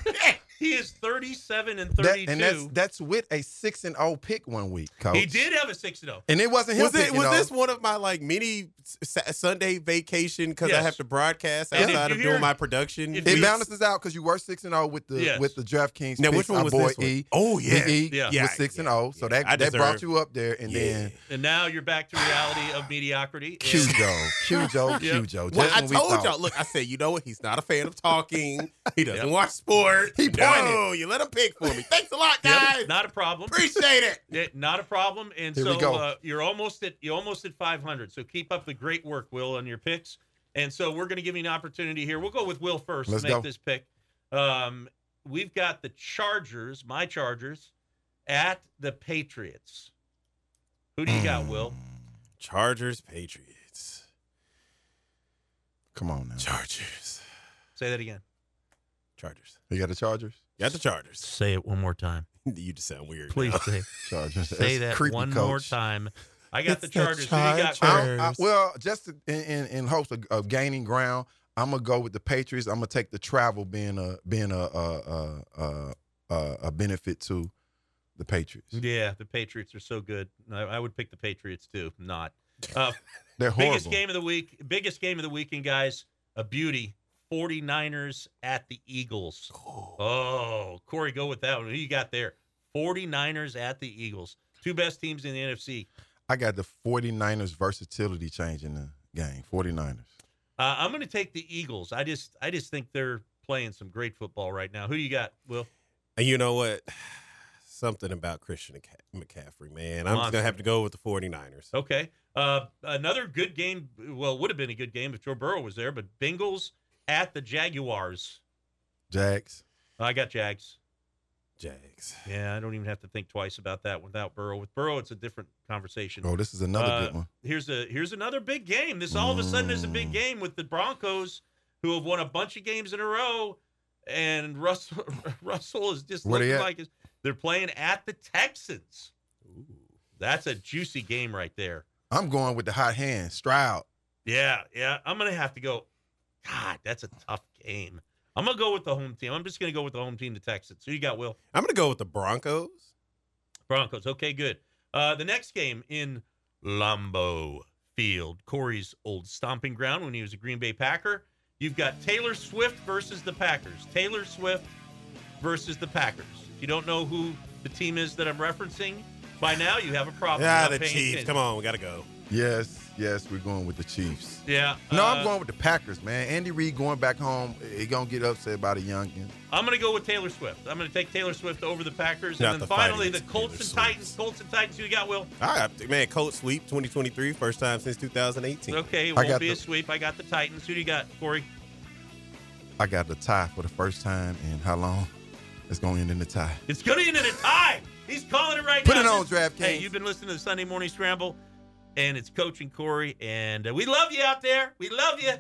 he is 37 and That- 32. and that's that's with a six and zero pick one week, coach. he did have a 6 and 0. and it wasn't him. Was it? Was this one of my like mini Sunday vacation because I have to broadcast And outside of hear- doing my production? if It we- balances out because you were six and zero with the Yes. with the DraftKings. Now, which one was boy this one? E. Oh, yeah. Big E Yeah. Yeah, was six and yeah, zero. So yeah. I that that brought you up there, and then And now you're back to reality of mediocrity. Q And- Joe, Q Joe, Q Joe. Well, I told y'all. Look, I said, you know what? He's not a fan of talking. He doesn't watch sport. He no, pointed. you let him pick for me. Thanks a lot, Yep, guys. not a problem. Appreciate it. Yeah, not a problem. And Here we so go. uh, you're almost at you're almost at 500. So keep up the great work, Will, on your picks. And so we're going to give you an opportunity here. We'll go with Will 1st Let's to make go. this pick. Um, we've got the Chargers, my Chargers, at the Patriots. Who do you got, Will? Chargers, Patriots. Come on now, Chargers. Say that again. Chargers. You got the Chargers. Got the Chargers. Say it one more time. You just sound weird. Please now. say, Chargers. say That's that one coach. more time. I got It's the the Chargers. Who you got? Chargers. I- I- well, just in, in, in hopes of, of gaining ground, I'm gonna go with the Patriots. I'm gonna take the travel being a being a a a, a, a, a benefit to the Patriots. Yeah, the Patriots are so good. I, I would pick the Patriots too. Not. Uh, They're horrible. biggest game of the week. Biggest game of the weekend, guys. A beauty. 49ers at the Eagles. Oh, Corey, go with that one. Who you got there? 49ers at the Eagles. Two best teams in the NFC. I got the 49ers versatility changing the game. 49ers. Uh, I'm going to take the Eagles. I just, I just think they're playing some great football right now. Who you got, Will? And you know what? Something about Christian McCaffrey, man. I'm just going to have to go with the 49ers. Okay. Uh, another good game. Well, would have been a good game if Joe Burrow was there, but Bengals at the Jaguars. Jags. I got Jags. Jags. Yeah, I don't even have to think twice about that without Burrow. With Burrow, it's a different conversation. Oh, this is another Uh, good one. Here's a here's another big game. This all of a sudden is a Mm. big game with the Broncos, who have won a bunch of games in a row, and Russell Russell is just Where looking like his- they're playing at the Texans. Ooh. That's a juicy game right there. I'm going with the hot hand, Stroud. Yeah, yeah. I'm gonna have to go. God, that's a tough game. I'm gonna go with the home team. I'm just gonna go with the home team, the Texans. Who you got, Will? I'm going to go with the Broncos. Broncos. Okay, good. Uh, the next game in Lambeau Field, Corey's old stomping ground when he was a Green Bay Packer. You've got Taylor Swift versus the Packers. Taylor Swift versus the Packers. If you don't know who the team is that I'm referencing, by now you have a problem. Yeah, the Chiefs. attention. Come on, we got to go. Yes, yes, we're going with the Chiefs. Yeah. No, uh, I'm going with the Packers, man. Andy Reid going back home, he gonna get upset about a youngin. I'm going to go with Taylor Swift. I'm going to take Taylor Swift over the Packers, Not and the then fight finally the against Colts and Swift. Titans. Colts and Titans. Who you got, Will? All right, man. Colts sweep 2023, first time since 2018. Okay, it won't got be a the- sweep. I got the Titans. Who do you got, Corey? I got the tie for the first time in how long? It's gonna end in a tie. It's going to end in a tie. He's calling it right Put now. Put it on, DraftKings. Hey, you've been listening to the Sunday Morning Scramble, and it's Coach and Corey, and uh, we love you out there. We love you.